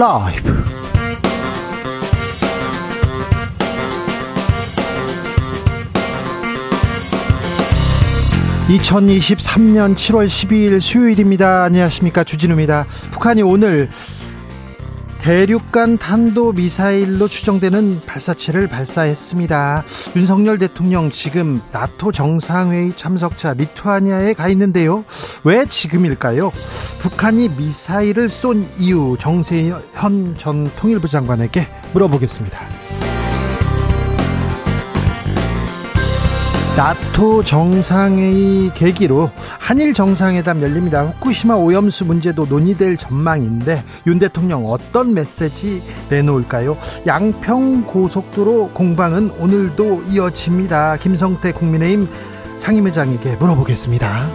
라이브. 2023년 7월 12일 수요일입니다. 안녕하십니까. 주진우입니다. 북한이 오늘 대륙간 탄도 미사일로 추정되는 발사체를 발사했습니다. 윤석열 대통령 지금 나토 정상회의 참석차 리투아니아에 가 있는데요. 왜 지금일까요? 북한이 미사일을 쏜 이유 정세현 전 통일부 장관에게 물어보겠습니다. 나토 정상회의 계기로 한일 정상회담 열립니다. 후쿠시마 오염수 문제도 논의될 전망인데 윤 대통령 어떤 메시지 내놓을까요? 양평 고속도로 공방은 오늘도 이어집니다. 김성태 국민의힘 상임회장에게 물어보겠습니다.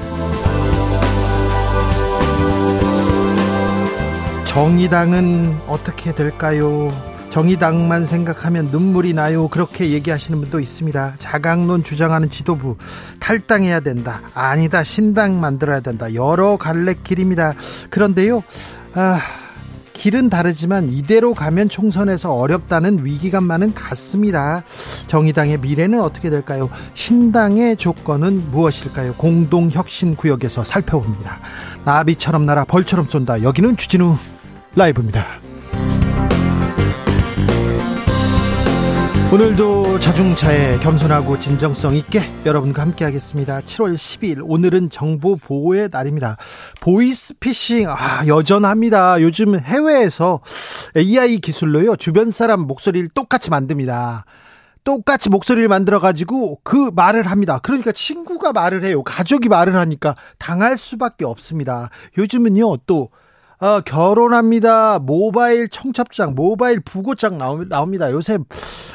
정의당은 어떻게 될까요? 정의당만 생각하면 눈물이 나요. 그렇게 얘기하시는 분도 있습니다. 자강론 주장하는 지도부 탈당해야 된다. 아니다. 신당 만들어야 된다. 여러 갈래 길입니다. 그런데요. 아, 길은 다르지만 이대로 가면 총선에서 어렵다는 위기감만은 같습니다. 정의당의 미래는 어떻게 될까요? 신당의 조건은 무엇일까요? 공동혁신구역에서 살펴봅니다. 나비처럼 날아 벌처럼 쏜다. 여기는 주진우 라이브입니다. 오늘도 자중차에 겸손하고 진정성 있게 여러분과 함께 하겠습니다. 7월 10일 오늘은 정보 보호의 날입니다. 보이스피싱 아 여전합니다. 요즘 해외에서 AI 기술로요. 주변 사람 목소리를 똑같이 만듭니다. 똑같이 목소리를 만들어 가지고 그 말을 합니다. 그러니까 친구가 말을 해요. 가족이 말을 하니까 당할 수밖에 없습니다. 요즘은요. 또 어, 결혼합니다. 모바일 청첩장, 모바일 부고장 나옵니다. 요새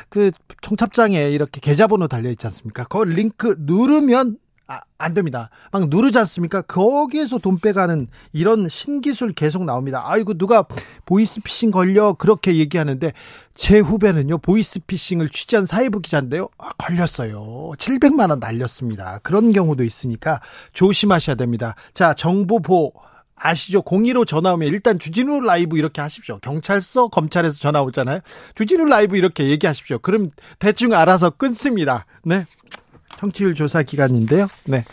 그 청첩장에 이렇게 계좌번호 달려 있지 않습니까? 그 링크 누르면 아, 안 됩니다. 막 누르지 않습니까? 거기에서 돈 빼가는 이런 신기술 계속 나옵니다. 아이고, 누가 보이스피싱 걸려 그렇게 얘기하는데 제 후배는요, 보이스피싱을 취재한 사회부 기자인데요. 아, 걸렸어요. 700만원 날렸습니다. 그런 경우도 있으니까 조심하셔야 됩니다. 자, 정보보 아시죠? 02로 전화 오면 일단 주진우 라이브 이렇게 하십시오. 경찰서, 검찰에서 전화 오잖아요. 주진우 라이브 이렇게 얘기하십시오. 그럼 대충 알아서 끊습니다. 네. 청취율 조사 기간인데요. 네.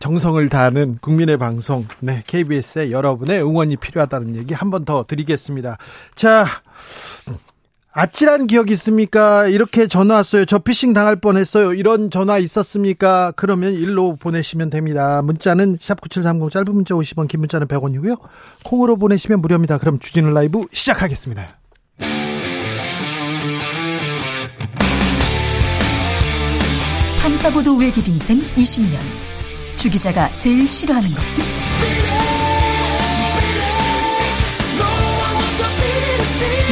정성을 다하는 국민의 방송, 네, KBS에 여러분의 응원이 필요하다는 얘기 한 번 더 드리겠습니다. 자, 아찔한 기억 있습니까? 이렇게 전화 왔어요. 저 피싱 당할 뻔했어요. 이런 전화 있었습니까? 그러면 일로 보내시면 됩니다. 문자는 샵 9730 짧은 문자 50원 긴 문자는 100원이고요. 콩으로 보내시면 무료입니다. 그럼 주진우 라이브 시작하겠습니다. 탐사보도 외길 인생 20년. 주 기자가 제일 싫어하는 것은?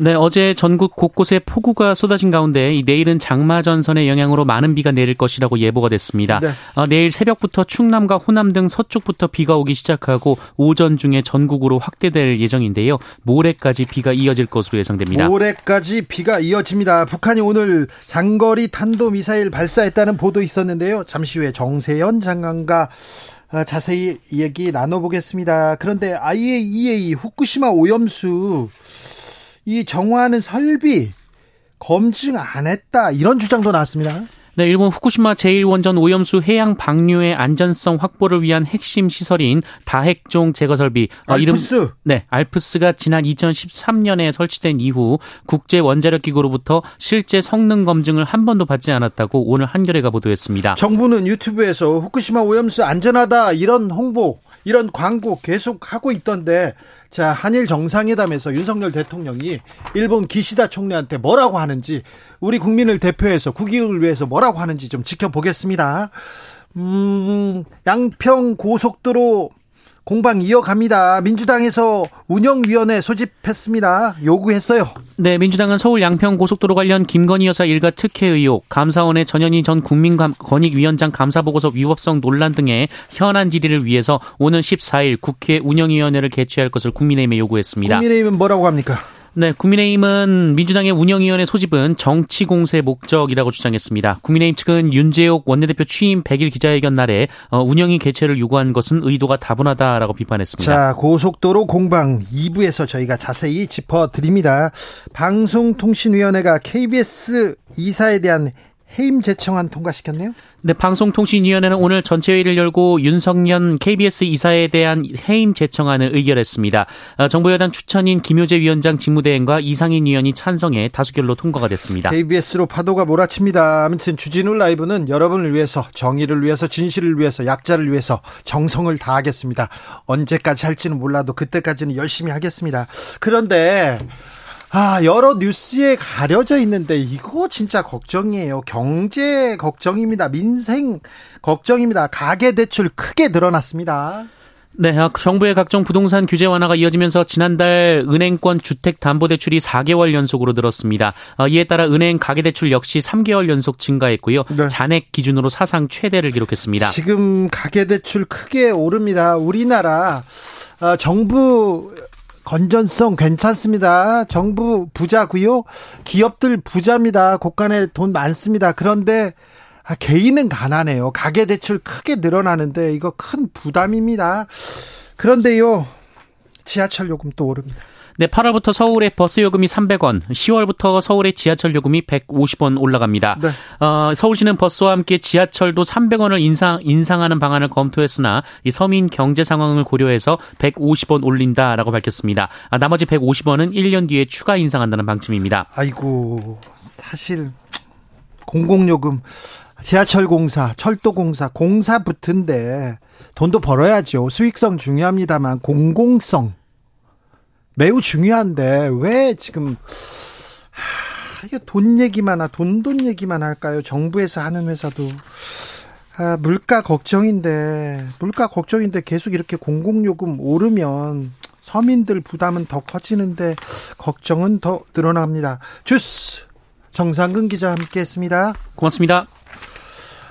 네, 어제 전국 곳곳에 폭우가 쏟아진 가운데 이 내일은 장마 전선의 영향으로 많은 비가 내릴 것이라고 예보가 됐습니다. 네. 어, 내일 새벽부터 충남과 호남 등 서쪽부터 비가 오기 시작하고 오전 중에 전국으로 확대될 예정인데요. 모레까지 비가 이어질 것으로 예상됩니다. 모레까지 비가 이어집니다. 북한이 오늘 장거리 탄도 미사일 발사했다는 보도 있었는데요. 잠시 후에 정세현 장관과 어, 자세히 얘기 나눠보겠습니다. 그런데 IAEA 후쿠시마 오염수 이 정화하는 설비 검증 안 했다 이런 주장도 나왔습니다. 네, 일본 후쿠시마 제1원전 오염수 해양 방류의 안전성 확보를 위한 핵심 시설인 다핵종 제거 설비 어, 알프스. 이름 네, 알프스가 지난 2013년에 설치된 이후 국제 원자력 기구로부터 실제 성능 검증을 한 번도 받지 않았다고 오늘 한겨레가 보도했습니다. 정부는 유튜브에서 후쿠시마 오염수 안전하다 이런 홍보 이런 광고 계속 하고 있던데 자, 한일 정상회담에서 윤석열 대통령이 일본 기시다 총리한테 뭐라고 하는지 우리 국민을 대표해서 국익을 위해서 뭐라고 하는지 좀 지켜보겠습니다. 음, 양평 고속도로 공방 이어갑니다. 민주당에서 운영위원회 소집했습니다. 요구했어요. 네, 민주당은 서울 양평 고속도로 관련 김건희 여사 일가 특혜 의혹, 감사원의 전현희 전 국민권익위원장 감사보고서 위법성 논란 등의 현안 질의를 위해서 오는 14일 국회 운영위원회를 개최할 것을 국민의힘에 요구했습니다. 국민의힘은 뭐라고 합니까? 네, 국민의힘은 민주당의 운영위원회 소집은 정치 공세 목적이라고 주장했습니다. 국민의힘 측은 윤재옥 원내대표 취임 100일 기자회견 날에 어, 운영위 개최를 요구한 것은 의도가 다분하다라고 비판했습니다. 자, 고속도로 공방 2부에서 저희가 자세히 짚어드립니다. 방송통신위원회가 KBS 이사에 대한 해임 제청안 통과시켰네요. 네, 방송통신위원회는 오늘 전체 회의를 열고 윤석년 KBS 이사에 대한 해임 제청안을 의결했습니다. 어, 정부 여당 추천인 김효재 위원장 직무대행과 이상인 위원이 찬성해 다수결로 통과가 됐습니다. KBS로 파도가 몰아칩니다. 아무튼 주진우 라이브는 여러분을 위해서 정의를 위해서 진실을 위해서 약자를 위해서 정성을 다하겠습니다. 언제까지 할지는 몰라도 그때까지는 열심히 하겠습니다. 그런데 아, 여러 뉴스에 가려져 있는데 이거 진짜 걱정이에요. 경제 걱정입니다. 민생 걱정입니다. 가계 대출 크게 늘어났습니다. 네, 아, 정부의 각종 부동산 규제 완화가 이어지면서 지난달 은행권 주택담보대출이 4개월 연속으로 늘었습니다. 아, 이에 따라 은행 가계대출 역시 3개월 연속 증가했고요. 네. 잔액 기준으로 사상 최대를 기록했습니다. 지금 가계대출 크게 오릅니다. 우리나라 어, 정부 건전성 괜찮습니다. 정부 부자고요. 기업들 부자입니다. 곳간에 돈 많습니다. 그런데 아, 개인은 가난해요. 가계 대출 크게 늘어나는데 이거 큰 부담입니다. 그런데요. 지하철 요금 또 오릅니다. 네, 8월부터 서울의 버스 요금이 300원, 10월부터 서울의 지하철 요금이 150원 올라갑니다. 네. 어, 서울시는 버스와 함께 지하철도 300원을 인상 인상하는 방안을 검토했으나 이 서민 경제 상황을 고려해서 150원 올린다라고 밝혔습니다. 아, 나머지 150원은 1년 뒤에 추가 인상한다는 방침입니다. 아이고, 사실 공공요금 지하철 공사, 철도 공사, 공사 붙은데 돈도 벌어야죠. 수익성 중요합니다만 공공성 매우 중요한데 왜 지금 하, 이게 돈 얘기만 하, 돈 돈 얘기만 할까요? 정부에서 하는 회사도 아, 물가 걱정인데 물가 걱정인데 계속 이렇게 공공요금 오르면 서민들 부담은 더 커지는데 걱정은 더 늘어납니다. 주스 정상근 기자 함께했습니다. 고맙습니다.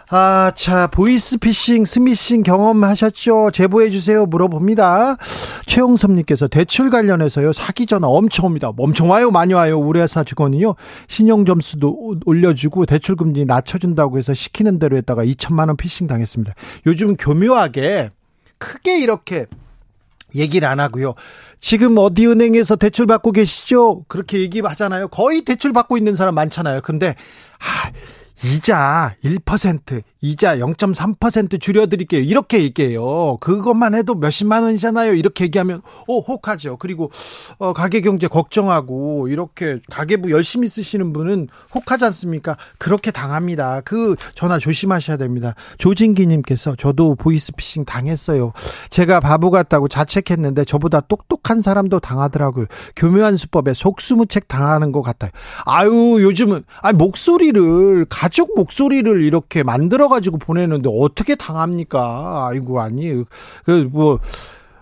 아, 자, 보이스피싱, 스미싱 경험하셨죠? 제보해주세요. 물어봅니다. 최영섭님께서 대출 관련해서요, 사기 전화 엄청 옵니다. 엄청 와요, 많이 와요. 우리 회사 직원이요. 신용 점수도 올려주고 대출 금리 낮춰준다고 해서 시키는 대로 했다가 2천만원 피싱 당했습니다. 요즘 교묘하게 크게 이렇게 얘기를 안 하고요. 지금 어디 은행에서 대출 받고 계시죠? 그렇게 얘기하잖아요. 거의 대출 받고 있는 사람 많잖아요. 근데, 아, 이자 1%, 이자 0.3% 줄여드릴게요. 이렇게 얘기해요. 그것만 해도 몇십만 원이잖아요. 이렇게 얘기하면, 오, 혹하죠. 그리고, 어, 가계 경제 걱정하고, 이렇게 가계부 열심히 쓰시는 분은 혹하지 않습니까? 그렇게 당합니다. 그 전화 조심하셔야 됩니다. 조진기님께서 저도 보이스피싱 당했어요. 제가 바보 같다고 자책했는데 저보다 똑똑한 사람도 당하더라고요. 교묘한 수법에 속수무책 당하는 것 같아요. 아유, 요즘은, 아 목소리를, 가족 목소리를 이렇게 만들어 가지고 보내는데 어떻게 당합니까? 아이고 아니 그 뭐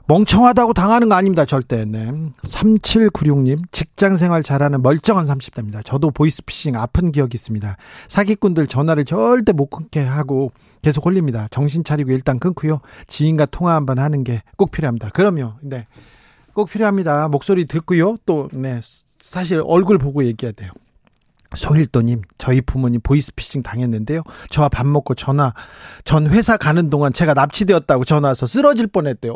멍청하다고 당하는 거 아닙니다. 절대. 네. 3796님, 직장 생활 잘하는 멀쩡한 30대입니다. 저도 보이스피싱 아픈 기억이 있습니다. 사기꾼들 전화를 절대 못 끊게 하고 계속 홀립니다. 정신 차리고 일단 끊고요. 지인과 통화 한번 하는 게 꼭 필요합니다. 그럼요. 네. 꼭 필요합니다. 목소리 듣고요. 또, 네. 사실 얼굴 보고 얘기해야 돼요. 소일도님, 저희 부모님 보이스피싱 당했는데요. 저와 밥 먹고 전화, 전 회사 가는 동안 제가 납치되었다고 전화 와서 쓰러질 뻔했대요.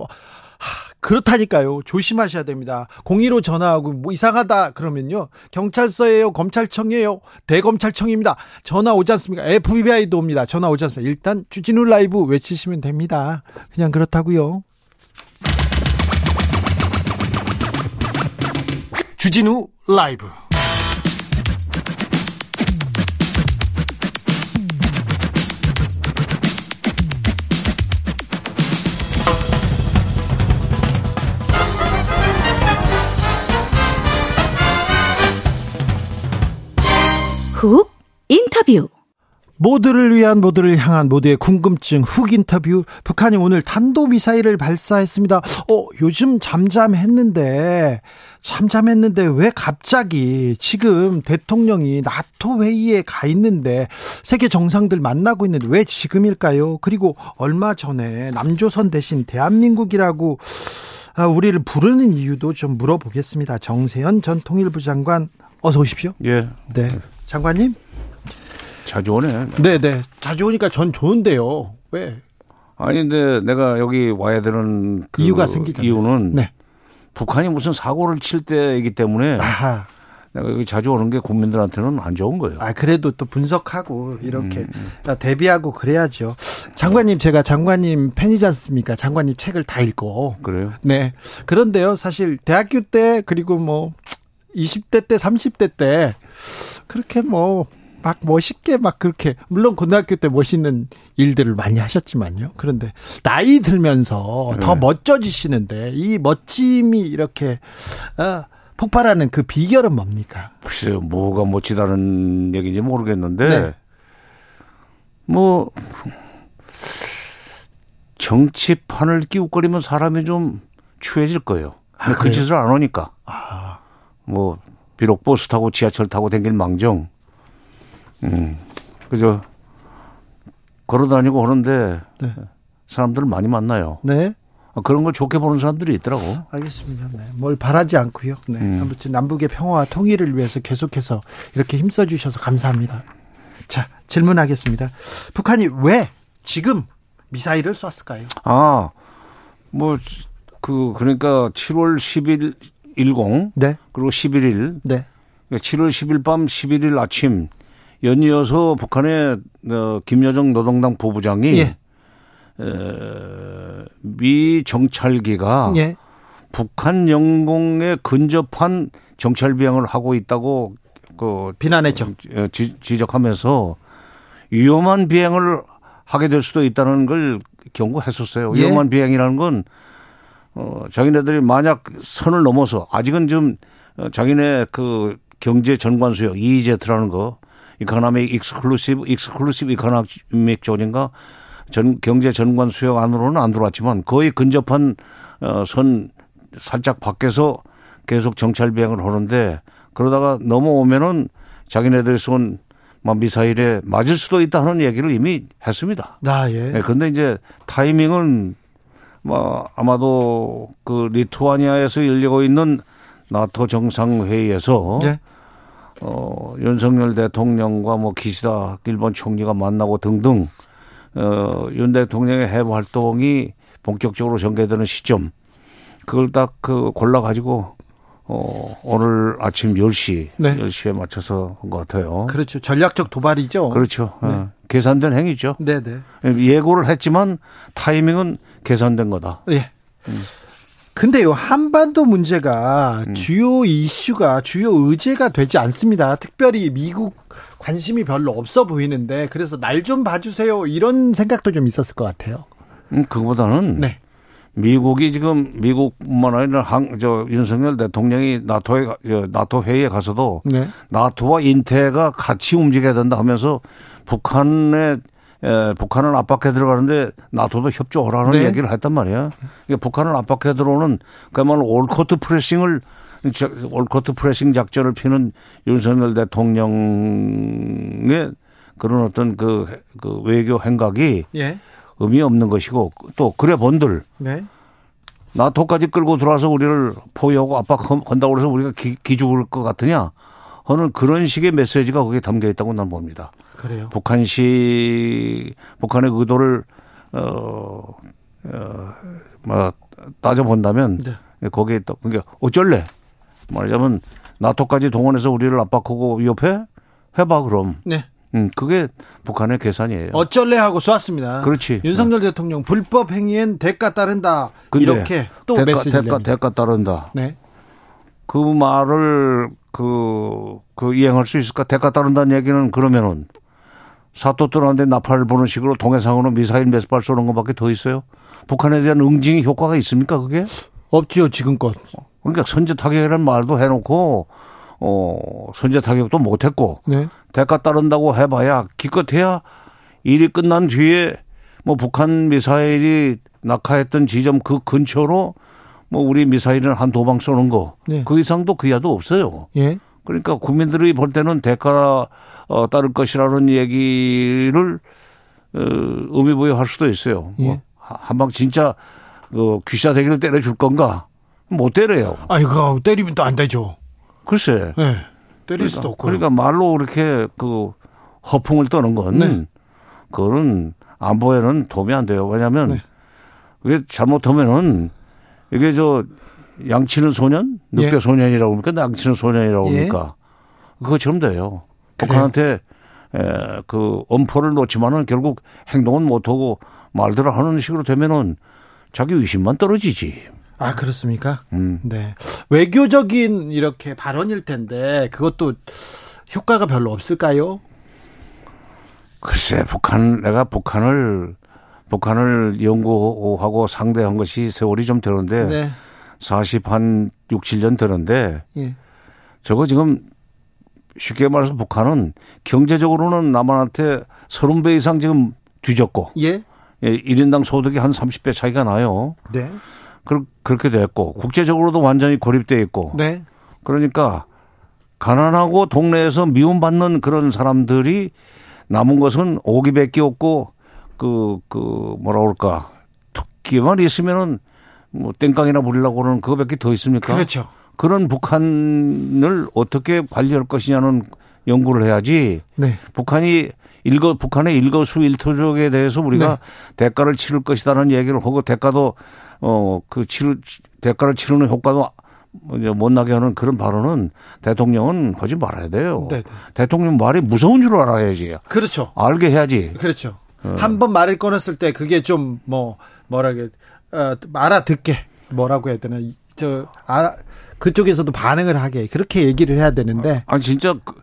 하, 그렇다니까요. 조심하셔야 됩니다. 02로 전화하고 뭐 이상하다 그러면요. 경찰서예요, 검찰청이에요, 대검찰청입니다. 전화 오지 않습니까? FBI도 옵니다. 전화 오지 않습니까? 일단 주진우 라이브 외치시면 됩니다. 그냥 그렇다고요. 주진우 라이브 인터뷰 모두를 위한 모두를 향한 모두의 궁금증 훅 인터뷰 북한이 오늘 탄도미사일을 발사했습니다. 어, 요즘 잠잠했는데 잠잠했는데 왜 갑자기 지금 대통령이 나토 회의에 가 있는데 세계 정상들 만나고 있는데 왜 지금일까요? 그리고 얼마 전에 남조선 대신 대한민국이라고 아, 우리를 부르는 이유도 좀 물어보겠습니다. 정세현 전 통일부 장관 어서 오십시오. 예. 네. 장관님. 자주 오네. 네 네. 자주 오니까 전 좋은데요. 왜? 아니, 근데 내가 여기 와야 되는 그 이유가 생기잖아요. 이유는 네. 북한이 무슨 사고를 칠 때이기 때문에 아하. 내가 여기 자주 오는 게 국민들한테는 안 좋은 거예요. 아, 그래도 또 분석하고 이렇게 음, 대비하고 그래야죠. 장관님, 제가 장관님 팬이지 않습니까? 장관님 책을 다 읽고. 그래요? 네. 그런데요, 사실 대학교 때 그리고 뭐 20대 때, 30대 때 그렇게 뭐 막 멋있게 막 그렇게 물론 고등학교 때 멋있는 일들을 많이 하셨지만요. 그런데 나이 들면서 더 네. 멋져지시는데 이 멋짐이 이렇게 어, 폭발하는 그 비결은 뭡니까? 글쎄요, 뭐가 멋지다는 얘기인지 모르겠는데, 네. 뭐, 정치판을 끼우거리면 사람이 좀 추해질 거예요. 근데 그? 짓을 안 하니까. 뭐, 비록 버스 타고 지하철 타고 댕길 망정, 음, 그죠. 걸어 다니고 하는데, 네. 사람들을 많이 만나요. 네. 아, 그런 걸 좋게 보는 사람들이 있더라고. 알겠습니다. 네. 뭘 바라지 않고요. 네. 음. 아무튼 남북의 평화와 통일을 위해서 계속해서 이렇게 힘써 주셔서 감사합니다. 자, 질문하겠습니다. 북한이 왜 지금 미사일을 쐈을까요? 아, 뭐, 그, 그러니까 7월 10일 10, 네. 그리고 11일, 네. 7월 10일 밤 11일 아침 연이어서 북한의 어, 김여정 노동당 부부장이 예. 에, 미 정찰기가 예. 북한 영공에 근접한 정찰 비행을 하고 있다고 그 비난했죠. 어, 지, 지적하면서 위험한 비행을 하게 될 수도 있다는 걸 경고했었어요. 예. 위험한 비행이라는 건 어, 자기네들이 만약 선을 넘어서 아직은 좀 어, 자기네 그 경제 전관 수역 EEZ라는 거 economic exclusive exclusive economic zone인가 전 경제 전관 수역 안으로는 안 들어왔지만 거의 근접한 어, 선 살짝 밖에서 계속 정찰 비행을 하는데 그러다가 넘어오면은 자기네들이 쏜막 미사일에 맞을 수도 있다 하는 얘기를 이미 했습니다. 아, 예. 네, 근데 이제 타이밍은 뭐 아마도 그 리투아니아에서 열리고 있는 나토 정상회의에서 예. 어, 윤석열 대통령과 뭐 기시다 일본 총리가 만나고 등등 어, 윤 대통령의 해외 활동이 본격적으로 전개되는 시점 그걸 딱 그 골라 가지고 어, 오늘 아침 10시 네. 10시에 맞춰서 한 것 같아요. 그렇죠. 전략적 도발이죠. 그렇죠. 어, 계산된 행위죠. 네, 네. 예고를 했지만 타이밍은 계산된 거다. 예. 근데요, 한반도 문제가 음. 주요 이슈가 주요 의제가 되지 않습니다. 특별히 미국 관심이 별로 없어 보이는데, 그래서 날 좀 봐주세요. 이런 생각도 좀 있었을 것 같아요. 음, 그거보다는 네. 미국이 지금 미국뿐만 아니라 한, 저 윤석열 대통령이 나토에 나토 회의에 가서도 네. 나토와 인태가 같이 움직여야 된다 하면서 북한에 에, 북한을 압박해 들어가는데 나토도 협조하라는 네. 얘기를 했단 말이야. 그러니까 북한을 압박해 들어오는 그야말로 올코트 프레싱을 저- 올코트 프레싱 작전을 피는 윤석열 대통령의 그런 어떤 그, 그 외교 행각이 예. 의미 없는 것이고 또 그래 본들 네. 나토까지 끌고 들어와서 우리를 포위하고 압박한다고 그래서 우리가 기, 기죽을 것 같으냐 하는 그런 식의 메시지가 거기에 담겨 있다고 난 봅니다. 그래요. 북한시 북한의 의도를 어, 어, 뭐 따져 본다면 네. 거기에 또 그러니까 어쩔래 말하자면 나토까지 동원해서 우리를 압박하고 위협해 해봐 그럼 네. 음 그게 북한의 계산이에요. 어쩔래 하고 쏘았습니다. 그렇지. 윤석열 대통령 불법 행위엔 대가 따른다. 이렇게 또 대가, 메시지를 대가, 냅니다. 대가 따른다. 네. 그 말을 그, 그 이행할 수 있을까? 대가 따른다는 얘기는 그러면은 사또 떠나는데 나팔을 보는 식으로 동해상으로 미사일 몇발 쏘는 것밖에 더 있어요? 북한에 대한 응징이 효과가 있습니까? 그게? 없지요, 지금껏. 그러니까 선제 타격이라는 말도 해놓고 어, 선제 타격도 못했고 네. 대가 따른다고 해봐야 기껏해야 일이 끝난 뒤에 뭐 북한 미사일이 낙하했던 지점 그 근처로 뭐 우리 미사일을 한도방 쏘는 거. 네. 그 이상도 그야도 없어요. 예. 그러니까 국민들이 볼 때는 대가 어, 따를 것이라는 얘기를 어, 의미 부여할 수도 있어요. 예. 뭐 한방 진짜 그 귀샤대기를 때려줄 건가? 못 때려요. 그 때리면 또 안 되죠. 글쎄. 네. 때릴 그러니까, 수도 없고. 그러니까 말로 그렇게 그 허풍을 떠는 건 네. 그거는 안보에는 도움이 안 돼요. 왜냐하면 네. 그게 잘못하면은 이게 저 양치는 소년, 늑대 예. 소년이라고 그러니까 양치는 소년이라고 예. 그러니까 그거처럼 돼요. 북한한테 에, 그 엄포를 놓지만은 결국 행동은 못하고 말들을 하는 식으로 되면은 자기 의심만 떨어지지. 아 그렇습니까? 음. 네 외교적인 이렇게 발언일 텐데 그것도 효과가 별로 없을까요? 글쎄 북한 내가 북한을 북한을 연구하고 상대한 것이 세월이 좀 되는데 네. 40한 6, 7년 되는데 예. 저거 지금 쉽게 말해서 북한은 경제적으로는 남한한테 30배 이상 지금 뒤졌고 예. 예 1인당 소득이 한 30배 차이가 나요. 네. 그, 그렇게 됐고 국제적으로도 완전히 고립돼 있고. 네. 그러니까 가난하고 동네에서 미움받는 그런 사람들이 남은 것은 오기밖에 없고 그, 그, 뭐라 그럴까. 특기만 있으면은 뭐 땡깡이나 부리려고 그러는 그거밖에 더 있습니까? 그렇죠. 그런 북한을 어떻게 관리할 것이냐는 연구를 해야지. 네. 북한이 일거 북한의 일거수 일투족에 대해서 우리가 네. 대가를 치를 것이다는 얘기를 하고 대가도 어그 치르 대가를 치르는 효과도 이제 못 나게 하는 그런 발언은 대통령은 하지 말아야 돼요. 네, 네. 대통령 말이 무서운 줄 알아야지. 그렇죠. 알게 해야지. 그렇죠. 어. 한번 말을 꺼냈을 때 그게 좀 뭐 뭐라게 어, 알아듣게 뭐라고 해야 되나 저 알아 그쪽에서도 반응을 하게 그렇게 얘기를 해야 되는데. 아 진짜 그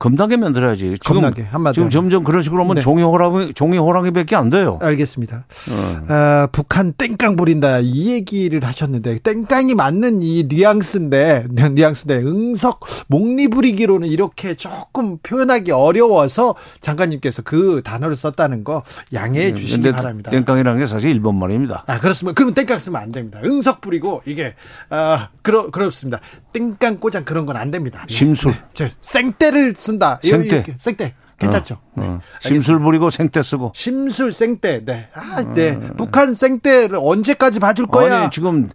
겁나게 만들어야지. 지금, 겁나게 한마디 지금 점점 그런 식으로 하면 네. 종이 호랑이 종이 호랑이밖에 안 돼요. 알겠습니다. 어. 어, 북한 땡깡 부린다 이 얘기를 하셨는데 땡깡이 맞는 이 뉘앙스인데 뉘앙스인데 응석 목리 부리기로는 이렇게 조금 표현하기 어려워서 장관님께서 그 단어를 썼다는 거 양해해 네, 주시기 바랍니다. 땡깡이라는 게 사실 일본 말입니다. 아 그렇습니다. 그러면 땡깡 쓰면 안 됩니다. 응석 부리고 이게 아 그러 그렇습니다. 땡깡 꼬장 그런 건 안 됩니다. 심술. 네. 생떼를 쓴다. 생떼. 생떼. 괜찮죠? 어, 어. 네. 심술 부리고 생떼 쓰고. 심술 생떼. 네. 아, 네. 어, 북한 생떼를 언제까지 봐줄 거야? 아니, 지금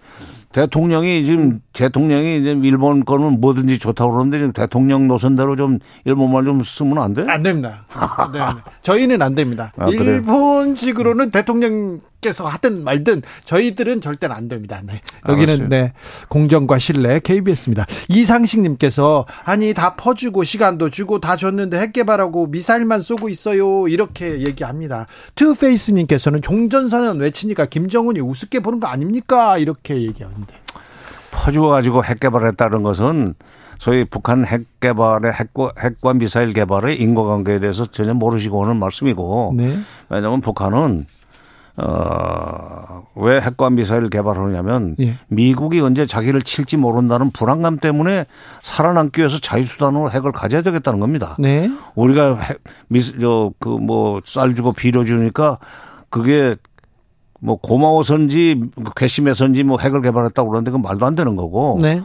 대통령이 지금 대통령이 이제 일본 거는 뭐든지 좋다고 그러는데 지금 대통령 노선대로 좀 일본말 좀 쓰면 안 돼? 안 됩니다. 네, 네. 저희는 안 됩니다. 아, 일본식으로는 대통령께서 하든 말든 저희들은 절대는 안 됩니다. 네. 여기는. 네. 공정과 신뢰 KBS입니다. 이상식 님께서 아니 다 퍼주고 시간도 주고 다 줬는데 핵 개발하고 미사일만 쏘고 있어요. 이렇게 얘기합니다. 투페이스 님께서는 종전선언 외치니까 김정은이 우습게 보는 거 아닙니까? 이렇게 얘기합니다. 퍼주어 가지고 핵 개발했다는 것은 소위 북한 핵 개발의 핵과, 핵과 미사일 개발의 인과관계에 대해서 전혀 모르시고 하는 말씀이고 네. 왜냐하면 북한은 어, 왜 핵과 미사일 개발하느냐면 예. 미국이 언제 자기를 칠지 모른다는 불안감 때문에 살아남기 위해서 자유수단으로 핵을 가져야 되겠다는 겁니다. 네. 우리가 핵, 미, 저, 그 뭐 쌀 주고 비료 주니까 그게 뭐 고마워서인지 괘씸해서인지 뭐 핵을 개발했다고 그러는데 그건 말도 안 되는 거고. 네.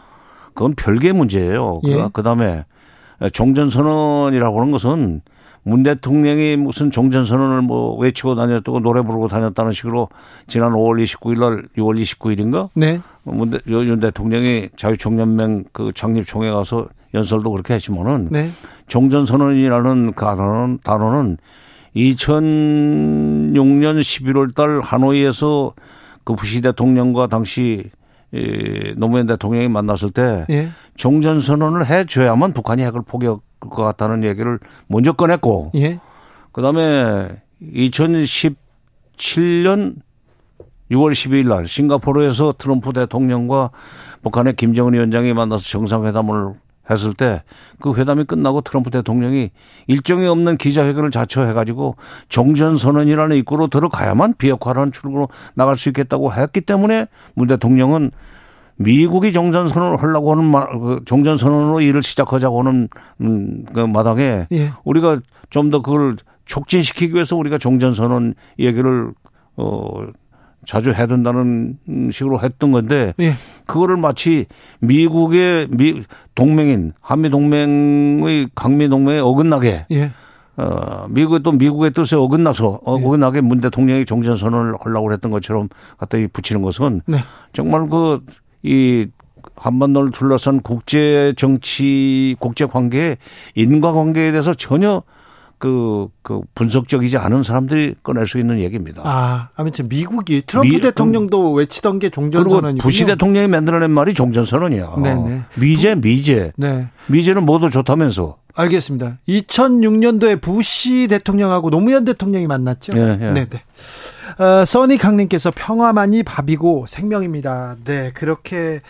그건 별개의 문제예요. 예. 그 다음에 종전선언이라고 하는 것은 문 대통령이 무슨 종전선언을 뭐 외치고 다녔다고 노래 부르고 다녔다는 식으로 지난 5월 29일 날 6월 29일인가? 네. 문, 대, 윤 대통령이 자유총연맹 그 창립총회 가서 연설도 그렇게 했지만은 네. 종전선언이라는 그 단어는, 단어는 2006년 11월 달 하노이에서 그 부시 대통령과 당시 이 노무현 대통령이 만났을 때 예. 종전 선언을 해 줘야만 북한이 핵을 포기할 것 같다는 얘기를 먼저 꺼냈고 예. 그다음에 2017년 6월 12일 날 싱가포르에서 트럼프 대통령과 북한의 김정은 위원장이 만나서 정상회담을 했을 때 그 회담이 끝나고 트럼프 대통령이 일정이 없는 기자회견을 자처해가지고 종전 선언이라는 입구로 들어가야만 비핵화라는 출구로 나갈 수 있겠다고 했기 때문에 문 대통령은 미국이 종전 선언을 하려고 하는 그 종전 선언으로 일을 시작하자고 하는 음, 그 마당에 예. 우리가 좀 더 그걸 촉진시키기 위해서 우리가 종전 선언 얘기를 어 자주 해야 된다는 식으로 했던 건데 예. 그거를 마치 미국의 미 동맹인 한미 동맹의 강미 동맹에 어긋나게 예. 어 미국의 또 미국의 뜻에 어긋나서 예. 어긋나게 문 대통령이 종전 선언을 하려고 했던 것처럼 갖다 붙이는 것은 네. 정말 그 이 한반도를 둘러싼 국제 정치 국제 관계 인과 관계에 대해서 전혀 그, 그 분석적이지 않은 사람들이 꺼낼 수 있는 얘기입니다. 아, 아무튼 미국이 트럼프 미, 대통령도 외치던 게 종전선언이고 부시 대통령이 만들어낸 말이 종전선언이야. 네네. 미제, 미제. 네. 미제는 모두 좋다면서. 알겠습니다. 2006년도에 부시 대통령하고 노무현 대통령이 만났죠. 네, 네. 네. 어, 써니 강님께서 평화만이 밥이고 생명입니다. 네, 그렇게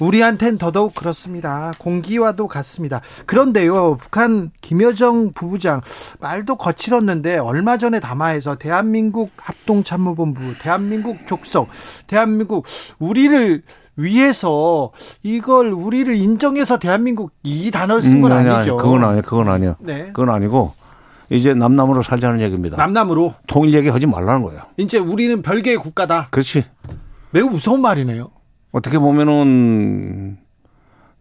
우리한텐 더더욱 그렇습니다. 공기와도 같습니다. 그런데요, 북한 김여정 부부장 말도 거칠었는데 얼마 전에 담화에서 대한민국 합동참모본부, 대한민국 족속, 대한민국 우리를 위해서 이걸 우리를 인정해서 대한민국 이 단어를 쓴건 음, 아니, 아니죠. 아니, 그건 아니에요. 그건 아니에요. 네. 그건 아니고 이제 남남으로 살자는 얘기입니다. 남남으로 통일 얘기 하지 말라는 거예요. 이제 우리는 별개의 국가다. 그렇지. 매우 무서운 말이네요. 어떻게 보면은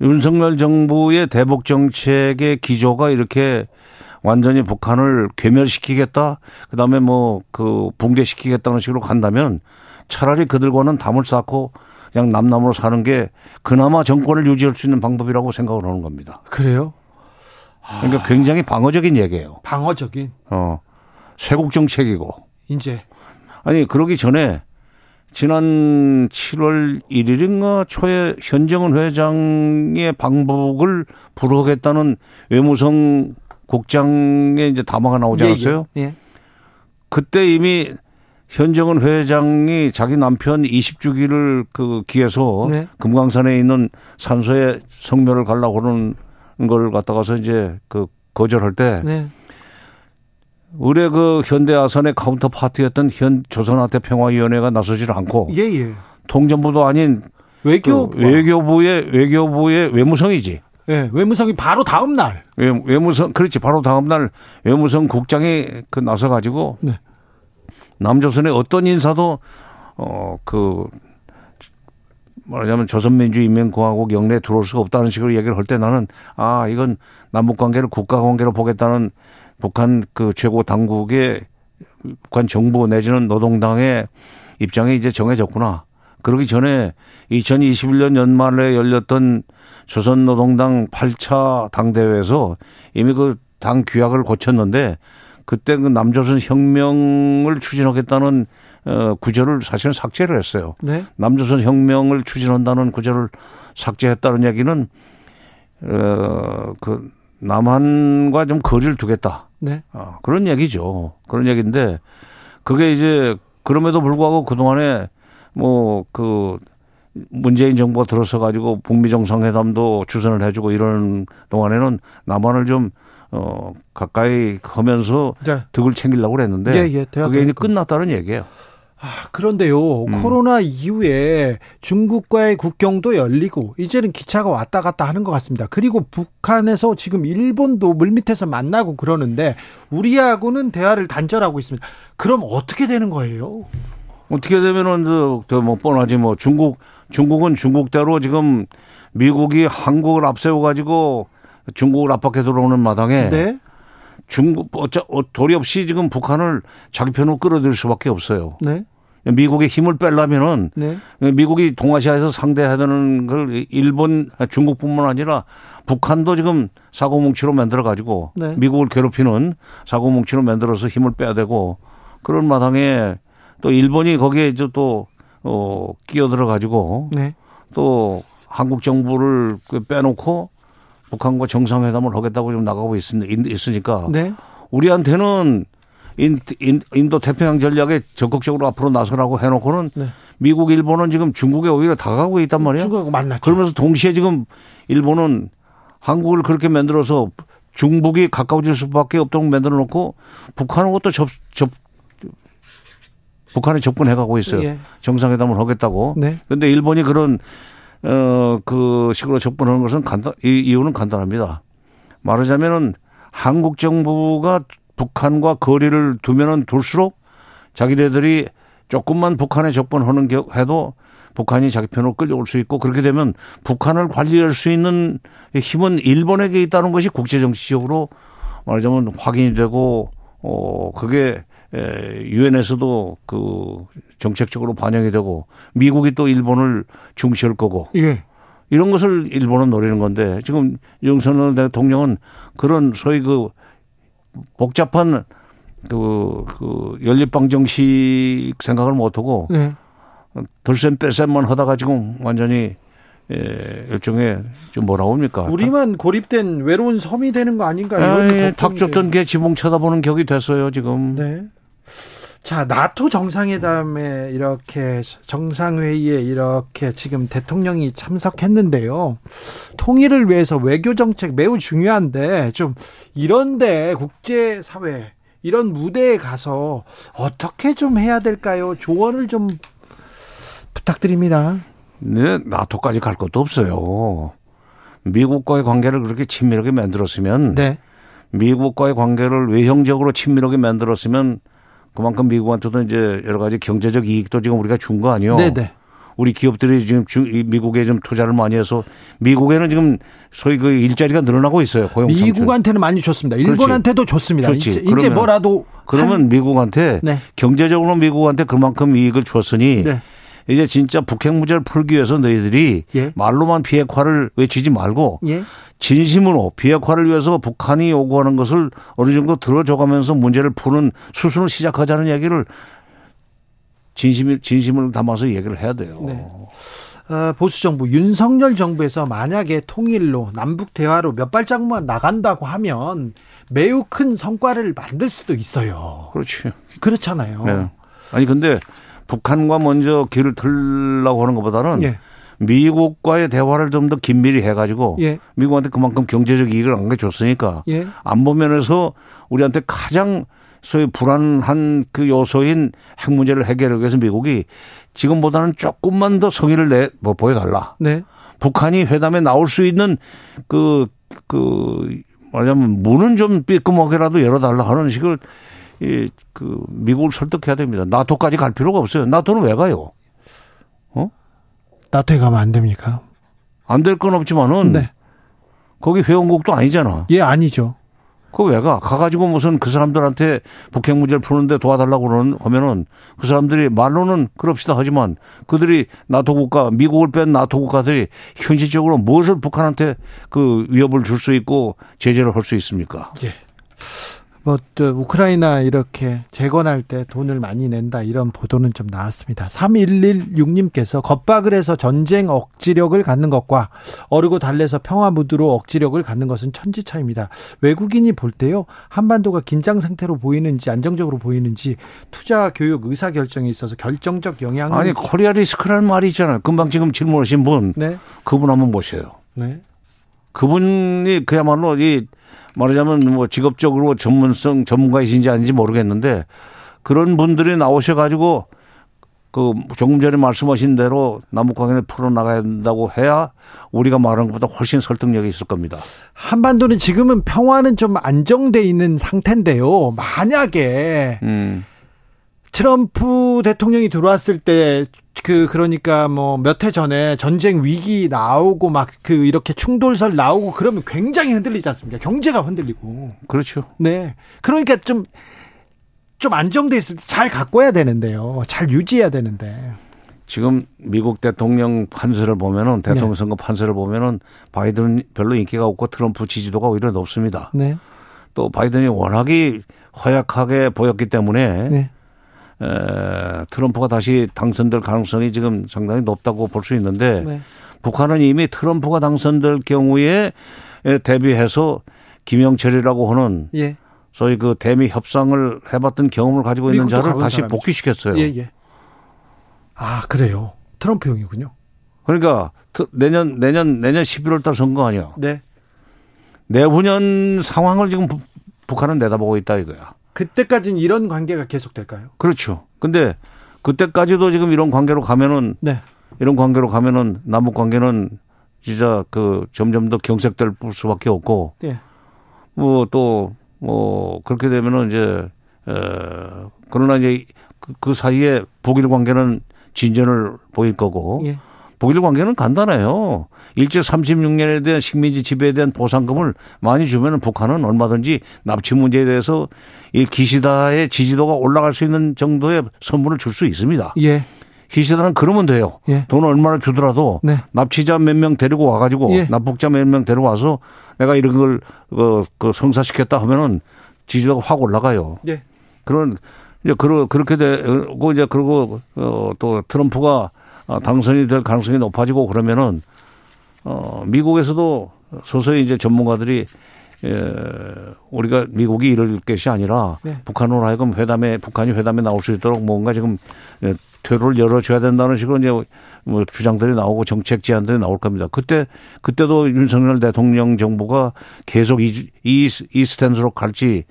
윤석열 정부의 대북 정책의 기조가 이렇게 완전히 북한을 괴멸시키겠다. 그 다음에 뭐 그 붕괴시키겠다는 식으로 간다면 차라리 그들과는 담을 쌓고 그냥 남남으로 사는 게 그나마 정권을 유지할 수 있는 방법이라고 생각을 하는 겁니다. 그래요? 그러니까 굉장히 방어적인 얘기예요. 방어적인. 어. 쇄국 정책이고. 이제 아니 그러기 전에 지난 7월 1일인가 초에 현정은 회장의 방북을 불허하겠다는 외무성 국장의 이제 담화가 나오지 예, 예. 않았어요? 예, 예. 그때 이미 현정은 회장이 자기 남편 20주기를 그 기해서 네. 금강산에 있는 산소에 성묘를 가려고 하는 걸 갖다가서 이제 그 거절할 때 네. 의뢰 그 현대아산의 카운터파트였던 현 조선아태평화위원회가 나서지를 않고 예, 예. 통전부도 아닌 외교 그 외교부의 외교부의 외무성이지. 예, 외무성이 바로 다음 날. 외, 외무성 그렇지 바로 다음 날 외무성 국장이 그 나서 가지고 네. 남조선의 어떤 인사도 어그 말하자면 조선민주인민공화국 영내에 들어올 수가 없다는 식으로 얘기를 할 때 나는 아 이건 남북 관계를 국가 관계로 보겠다는 북한 그 최고 당국의 북한 정부 내지는 노동당의 입장이 이제 정해졌구나. 그러기 전에 2021년 연말에 열렸던 조선노동당 8차 당대회에서 이미 그 당 규약을 고쳤는데 그때 그 남조선 혁명을 추진하겠다는 어 구절을 사실은 삭제를 했어요. 네? 남조선 혁명을 추진한다는 구절을 삭제했다는 얘기는 어 그 남한과 좀 거리를 두겠다. 네. 어, 그런 얘기죠. 그런 얘기인데 그게 이제 그럼에도 불구하고 그동안에 뭐 그 문재인 정부가 들어서 가지고 북미 정상회담도 주선을 해주고 이런 동안에는 남한을 좀 어, 가까이 하면서 네. 득을 챙기려고 그랬는데 예, 예, 그게 이제 끝났다는 얘기예요. 아, 그런데요, 음. 코로나 이후에 중국과의 국경도 열리고, 이제는 기차가 왔다 갔다 하는 것 같습니다. 그리고 북한에서 지금 일본도 물밑에서 만나고 그러는데, 우리하고는 대화를 단절하고 있습니다. 그럼 어떻게 되는 거예요? 어떻게 되면은, 저, 뭐, 뻔하지, 뭐, 중국, 중국은 중국대로 지금 미국이 한국을 앞세워가지고 중국을 압박해 들어오는 마당에. 네? 중국 어차 어, 도리 없이 지금 북한을 자기 편으로 끌어들일 수밖에 없어요. 네. 미국의 힘을 빼려면은 네. 미국이 동아시아에서 상대해야 되는 걸 일본 중국뿐만 아니라 북한도 지금 사고뭉치로 만들어 가지고 네. 미국을 괴롭히는 사고뭉치로 만들어서 힘을 빼야 되고 그런 마당에 또 일본이 거기에 이제 또 어, 끼어들어 가지고 네. 또 한국 정부를 그 빼놓고 북한과 정상회담을 하겠다고 좀 나가고 있으니까 네. 우리한테는 인, 인, 인도 태평양 전략에 적극적으로 앞으로 나서라고 해놓고는 네. 미국, 일본은 지금 중국에 오히려 다가가고 있단 말이에요. 중국하고 만났죠. 그러면서 동시에 지금 일본은 한국을 그렇게 만들어서 중국이 가까워질 수밖에 없도록 만들어 놓고 북한하고 또 접, 접, 북한에 접근해 가고 있어요. 예. 정상회담을 하겠다고. 네. 근데 일본이 그런 어, 그 식으로 접근하는 것은 간단, 이 이유는 간단합니다. 말하자면은 한국 정부가 북한과 거리를 두면은 둘수록 자기네들이 조금만 북한에 접근하는 겨, 해도 북한이 자기 편으로 끌려올 수 있고 그렇게 되면 북한을 관리할 수 있는 힘은 일본에게 있다는 것이 국제정치적으로 말하자면 확인이 되고 어 그게 유엔에서도 그 정책적으로 반영이 되고 미국이 또 일본을 중시할 거고 예. 이런 것을 일본은 노리는 건데 지금 윤석열 대통령은 그런 소위 그 복잡한 그, 그 연립방정식 생각을 못하고 네. 덜셈 뺄셈만 하다가 지금 완전히 예, 일종의 좀 뭐라고 합니까? 우리만 고립된 외로운 섬이 되는 거 아닌가요? 예, 탁 줬던 게 지붕 쳐다보는 격이 됐어요, 지금. 네. 자, 나토 정상회담에 이렇게 정상회의에 이렇게 지금 대통령이 참석했는데요. 통일을 위해서 외교 정책 매우 중요한데 좀 이런데 국제 사회 이런 무대에 가서 어떻게 좀 해야 될까요? 조언을 좀 부탁드립니다. 네, 나토까지 갈 것도 없어요. 미국과의 관계를 그렇게 친밀하게 만들었으면 네. 미국과의 관계를 외형적으로 친밀하게 만들었으면 그만큼 미국한테도 이제 여러 가지 경제적 이익도 지금 우리가 준 거 아니요? 네, 네. 우리 기업들이 지금 미국에 좀 투자를 많이 해서 미국에는 지금 소위 그 일자리가 늘어나고 있어요. 고용 미국한테는 많이 줬습니다. 일본한테도 좋습니다. 좋지. 이제, 이제 뭐라도 그러면 한... 미국한테 네. 경제적으로 미국한테 그만큼 이익을 줬으니 네. 이제 진짜 북핵 문제를 풀기 위해서 너희들이 예. 말로만 비핵화를 외치지 말고 예. 진심으로 비핵화를 위해서 북한이 요구하는 것을 어느 정도 들어줘가면서 문제를 푸는 수순을 시작하자는 얘기를 진심을 진심을 담아서 얘기를 해야 돼요. 네. 어, 보수 정부 윤석열 정부에서 만약에 통일로 남북 대화로 몇 발짝만 나간다고 하면 매우 큰 성과를 만들 수도 있어요. 그렇지. 그렇잖아요. 네. 아니 근데 북한과 먼저 길을 틀라고 하는 것보다는 예. 미국과의 대화를 좀 더 긴밀히 해가지고 예. 미국한테 그만큼 경제적 이익을 안겨줬으니까 예. 안보 면에서 우리한테 가장 소위 불안한 그 요소인 핵 문제를 해결하기 위해서 미국이 지금보다는 조금만 더 성의를 내, 뭐 보여달라. 네. 북한이 회담에 나올 수 있는 그, 그, 말하자면 문은 좀 삐끔하게라도 열어달라 하는 식을 이, 그, 미국을 설득해야 됩니다. 나토까지 갈 필요가 없어요. 나토는 왜 가요? 어? 나토에 가면 안 됩니까? 안 될 건 없지만은. 네. 거기 회원국도 아니잖아. 예, 아니죠. 그거 왜 가? 가가지고 무슨 그 사람들한테 북핵 문제를 푸는데 도와달라고 그러는, 하면은 그 사람들이 말로는 그럽시다 하지만 그들이 나토 국가, 미국을 뺀 나토 국가들이 현실적으로 무엇을 북한한테 그 위협을 줄 수 있고 제재를 할 수 있습니까? 예. 뭐또 우크라이나 이렇게 재건할 때 돈을 많이 낸다 이런 보도는 좀 나왔습니다. 3116님께서 겁박을 해서 전쟁 억지력을 갖는 것과 어르고 달래서 평화 무드로 억지력을 갖는 것은 천지차입니다. 외국인이 볼 때요 한반도가 긴장 상태로 보이는지 안정적으로 보이는지 투자 교육 의사 결정에 있어서 결정적 영향을 아니 코리아 리스크라는 말이 있잖아요. 금방 지금 질문하신 분 네. 그분 한번 보세요. 네. 그분이 그야말로 이 말하자면 뭐 직업적으로 전문성 전문가이신지 아닌지 모르겠는데 그런 분들이 나오셔가지고 그 조금 전에 말씀하신 대로 남북관계를 풀어나가야 된다고 해야 우리가 말한 것보다 훨씬 설득력이 있을 겁니다. 한반도는 지금은 평화는 좀 안정돼 있는 상태인데요. 만약에 음. 트럼프 대통령이 들어왔을 때 그 그러니까 뭐 몇 해 전에 전쟁 위기 나오고 막 그 이렇게 충돌설 나오고 그러면 굉장히 흔들리지 않습니까? 경제가 흔들리고. 그렇죠. 네. 그러니까 좀 좀 안정돼 있을 때잘 갖고 와야 되는데요. 잘 유지해야 되는데. 지금 미국 대통령 판세를 보면은 대통령 네. 선거 판세를 보면은 바이든은 별로 인기가 없고 트럼프 지지도가 오히려 높습니다. 네. 또 바이든이 워낙에 허약하게 보였기 때문에 네. 에, 트럼프가 다시 당선될 가능성이 지금 상당히 높다고 볼 수 있는데 네. 북한은 이미 트럼프가 당선될 경우에 대비해서 김영철이라고 하는 예. 소위 그 대미 협상을 해봤던 경험을 가지고 있는 자를 다시 사람이죠. 복귀시켰어요. 예, 예. 아 그래요. 트럼프형이군요. 그러니까 내년 내년 내년 11월 달 선거 아니야. 네. 내후년 상황을 지금 북한은 내다보고 있다 이거야. 그때까지는 이런 관계가 계속 될까요? 그렇죠. 근데 그때까지도 지금 이런 관계로 가면은 네. 이런 관계로 가면은 남북 관계는 진짜 그 점점 더 경색될 수밖에 없고 예. 뭐또뭐 뭐 그렇게 되면은 이제 에 그러나 이제 그, 그 사이에 북일 관계는 진전을 보일 거고 예. 북일 관계는 간단해요. 일제 36년에 대한 식민지 지배에 대한 보상금을 많이 주면은 북한은 얼마든지 납치 문제에 대해서 이 기시다의 지지도가 올라갈 수 있는 정도의 선물을 줄 수 있습니다. 예. 기시다는 그러면 돼요. 예. 돈 얼마를 주더라도 네. 납치자 몇 명 데리고 와가지고 예. 납북자 몇 명 데려와서 내가 이런 걸 그, 그 성사시켰다 하면은 지지도가 확 올라가요. 예. 그런 이제 그러 그렇게 되고 이제 그리고 어 또 트럼프가 당선이 될 가능성이 높아지고 그러면은 어 미국에서도 서서히 이제 전문가들이 예, 우리가 미국이 이럴 것이 아니라 네. 북한으로 하여금 회담에 북한이 회담에 나올 수 있도록 뭔가 지금 예, 퇴로를 열어줘야 된다는 식으로 이제 뭐 주장들이 나오고 정책 제안들이 나올 겁니다. 그때 그때도 윤석열 대통령 정부가 계속 이, 이, 이 스탠스로 갈지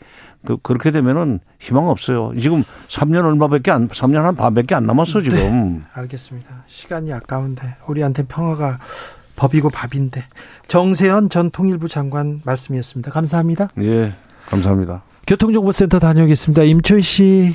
그, 그렇게 되면은 희망 없어요. 지금 3년 얼마밖에 안, 3년 한 반밖에 안 남았어, 지금. 네, 알겠습니다. 시간이 아까운데, 우리한테 평화가 법이고 밥인데. 정세현 전 통일부 장관 말씀이었습니다. 감사합니다. 예, 감사합니다. 교통정보센터 다녀오겠습니다. 임철 씨.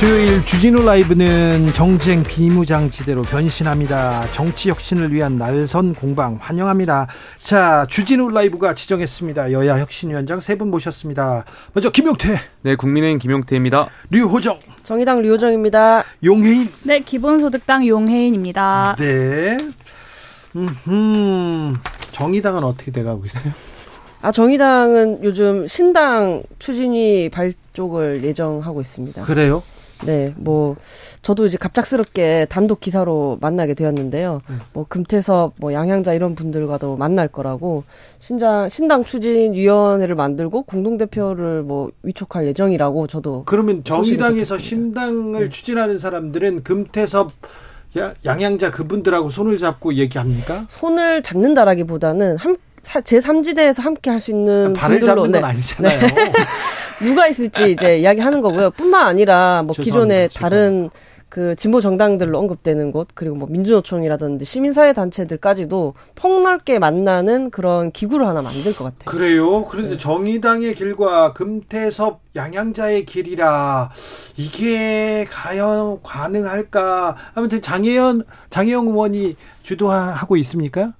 수요일 주진우 라이브는 정쟁 비무장지대로 변신합니다. 정치 혁신을 위한 날선 공방 환영합니다. 자, 주진우 라이브가 지정했습니다. 여야 혁신위원장 세 분 모셨습니다. 먼저 김용태. 네, 국민의힘 김용태입니다. 류호정. 정의당 류호정입니다. 용혜인. 네, 기본소득당 용혜인입니다. 네. 음, 정의당은 어떻게 돼가고 있어요? 아, 정의당은 요즘 신당 추진위 발족을 예정하고 있습니다. 그래요? 네, 뭐 저도 이제 갑작스럽게 단독 기사로 만나게 되었는데요. 음. 뭐 금태섭, 뭐 양향자 이런 분들과도 만날 거라고 신장 신당 추진 위원회를 만들고 공동 대표를 뭐 위촉할 예정이라고 저도 그러면 정의당에서 신당을 네. 추진하는 사람들은 금태섭 양향자 그분들하고 손을 잡고 얘기합니까? 손을 잡는다라기보다는 함 제3지대에서 함께 할 수 있는 발을 분들로 잡는 건 네. 아니잖아요. 네. 누가 있을지 이제 이야기하는 거고요. 뿐만 아니라 뭐 기존의 다른 그 진보 정당들로 언급되는 곳 그리고 뭐 민주노총이라든지 시민사회 단체들까지도 폭넓게 만나는 그런 기구를 하나 만들 것 같아요. 그래요. 그런데 네. 정의당의 길과 금태섭 양양자의 길이라 이게 과연 가능할까? 아무튼 장혜연 장혜영 의원이 주도하고 있습니까?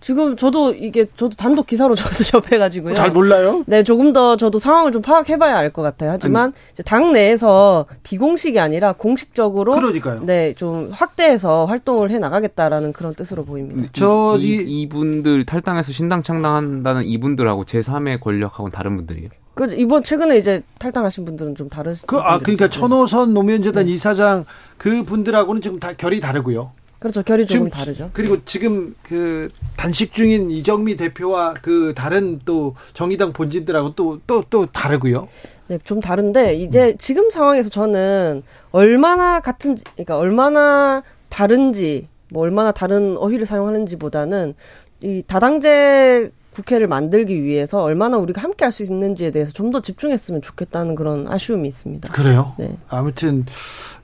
지금 저도 이게 저도 단독 기사로 저도 접해가지고요. 잘 몰라요? 네, 조금 더 저도 상황을 좀 파악해봐야 알 것 같아요. 하지만 아니, 이제 당 내에서 비공식이 아니라 공식적으로 그러니까요. 네, 좀 확대해서 활동을 해 나가겠다라는 그런 뜻으로 보입니다. 저 이, 이분들 탈당해서 신당 창당한다는 이분들하고 제3의 권력하고는 다른 분들이에요. 그 이번 최근에 이제 탈당하신 분들은 좀 다르시. 그, 아 그러니까 천호선 노무현 재단 네. 이사장 그 분들하고는 지금 다 결이 다르고요. 그렇죠. 결이 조금 다르죠. 그리고 지금 그 단식 중인 이정미 대표와 그 다른 또 정의당 본진들하고 또 또또 또 다르고요. 네, 좀 다른데 이제 음. 지금 상황에서 저는 얼마나 같은 그러니까 얼마나 다른지 뭐 얼마나 다른 어휘를 사용하는지보다는 이 다당제 국회를 만들기 위해서 얼마나 우리가 함께 할 수 있는지에 대해서 좀 더 집중했으면 좋겠다는 그런 아쉬움이 있습니다. 그래요? 네. 아무튼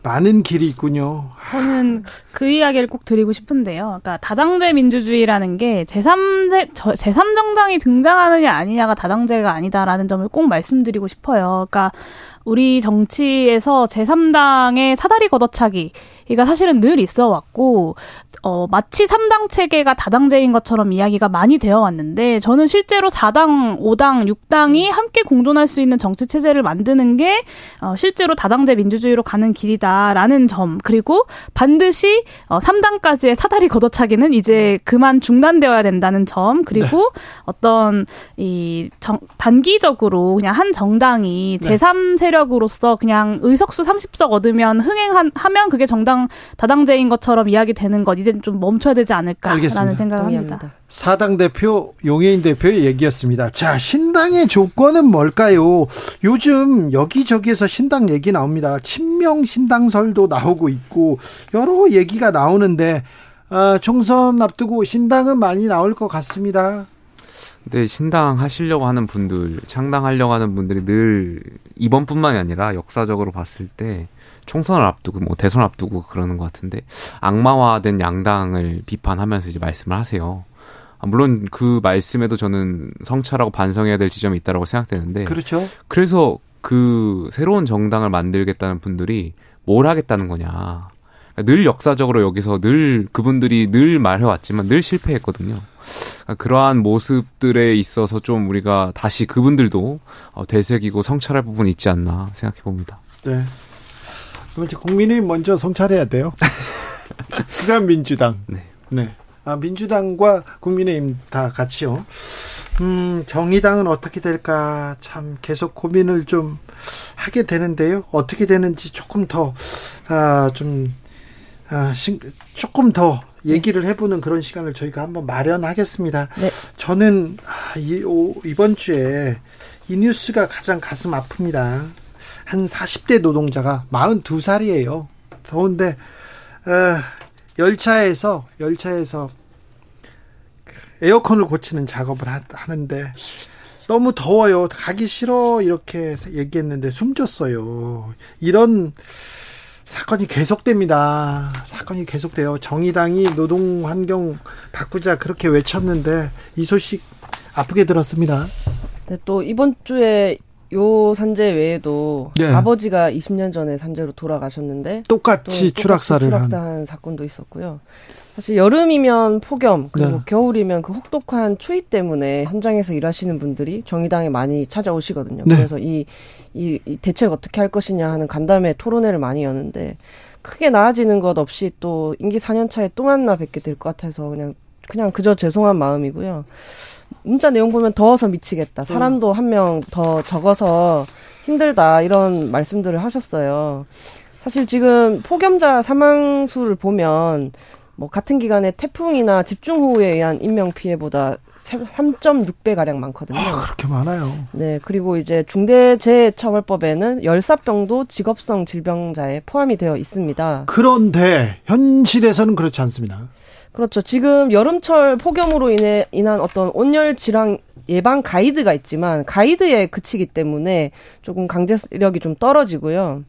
많은 길이 있군요. 저는 그 이야기를 꼭 드리고 싶은데요. 그러니까 다당제 민주주의라는 게 제3세, 제3정당이 등장하느냐 아니냐가 다당제가 아니다라는 점을 꼭 말씀드리고 싶어요. 그러니까 우리 정치에서 제3당의 사다리 걷어차기 이가 사실은 늘 있어 왔고 어 마치 3당 체계가 다당제인 것처럼 이야기가 많이 되어 왔는데 저는 실제로 4당, 5당, 6당이 함께 공존할 수 있는 정치 체제를 만드는 게 어, 실제로 다당제 민주주의로 가는 길이다라는 점. 그리고 반드시 어 3당까지의 사다리 걷어차기는 이제 그만 중단되어야 된다는 점. 그리고 네. 어떤 이 정, 단기적으로 그냥 한 정당이 제3 세력 세력으로서 그냥 의석수 30석 얻으면 흥행하면 그게 정당 다당제인 것처럼 이야기되는 것 이제 좀 멈춰야 되지 않을까라는 알겠습니다. 생각을 동의합니다. 합니다. 사당 대표 용해인 대표의 얘기였습니다. 자, 신당의 조건은 뭘까요? 요즘 여기저기에서 신당 얘기 나옵니다. 친명 신당설도 나오고 있고 여러 얘기가 나오는데 어, 총선 앞두고 신당은 많이 나올 것 같습니다. 근데 신당 하시려고 하는 분들, 창당하려고 하는 분들이 늘 이번뿐만이 아니라 역사적으로 봤을 때 총선을 앞두고 뭐 대선 앞두고 그러는 것 같은데 악마화된 양당을 비판하면서 이제 말씀을 하세요. 아, 물론 그 말씀에도 저는 성찰하고 반성해야 될 지점이 있다고 생각되는데 그렇죠. 그래서 그 새로운 정당을 만들겠다는 분들이 뭘 하겠다는 거냐. 늘 역사적으로 여기서 늘 그분들이 늘 말해왔지만 늘 실패했거든요. 그러니까 그러한 모습들에 있어서 좀 우리가 다시 그분들도 어, 되새기고 성찰할 부분이 있지 않나 생각해 봅니다. 네. 먼저 국민이 먼저 성찰해야 돼요. 그다음 민주당. 네. 네. 아, 민주당과 국민의힘 다 같이요. 음, 정의당은 어떻게 될까 참 계속 고민을 좀 하게 되는데요. 어떻게 되는지 조금 더, 아, 좀, 아, 신, 조금 더 얘기를 해보는 그런 시간을 저희가 한번 마련하겠습니다. 네. 저는 아, 이, 오, 이번 주에 이 뉴스가 가장 가슴 아픕니다. 한 40대 노동자가 42살이에요. 더운데 어, 열차에서 열차에서 에어컨을 고치는 작업을 하, 하는데 너무 더워요. 가기 싫어 이렇게 얘기했는데 숨졌어요. 이런 사건이 계속됩니다. 사건이 계속돼요. 정의당이 노동 환경 바꾸자 그렇게 외쳤는데 이 소식 아프게 들었습니다. 네, 또 이번 주에 요 산재 외에도 네. 아버지가 20년 전에 산재로 돌아가셨는데 똑같이 추락사를 추락사한 한. 사건도 있었고요. 사실 여름이면 폭염 그리고 네. 겨울이면 그 혹독한 추위 때문에 현장에서 일하시는 분들이 정의당에 많이 찾아오시거든요. 네. 그래서 이, 이, 이 대책 어떻게 할 것이냐 하는 간담회 토론회를 많이 여는데 크게 나아지는 것 없이 또 임기 4년 차에 또 만나 뵙게 될 것 같아서 그냥 그냥 그저 죄송한 마음이고요. 문자 내용 보면 더워서 미치겠다. 사람도 음. 한명 더 적어서 힘들다. 이런 말씀들을 하셨어요. 사실 지금 폭염자 사망 수를 보면 뭐 같은 기간에 태풍이나 집중호우에 의한 인명 피해보다 3.6배 가량 많거든요. 아, 그렇게 많아요. 네, 그리고 이제 중대재해처벌법에는 열사병도 직업성 질병자에 포함이 되어 있습니다. 그런데 현실에서는 그렇지 않습니다. 그렇죠. 지금 여름철 폭염으로 인해 인한 어떤 온열 질환 예방 가이드가 있지만 가이드에 그치기 때문에 조금 강제력이 좀 떨어지고요.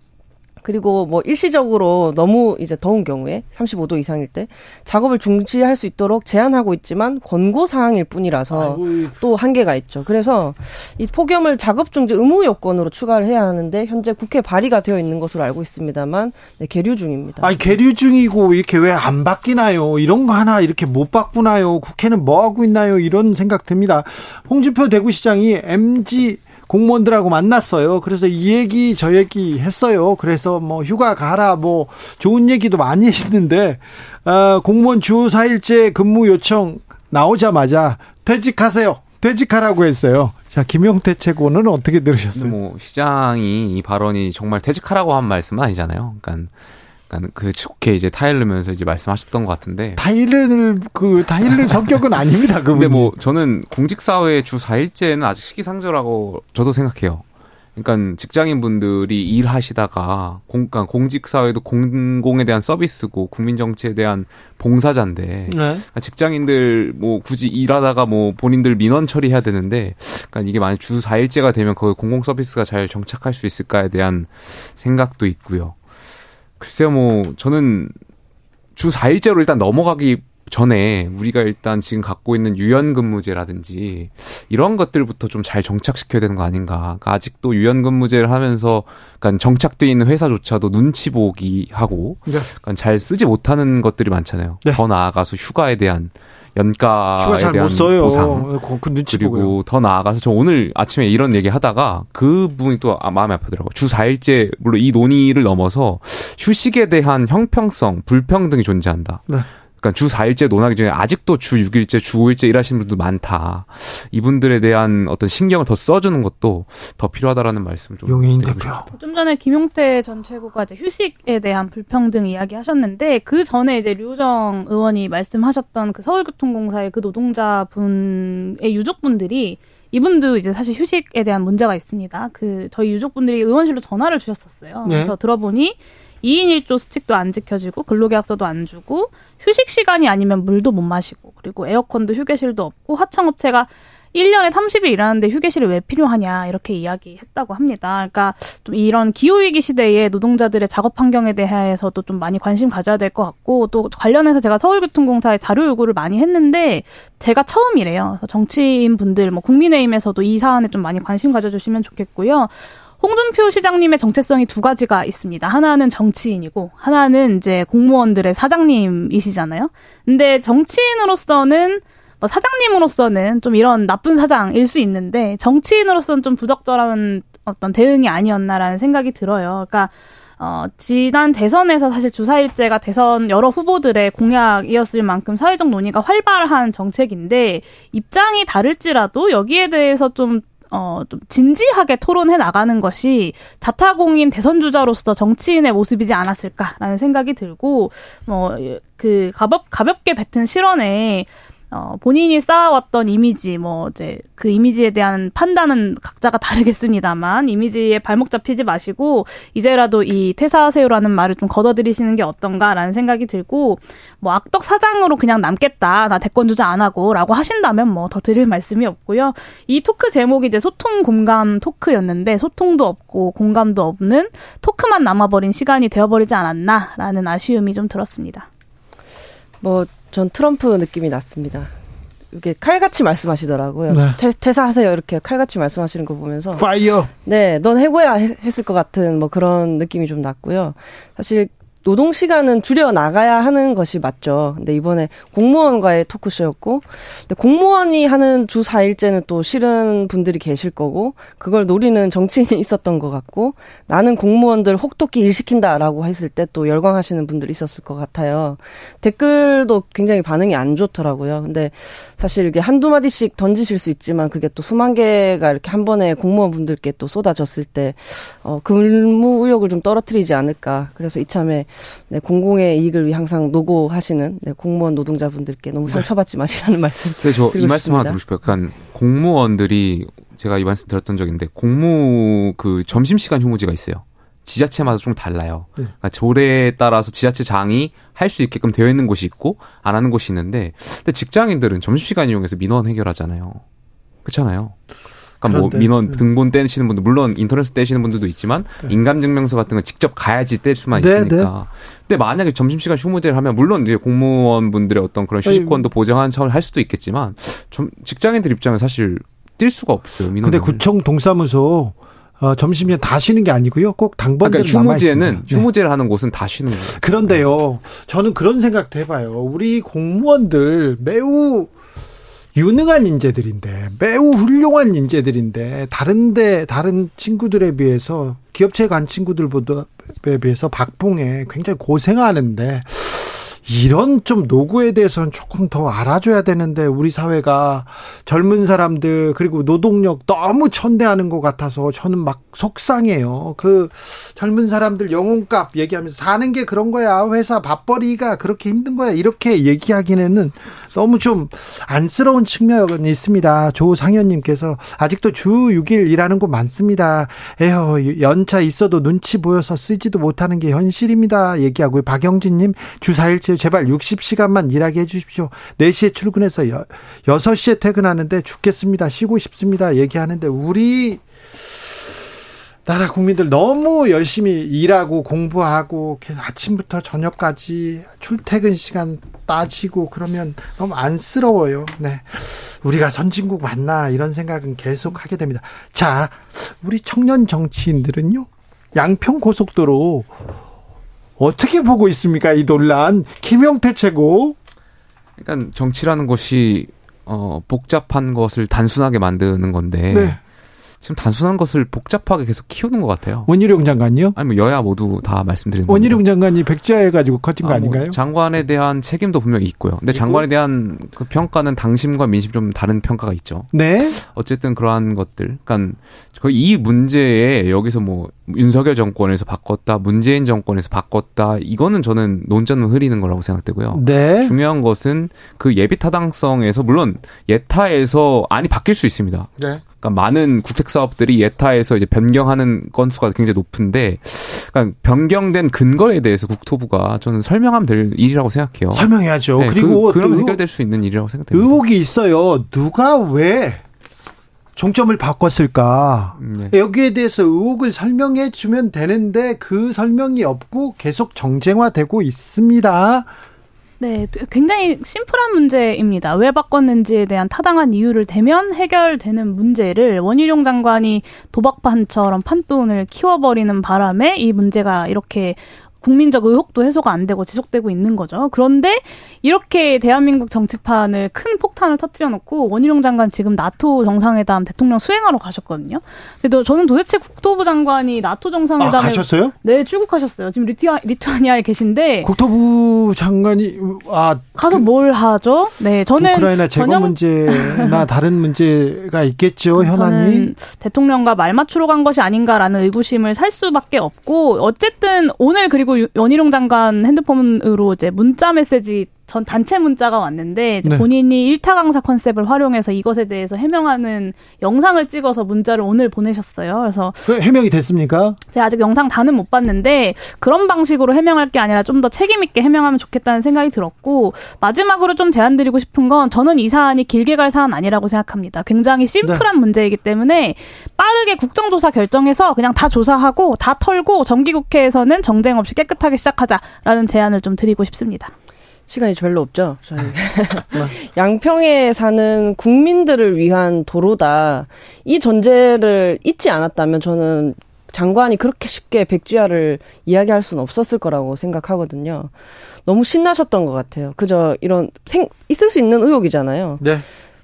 그리고 뭐 일시적으로 너무 이제 더운 경우에 35도 이상일 때 작업을 중지할 수 있도록 제한하고 있지만 권고 사항일 뿐이라서 아이고. 또 한계가 있죠. 그래서 이 폭염을 작업 중지 의무 요건으로 추가를 해야 하는데 현재 국회 발의가 되어 있는 것으로 알고 있습니다만 네, 계류 중입니다. 아니 계류 중이고 이렇게 왜 안 바뀌나요? 이런 거 하나 이렇게 못 바꾸나요? 국회는 뭐 하고 있나요? 이런 생각 듭니다. 홍준표 대구시장이 MG 공무원들하고 만났어요. 그래서 이 얘기 저 얘기 했어요. 그래서 뭐 휴가 가라 뭐 좋은 얘기도 많이 했는데 어, 공무원 주 4일째 근무 요청 나오자마자 퇴직하세요. 퇴직하라고 했어요. 자, 김용태 최고는 어떻게 들으셨어요? 뭐 시장이 이 발언이 정말 퇴직하라고 한 말씀은 아니잖아요. 그러니까 그 좋게 이제 타일르면서 이제 말씀하셨던 것 같은데 타일을 그 타일르 성격은 아닙니다. 그분. 근데 뭐 저는 공직 사회 주 4일째는 아직 시기상조라고 저도 생각해요. 그러니까 직장인 분들이 일하시다가 공, 그러니까 공직 사회도 공공에 대한 서비스고 국민 정치에 대한 봉사자인데 네. 그러니까 직장인들 뭐 굳이 일하다가 뭐 본인들 민원 처리해야 되는데 그러니까 이게 만약 주 4일째가 되면 그 공공 서비스가 잘 정착할 수 있을까에 대한 생각도 있고요. 글쎄요, 뭐, 저는 주 4일째로 일단 넘어가기 전에 우리가 일단 지금 갖고 있는 유연근무제라든지 이런 것들부터 좀 잘 정착시켜야 되는 거 아닌가. 그러니까 아직도 유연근무제를 하면서 그러니까 정착돼 있는 회사조차도 눈치 보기 하고 네. 그러니까 잘 쓰지 못하는 것들이 많잖아요. 네. 더 나아가서 휴가에 대한 연가에 대한 보상 그, 그 그리고 보고요. 더 나아가서 저 오늘 아침에 이런 얘기 하다가 그 부분이 또 아, 마음이 아프더라고요. 주 4일째 물론 이 논의를 넘어서 휴식에 대한 형평성, 불평등이 존재한다. 네. 그러니까 주 4일째 논하기 전에 아직도 주 6일째, 주 5일째 일하시는 분들 많다. 이분들에 대한 어떤 신경을 더 써주는 것도 더 필요하다라는 말씀을 좀 용인 드리고 대표. 좀 전에 김용태 전 최고가 이제 휴식에 대한 불평등 이야기 하셨는데 그 전에 이제 류정 의원이 말씀하셨던 그 서울교통공사의 그 노동자분의 유족분들이 이분도 이제 사실 휴식에 대한 문제가 있습니다. 그 저희 유족분들이 의원실로 전화를 주셨었어요. 네. 그래서 들어보니 2인 1조 수칙도 안 지켜지고 근로계약서도 안 주고 휴식 시간이 아니면 물도 못 마시고 그리고 에어컨도 휴게실도 없고 하청업체가 1년에 30일 일하는데 휴게실이 왜 필요하냐 이렇게 이야기했다고 합니다. 그러니까 좀 이런 기후위기 시대에 노동자들의 작업 환경에 대해서도 좀 많이 관심 가져야 될 것 같고 또 관련해서 제가 서울교통공사에 자료 요구를 많이 했는데 제가 처음이래요. 그래서 정치인 분들 뭐 국민의힘에서도 이 사안에 좀 많이 관심 가져주시면 좋겠고요. 홍준표 시장님의 정체성이 두 가지가 있습니다. 하나는 정치인이고 하나는 이제 공무원들의 사장님이시잖아요. 근데 정치인으로서는 뭐 사장님으로서는 좀 이런 나쁜 사장일 수 있는데 정치인으로서는 좀 부적절한 어떤 대응이 아니었나라는 생각이 들어요. 그러니까 어, 지난 대선에서 사실 주사일제가 대선 여러 후보들의 공약이었을 만큼 사회적 논의가 활발한 정책인데 입장이 다를지라도 여기에 대해서 좀 어, 좀 진지하게 토론해 나가는 것이 자타공인 대선 주자로서 정치인의 모습이지 않았을까라는 생각이 들고, 뭐, 그, 가볍, 가볍게 뱉은 실언에, 어, 본인이 쌓아왔던 이미지, 뭐, 이제, 그 이미지에 대한 판단은 각자가 다르겠습니다만, 이미지에 발목 잡히지 마시고, 이제라도 이 퇴사하세요라는 말을 좀 걷어들이시는 게 어떤가라는 생각이 들고, 뭐, 악덕 사장으로 그냥 남겠다, 나 대권 주자 안 하고, 라고 하신다면 뭐, 더 드릴 말씀이 없고요. 이 토크 제목이 이제 소통 공감 토크였는데, 소통도 없고, 공감도 없는 토크만 남아버린 시간이 되어버리지 않았나라는 아쉬움이 좀 들었습니다. 뭐 전 트럼프 느낌이 났습니다. 이게 칼같이 말씀하시더라고요. 네. 퇴, 퇴사하세요 이렇게 칼같이 말씀하시는 거 보면서 fire. 네, 넌 해고야 해- 했을 것 같은 뭐 그런 느낌이 좀 났고요. 사실 노동 시간은 줄여 나가야 하는 것이 맞죠. 근데 이번에 공무원과의 토크쇼였고, 근데 공무원이 하는 주 4일째는 또 싫은 분들이 계실 거고, 그걸 노리는 정치인이 있었던 것 같고, 나는 공무원들 혹독히 일 시킨다라고 했을 때 또 열광하시는 분들이 있었을 것 같아요. 댓글도 굉장히 반응이 안 좋더라고요. 근데 사실 이게 한두 마디씩 던지실 수 있지만 그게 또 수만 개가 이렇게 한 번에 공무원분들께 또 쏟아졌을 때 어, 근무 의욕을 좀 떨어뜨리지 않을까. 그래서 이참에 네, 공공의 이익을 위해 항상 노고하시는 네, 공무원 노동자분들께 너무 상처받지 마시라는 말씀. 근데 저이 드리고 말씀 하나. 드리고 싶어요. 그러니까 공무원들이 제가 이 말씀 들었던 적인데 공무 그 점심시간 휴무제가 있어요. 지자체마다 좀 달라요. 네. 그러니까 조례에 따라서 지자체장이 할 수 있게끔 되어 있는 곳이 있고 안 하는 곳이 있는데 근데 직장인들은 점심시간 이용해서 민원 해결하잖아요. 그렇잖아요. 그러니까 뭐 민원 네. 등본 떼시는 분들 물론 인터넷 떼시는 분들도 있지만 인감증명서 같은 건 직접 가야지 뗄 수만 네, 있으니까. 근데 만약에 점심시간 휴무제를 하면 물론 이제 공무원분들의 어떤 그런 휴식권도 보장하는 차원을 할 수도 있겠지만 좀 직장인들 입장은 사실 뛸 수가 없어요. 민원. 근데 구청 동사무소 어, 점심에 다 쉬는 게 아니고요. 꼭 당번대로 그러니까 휴무제는. 네. 휴무제를 하는 곳은 다 쉬는 거예요. 그런데요, 저는 그런 생각도 해봐요. 우리 공무원들 매우 유능한 인재들인데, 매우 훌륭한 인재들인데, 다른데, 다른 친구들에 비해서, 기업체에 간 친구들보다에 비해서 박봉에 굉장히 고생하는데, 이런 좀 노고에 대해서는 조금 더 알아줘야 되는데 우리 사회가 젊은 사람들 그리고 노동력 너무 천대하는 것 같아서 저는 막 속상해요. 그 젊은 사람들 영혼값 얘기하면서 사는 게 그런 거야. 회사 밥벌이가 그렇게 힘든 거야. 이렇게 얘기하기에는 너무 좀 안쓰러운 측면이 있습니다. 조상현님께서 아직도 주 6일 일하는 곳 많습니다. 에휴, 연차 있어도 눈치 보여서 쓰지도 못하는 게 현실입니다. 얘기하고요. 박영진님, 주 4일째 제발 60시간만 일하게 해주십시오. 4시에 출근해서 여, 6시에 퇴근하는데 죽겠습니다. 쉬고 싶습니다. 얘기하는데 우리 나라 국민들 너무 열심히 일하고 공부하고 아침부터 저녁까지 출퇴근 시간 따지고 그러면 너무 안쓰러워요. 네. 우리가 선진국 맞나 이런 생각은 계속 하게 됩니다. 자, 우리 청년 정치인들은요. 양평 고속도로 어떻게 보고 있습니까? 이 논란. 김용태 최고. 그러니까 정치라는 것이 어 복잡한 것을 단순하게 만드는 건데 네. 지금 단순한 것을 복잡하게 계속 키우는 것 같아요. 원희룡 장관요? 아니 뭐 여야 모두 다 말씀드리는 원희룡 장관이 백지화해 가지고 커진 거 아, 뭐 아닌가요? 장관에 대한 책임도 분명히 있고요. 근데 있고? 장관에 대한 그 평가는 당심과 민심 좀 다른 평가가 있죠. 네. 어쨌든 그러한 것들, 그러니까 이 문제에 여기서 뭐 윤석열 정권에서 바꿨다, 문재인 정권에서 바꿨다, 이거는 저는 논전을 흐리는 거라고 생각되고요. 네. 중요한 것은 그 예비 타당성에서 물론 예타에서 안이 바뀔 수 있습니다. 네. 그러니까 많은 국책 사업들이 예타에서 이제 변경하는 건수가 굉장히 높은데, 그러니까 변경된 근거에 대해서 국토부가 저는 설명하면 될 일이라고 생각해요. 설명해야죠. 네, 그리고 그, 그럼 해결될 수 있는 일이라고 생각됩니다. 의혹이 있어요. 누가 왜 종점을 바꿨을까? 네. 여기에 대해서 의혹을 설명해 주면 되는데 그 설명이 없고 계속 정쟁화되고 있습니다. 네, 굉장히 심플한 문제입니다. 왜 바꿨는지에 대한 타당한 이유를 대면 해결되는 문제를 원희룡 장관이 도박판처럼 판돈을 키워버리는 바람에 이 문제가 이렇게 국민적 의혹도 해소가 안 되고 지속되고 있는 거죠. 그런데 이렇게 대한민국 정치판을 큰 폭탄을 터뜨려 놓고 원희룡 장관 지금 나토 정상회담 대통령 수행하러 가셨거든요. 근데 저는 도대체 국토부 장관이 나토 정상회담에 아, 가셨어요? 네, 출국하셨어요. 지금 리투아, 리투아니아에 계신데 국토부 장관이 아 가서 그, 뭘 하죠? 네, 저는 우크라이나 재건 전형... 문제나 다른 문제가 있겠죠, 현안이. 대통령과 말 맞추러 간 것이 아닌가라는 의구심을 살 수밖에 없고 어쨌든 오늘 그리고 원희룡 장관 핸드폰으로 이제 문자 메시지 전 단체 문자가 왔는데 네. 본인이 일타 강사 컨셉을 활용해서 이것에 대해서 해명하는 영상을 찍어서 문자를 오늘 보내셨어요. 그래서 그 해명이 됐습니까? 제가 아직 영상 다는 못 봤는데 그런 방식으로 해명할 게 아니라 좀 더 책임 있게 해명하면 좋겠다는 생각이 들었고 마지막으로 좀 제안드리고 싶은 건 저는 이 사안이 길게 갈 사안 아니라고 생각합니다. 굉장히 심플한 네. 문제이기 때문에 빠르게 국정조사 결정해서 그냥 다 조사하고 다 털고 정기국회에서는 정쟁 없이 깨끗하게 시작하자라는 제안을 좀 드리고 싶습니다. 시간이 별로 없죠. 저희 양평에 사는 국민들을 위한 도로다. 이 전제를 잊지 않았다면 저는 장관이 그렇게 쉽게 백지화를 이야기할 수는 없었을 거라고 생각하거든요. 너무 신나셨던 것 같아요. 그저 이런 생 있을 수 있는 의혹이잖아요. 네.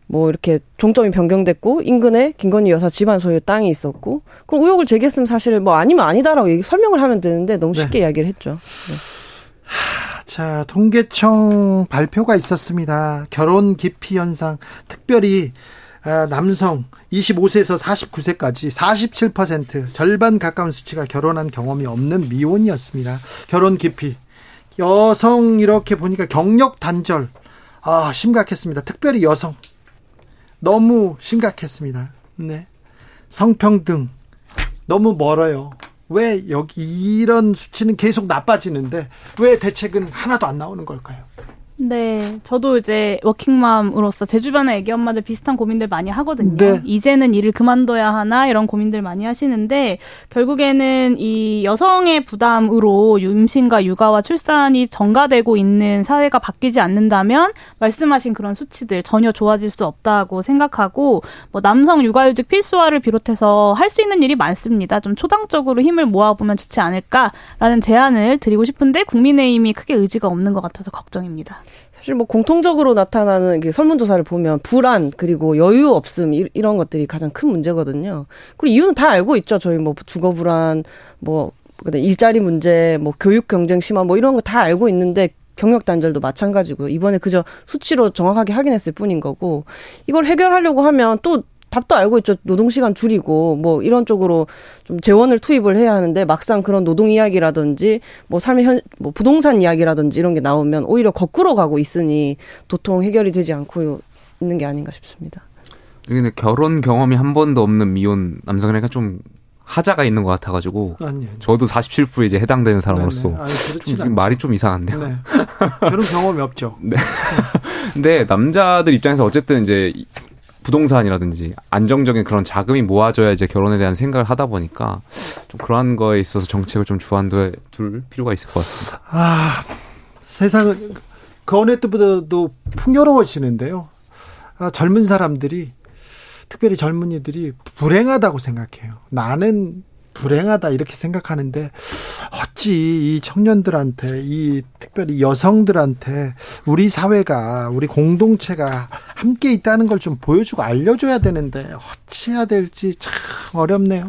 뭐 이렇게 종점이 변경됐고 인근에 김건희 여사 집안 소유 땅이 있었고 그럼 의혹을 제기했으면 사실 뭐 아니면 아니다라고 얘기, 설명을 하면 되는데 너무 쉽게 네. 이야기를 했죠. 네. 자, 통계청 발표가 있었습니다. 결혼 기피 현상, 특별히 아, 남성 25세에서 49세까지 47% 절반 가까운 수치가 결혼한 경험이 없는 미혼이었습니다. 결혼 기피. 여성 이렇게 보니까 경력 단절. 아, 심각했습니다. 특별히 여성. 너무 심각했습니다. 네. 성평등. 너무 멀어요. 왜 여기 이런 수치는 계속 나빠지는데 왜 대책은 하나도 안 나오는 걸까요? 네, 저도 이제 워킹맘으로서 제 주변에 애기 엄마들 비슷한 고민들 많이 하거든요. 네. 이제는 일을 그만둬야 하나 이런 고민들 많이 하시는데 결국에는 이 여성의 부담으로 임신과 육아와 출산이 전가되고 있는 사회가 바뀌지 않는다면 말씀하신 그런 수치들 전혀 좋아질 수 없다고 생각하고 뭐 남성 육아휴직 필수화를 비롯해서 할 수 있는 일이 많습니다. 좀 초당적으로 힘을 모아보면 좋지 않을까라는 제안을 드리고 싶은데 국민의힘이 크게 의지가 없는 것 같아서 걱정입니다. 사실 뭐 공통적으로 나타나는 설문조사를 보면 불안 그리고 여유 없음 이 런 것들이 가장 큰 문제거든요. 그리고 이유는 다 알고 있죠. 저희 뭐 주거 불안, 뭐 일자리 문제, 뭐 교육 경쟁 심화 뭐 이런 거 다 알고 있는데 경력 단절도 마찬가지고요. 이번에 그저 수치로 정확하게 확인했을 뿐인 거고 이걸 해결하려고 하면 또 답도 알고 있죠. 노동시간 줄이고 뭐 이런 쪽으로 좀 재원을 투입을 해야 하는데 막상 그런 노동 이야기라든지 뭐 삶의 현, 뭐 부동산 이야기라든지 이런 게 나오면 오히려 거꾸로 가고 있으니 도통 해결이 되지 않고 있는 게 아닌가 싶습니다. 근데 결혼 경험이 한 번도 없는 미혼 남성이니까 좀 하자가 있는 것 같아가지고 아니요. 저도 47%에 이제 해당되는 사람으로서 네, 네. 아니, 좀 말이 좀 이상한데요. 네. 결혼 경험이 없죠. 네. 근데 남자들 입장에서 어쨌든 이제 부동산이라든지 안정적인 그런 자금이 모아져야 이제 결혼에 대한 생각을 하다 보니까 좀 그러한 거에 있어서 정책을 좀 주안둬 둘 필요가 있을 것 같습니다. 아, 세상은 그 어느 때보다도 풍요로워지는데요. 아, 젊은 사람들이 특별히 젊은이들이 불행하다고 생각해요. 나는 불행하다 이렇게 생각하는데 어찌 이 청년들한테 이 특별히 여성들한테 우리 사회가 우리 공동체가 함께 있다는 걸 좀 보여주고 알려줘야 되는데 어찌 해야 될지 참 어렵네요.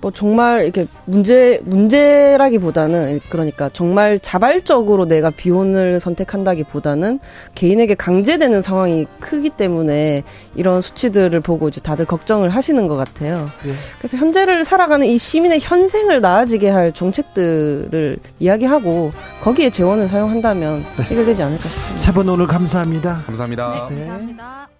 뭐 정말 이렇게 문제 문제라기보다는 그러니까 정말 자발적으로 내가 비혼을 선택한다기보다는 개인에게 강제되는 상황이 크기 때문에 이런 수치들을 보고 이제 다들 걱정을 하시는 것 같아요. 네. 그래서 현재를 살아가는 이 시민의 현생을 나아지게 할 정책들을 이야기하고 거기에 재원을 사용한다면 네. 해결되지 않을까 싶습니다. 세 분 오늘 감사합니다. 감사합니다. 네, 감사합니다.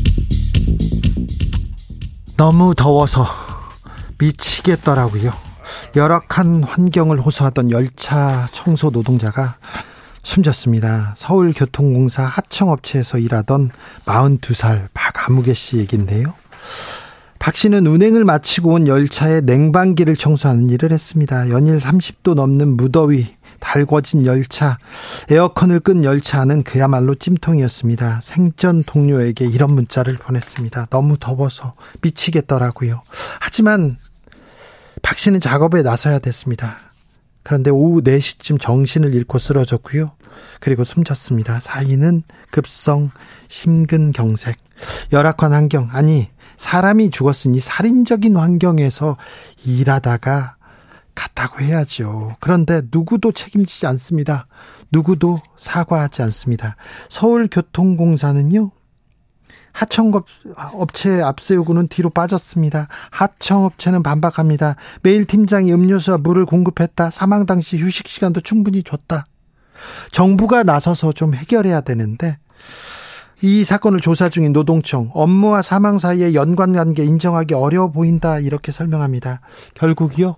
너무 더워서 미치겠더라고요. 열악한 환경을 호소하던 열차 청소 노동자가 숨졌습니다. 서울교통공사 하청업체에서 일하던 42살 박아무개 씨 얘기인데요. 박 씨는 운행을 마치고 온 열차의 냉방기를 청소하는 일을 했습니다. 연일 30도 넘는 무더위 달궈진 열차, 에어컨을 끈 열차 는 그야말로 찜통이었습니다. 생전 동료에게 이런 문자를 보냈습니다. 너무 더워서 미치겠더라고요. 하지만 박 씨는 작업에 나서야 됐습니다. 그런데 오후 4시쯤 정신을 잃고 쓰러졌고요. 그리고 숨졌습니다. 사인은 급성 심근경색. 열악한 환경, 아니, 사람이 죽었으니 살인적인 환경에서 일하다가 같다고 해야죠. 그런데 누구도 책임지지 않습니다. 누구도 사과하지 않습니다. 서울교통공사는요, 하청업체 압수 요구는 뒤로 빠졌습니다. 하청업체는 반박합니다. 매일 팀장이 음료수와 물을 공급했다. 사망 당시 휴식 시간도 충분히 줬다. 정부가 나서서 좀 해결해야 되는데 이 사건을 조사 중인 노동청 업무와 사망 사이의 연관 관계 인정하기 어려워 보인다 이렇게 설명합니다. 결국이요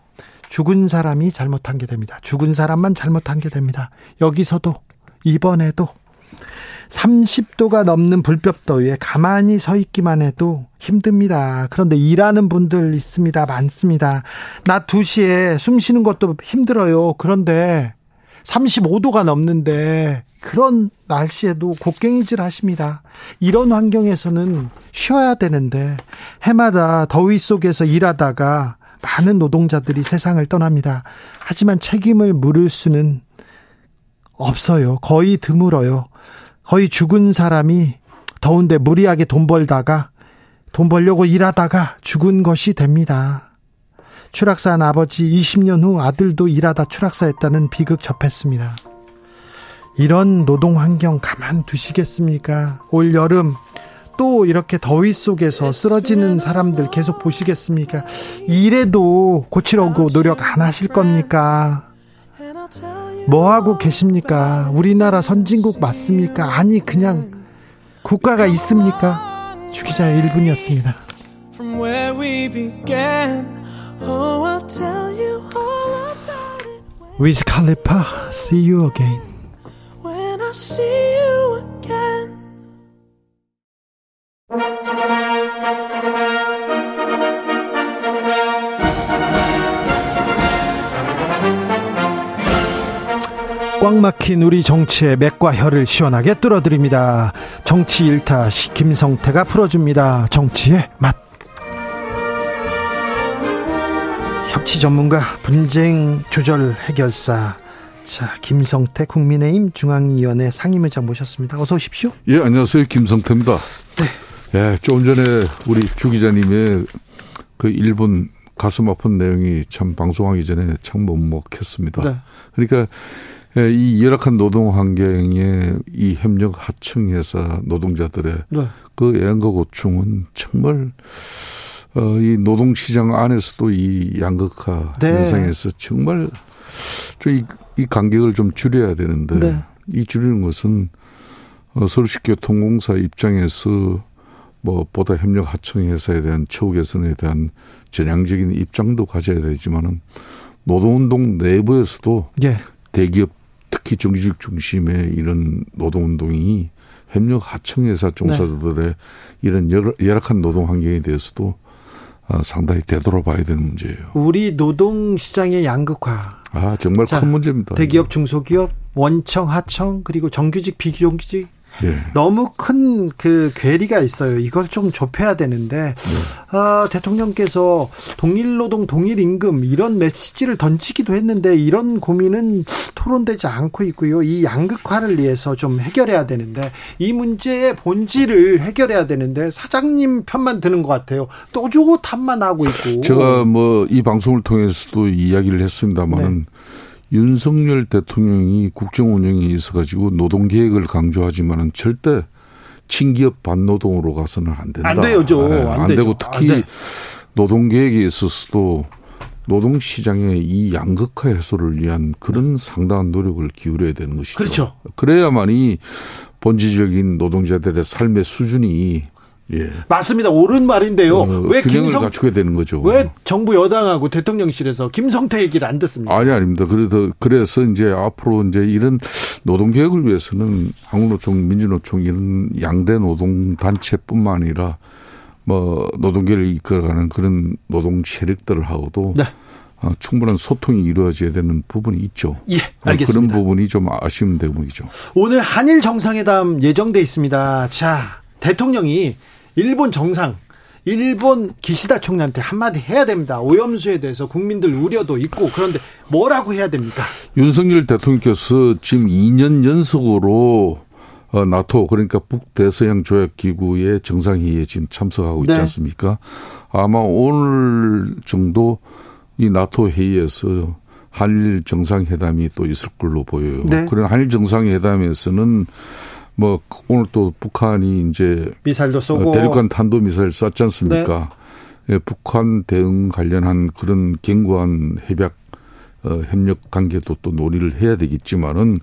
죽은 사람이 잘못한 게 됩니다. 죽은 사람만 잘못한 게 됩니다. 여기서도 이번에도 30도가 넘는 불볕더위에 가만히 서 있기만 해도 힘듭니다. 그런데 일하는 분들 있습니다. 많습니다. 낮 2시에 숨 쉬는 것도 힘들어요. 그런데 35도가 넘는데 그런 날씨에도 곡괭이질 하십니다. 이런 환경에서는 쉬어야 되는데 해마다 더위 속에서 일하다가 많은 노동자들이 세상을 떠납니다. 하지만 책임을 물을 수는 없어요. 거의 드물어요. 거의 죽은 사람이 더운데 무리하게 돈 벌다가 돈 벌려고 일하다가 죽은 것이 됩니다. 추락사한 아버지 20년 후 아들도 일하다 추락사했다는 비극 접했습니다. 이런 노동 환경 가만 두시겠습니까? 올 여름 또 이렇게 더위 속에서 쓰러지는 사람들 계속 보시겠습니까? 이래도 고치려고 노력 안 하실 겁니까? 뭐 하고 계십니까? 우리나라 선진국 맞습니까? 아니, 그냥 국가가 있습니까? 주기자의 1분이었습니다. 위즈 칼리파, see you again. 꽉 막힌 우리 정치의 맥과 혀를 시원하게 뚫어드립니다. 정치 일타 김성태가 풀어줍니다. 정치의 맛. 협치 전문가 분쟁 조절 해결사 자 김성태 국민의힘 중앙위원회 상임의장 모셨습니다. 어서 오십시오. 예 안녕하세요 김성태입니다. 네. 예, 좀 전에 우리 주 기자님의 그 일본 가슴 아픈 내용이 참 방송하기 전에 참 못먹혔습니다. 네. 그러니까 예, 이 열악한 노동 환경에 이 협력 하청 회사 노동자들의 네. 그 애안과 고충은 정말 어, 이 노동 시장 안에서도 이 양극화 네. 현상에서 정말 좀이 이 간격을 좀 줄여야 되는데 네. 이 줄이는 것은 어, 서울시 교통공사 입장에서 뭐 보다 협력 하청 회사에 대한 처우 개선에 대한 전향적인 입장도 가져야 되지만은 노동운동 내부에서도 예. 대기업 특히 정규직 중심의 이런 노동운동이 협력 하청회사 종사자들의 네. 이런 열악한 노동 환경에 대해서도 아, 상당히 되돌아봐야 되는 문제예요. 우리 노동 시장의 양극화. 아 정말 자, 큰 문제입니다. 대기업, 중소기업, 원청, 하청 그리고 정규직, 비정규직 예. 너무 큰 그 괴리가 있어요. 이걸 좀 좁혀야 되는데 네. 아, 대통령께서 동일 노동 동일 임금 이런 메시지를 던지기도 했는데 이런 고민은 토론되지 않고 있고요. 이 양극화를 위해서 좀 해결해야 되는데 이 문제의 본질을 해결해야 되는데 사장님 편만 드는 것 같아요. 또 주고 탓만 하고 있고. 제가 뭐 이 방송을 통해서도 이야기를 했습니다만은. 네. 윤석열 대통령이 국정 운영에 있어가지고 노동 계획을 강조하지만은 절대 친기업 반노동으로 가서는 안 된다. 안 되죠. 네, 안, 안 되고 특히 안 노동 계획에 있어서도 노동 시장의 이 양극화 해소를 위한 그런 상당한 노력을 기울여야 되는 것이죠. 그렇죠. 그래야만이 본질적인 노동자들의 삶의 수준이 예. 맞습니다. 옳은 말인데요. 어, 왜 김성 갖추게 되는 거죠. 왜 정부 여당하고 대통령실에서 김성태 얘기를 안 듣습니까? 아니 아닙니다. 그래서 그래서 이제 앞으로 이제 이런 노동 개혁을 위해서는 한국노총, 민주노총 이런 양대 노동 단체뿐만 아니라 뭐 노동계를 이끌어가는 그런 노동 세력들을 하고도 네. 어, 충분한 소통이 이루어져야 되는 부분이 있죠. 예, 알겠습니다. 그런 부분이 좀 아쉬운 대목이죠. 오늘 한일 정상회담 예정돼 있습니다. 자, 대통령이 일본 정상 일본 기시다 총리한테 한마디 해야 됩니다. 오염수에 대해서 국민들 우려도 있고 그런데 뭐라고 해야 됩니까? 윤석열 대통령께서 지금 2년 연속으로 어, 나토 그러니까 북대서양 조약 기구의 정상회의에 지금 참석하고 있지 네. 않습니까? 아마 오늘 정도 이 나토 회의에서 한일 정상회담이 또 있을 걸로 보여요. 네. 그런 한일 정상회담에서는 뭐 오늘 또 북한이 이제 미사일도 쏘고 어, 대륙간 탄도 미사일 쐈지 않습니까? 네. 예, 북한 대응 관련한 그런 견고한 협약 어, 협력 관계도 또 논의를 해야 되겠지만은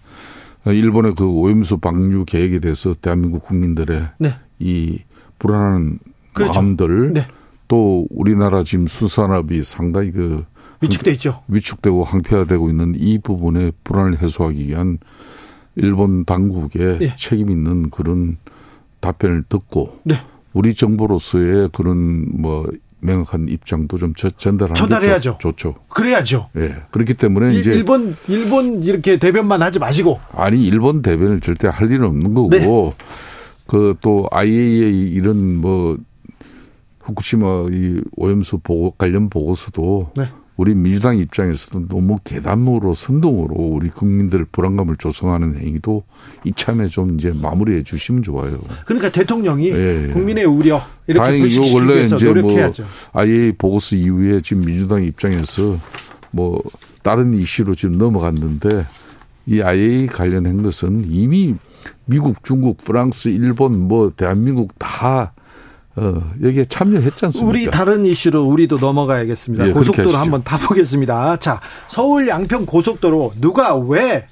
어, 일본의 그 오염수 방류 계획에 대해서 대한민국 국민들의 네. 이 불안한 그렇죠. 마음들 네. 또 우리나라 지금 수산업이 상당히 그 위축돼 있죠. 위축되고 항폐화되고 있는 이 부분의 불안을 해소하기 위한 일본 당국의 예. 책임 있는 그런 답변을 듣고 네. 우리 정부로서의 그런 뭐 명확한 입장도 좀 전달하는 전달해야죠. 좋죠. 그래야죠. 예. 그렇기 때문에 일, 이제 일본 일본 이렇게 대변만 하지 마시고 아니 일본 대변을 절대 할 일은 없는 거고 네. 그또 IAEA 이런 뭐 후쿠시마 이 오염수 보고 관련 보고서도 네. 우리 민주당 입장에서도 너무 계단으로 선동으로 우리 국민들 불안감을 조성하는 행위도 이참에 좀 이제 마무리해 주시면 좋아요. 그러니까 대통령이 예, 예. 국민의 우려 이렇게 불식시키기 위해서 뭐 노력해야죠. 뭐 아예 보고서 이후에 지금 민주당 입장에서 뭐 다른 이슈로 지금 넘어갔는데 이 IA 관련한 것은 이미 미국, 중국, 프랑스, 일본, 뭐 대한민국 다 어, 여기에 참여했지 않습니까? 우리 다른 이슈로 우리도 넘어가야겠습니다. 예, 고속도로 한번 타보겠습니다. 자, 서울 양평 고속도로 누가 왜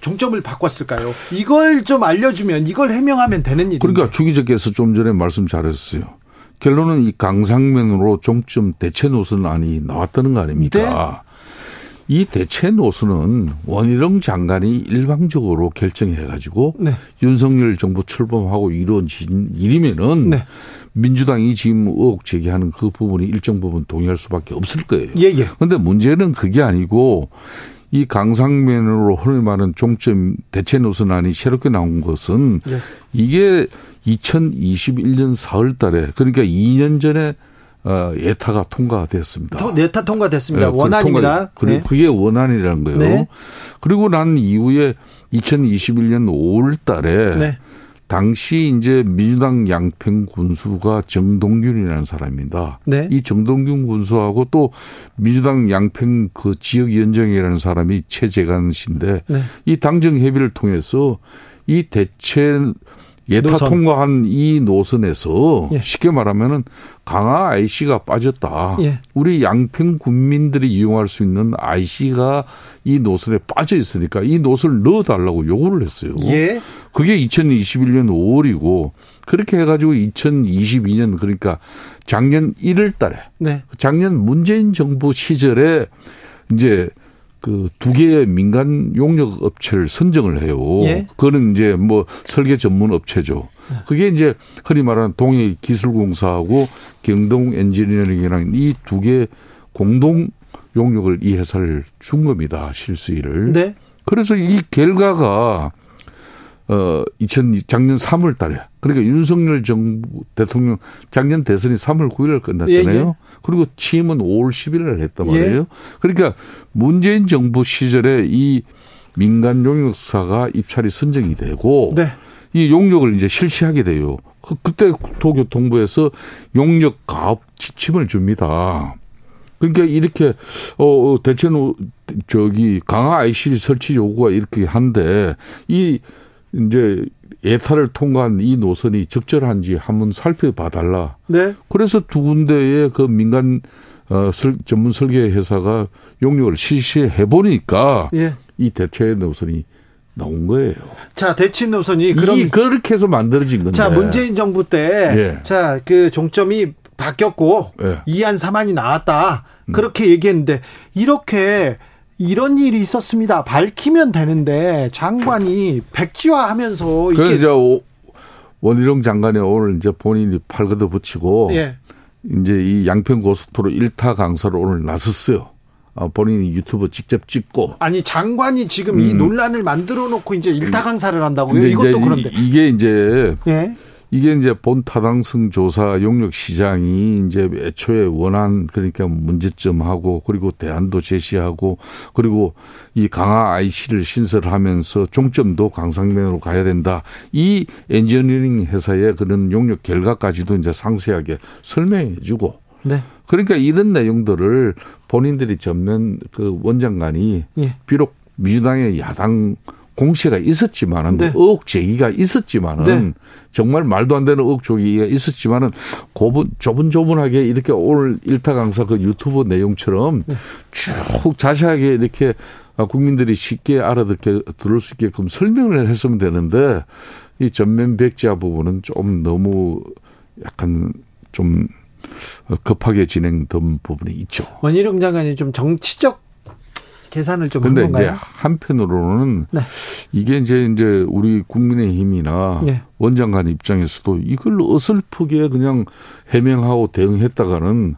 종점을 바꿨을까요? 이걸 좀 알려주면 이걸 해명하면 되는 일입니다. 그러니까 주기자께서 좀 전에 말씀 잘했어요. 결론은 이 강상면으로 종점 대체 노선안이 나왔다는 거 아닙니까? 네. 이 대체 노선은 원희룡 장관이 일방적으로 결정해가지고 네. 윤석열 정부 출범하고 이루어진 일이면은 네. 민주당이 지금 의혹 제기하는 그 부분이 일정 부분 동의할 수밖에 없을 거예요. 예, 예. 근데 문제는 그게 아니고 이 강상면으로 흔히 말하는 종점 대체 노선안이 새롭게 나온 것은 예. 이게 2021년 4월 달에 그러니까 2년 전에 어, 예타가 통과됐습니다. 예타 통과됐습니다. 네, 원안입니다. 그리고 네. 그게 원안이라는 거예요. 네. 그리고 난 이후에 2021년 5월 달에 네. 당시 이제 민주당 양평 군수가 정동균이라는 사람입니다. 네. 이 정동균 군수하고 또 민주당 양평 그 지역위원장이라는 사람이 최재관 씨인데 네. 이 당정 협의를 통해서 이 대체 예타 노선. 통과한 이 노선에서 예. 쉽게 말하면은 강화 IC가 빠졌다. 예. 우리 양평 군민들이 이용할 수 있는 IC가 이 노선에 빠져 있으니까 이 노선을 넣어달라고 요구를 했어요. 예. 그게 2021년 5월이고 그렇게 해가지고 2022년 그러니까 작년 1월 달에 네. 작년 문재인 정부 시절에 이제 그 두 개의 민간 용역 업체를 선정을 해요. 예? 그거는 이제 뭐 설계 전문 업체죠. 그게 이제 흔히 말하는 동해 기술공사하고 경동 엔지니어링이랑 이 두 개 공동 용역을 이 회사를 준 겁니다. 실수일을. 네. 그래서 이 결과가 어, 2000, 작년 3월 달에. 그러니까 윤석열 정부 대통령 작년 대선이 3월 9일에 끝났잖아요. 예, 예. 그리고 취임은 5월 10일에 했단 예. 말이에요. 예. 그러니까 문재인 정부 시절에 이 민간 용역사가 입찰이 선정이 되고 네. 이 용역을 이제 실시하게 돼요. 그, 그때 도교통부에서 용역 가업 지침을 줍니다. 그러니까 이렇게 어, 어 대체는 저기 강화 IC 설치 요구가 이렇게 한데 이 이제 예타를 통과한 이 노선이 적절한지 한번 살펴봐 달라. 네. 그래서 두 군데의 그 민간 어, 설, 전문 설계 회사가 용역을 실시해 보니까 예. 이 대체 노선이 나온 거예요. 자, 대체 노선이 그럼 그렇게 해서 만들어진 건데. 자, 문재인 정부 때 예. 자, 그 종점이 바뀌었고 예. 2안 3안이 나왔다. 음. 그렇게 음. 얘기했는데 이렇게 이런 일이 있었습니다. 밝히면 되는데 장관이 백지화하면서 이게 이제 원희룡 장관이 오늘 이제 본인이 팔걷어 붙이고 예. 이제 이 양평 고속도로 1타 강사로 오늘 나섰어요. 아, 본인이 유튜브 직접 찍고 아니 장관이 지금 음. 이 논란을 만들어 놓고 이제 1타 강사를 한다고요? 이것도 그런데 이게 이제 예. 이게 이제 본 타당성 조사 용역 시장이 이제 애초에 원한 그러니까 문제점하고 그리고 대안도 제시하고 그리고 이 강화 IC를 신설하면서 종점도 강상면으로 가야 된다. 이 엔지니어링 회사의 그런 용역 결과까지도 이제 상세하게 설명해 주고 네. 그러니까 이런 내용들을 본인들이 전면 그 원장관이 예. 비록 민주당의 야당 공시가 있었지만은 네. 의혹 제기가 있었지만은 네. 정말 말도 안 되는 의혹 제기가 있었지만은 고분 조분조분하게 이렇게 오늘 일타 강사 그 유튜브 내용처럼 네. 쭉 자세하게 이렇게 국민들이 쉽게 알아듣게 들을 수 있게끔 설명을 했으면 되는데 이 전면 백지화 부분은 좀 너무 약간 좀 급하게 진행된 부분이 있죠. 원희룡 장관이 좀 정치적 계산을 좀 근데 이제 한편으로는 네. 이게 이제 이제 우리 국민의힘이나 네. 원장관 입장에서도 이걸 어설프게 그냥 해명하고 대응했다가는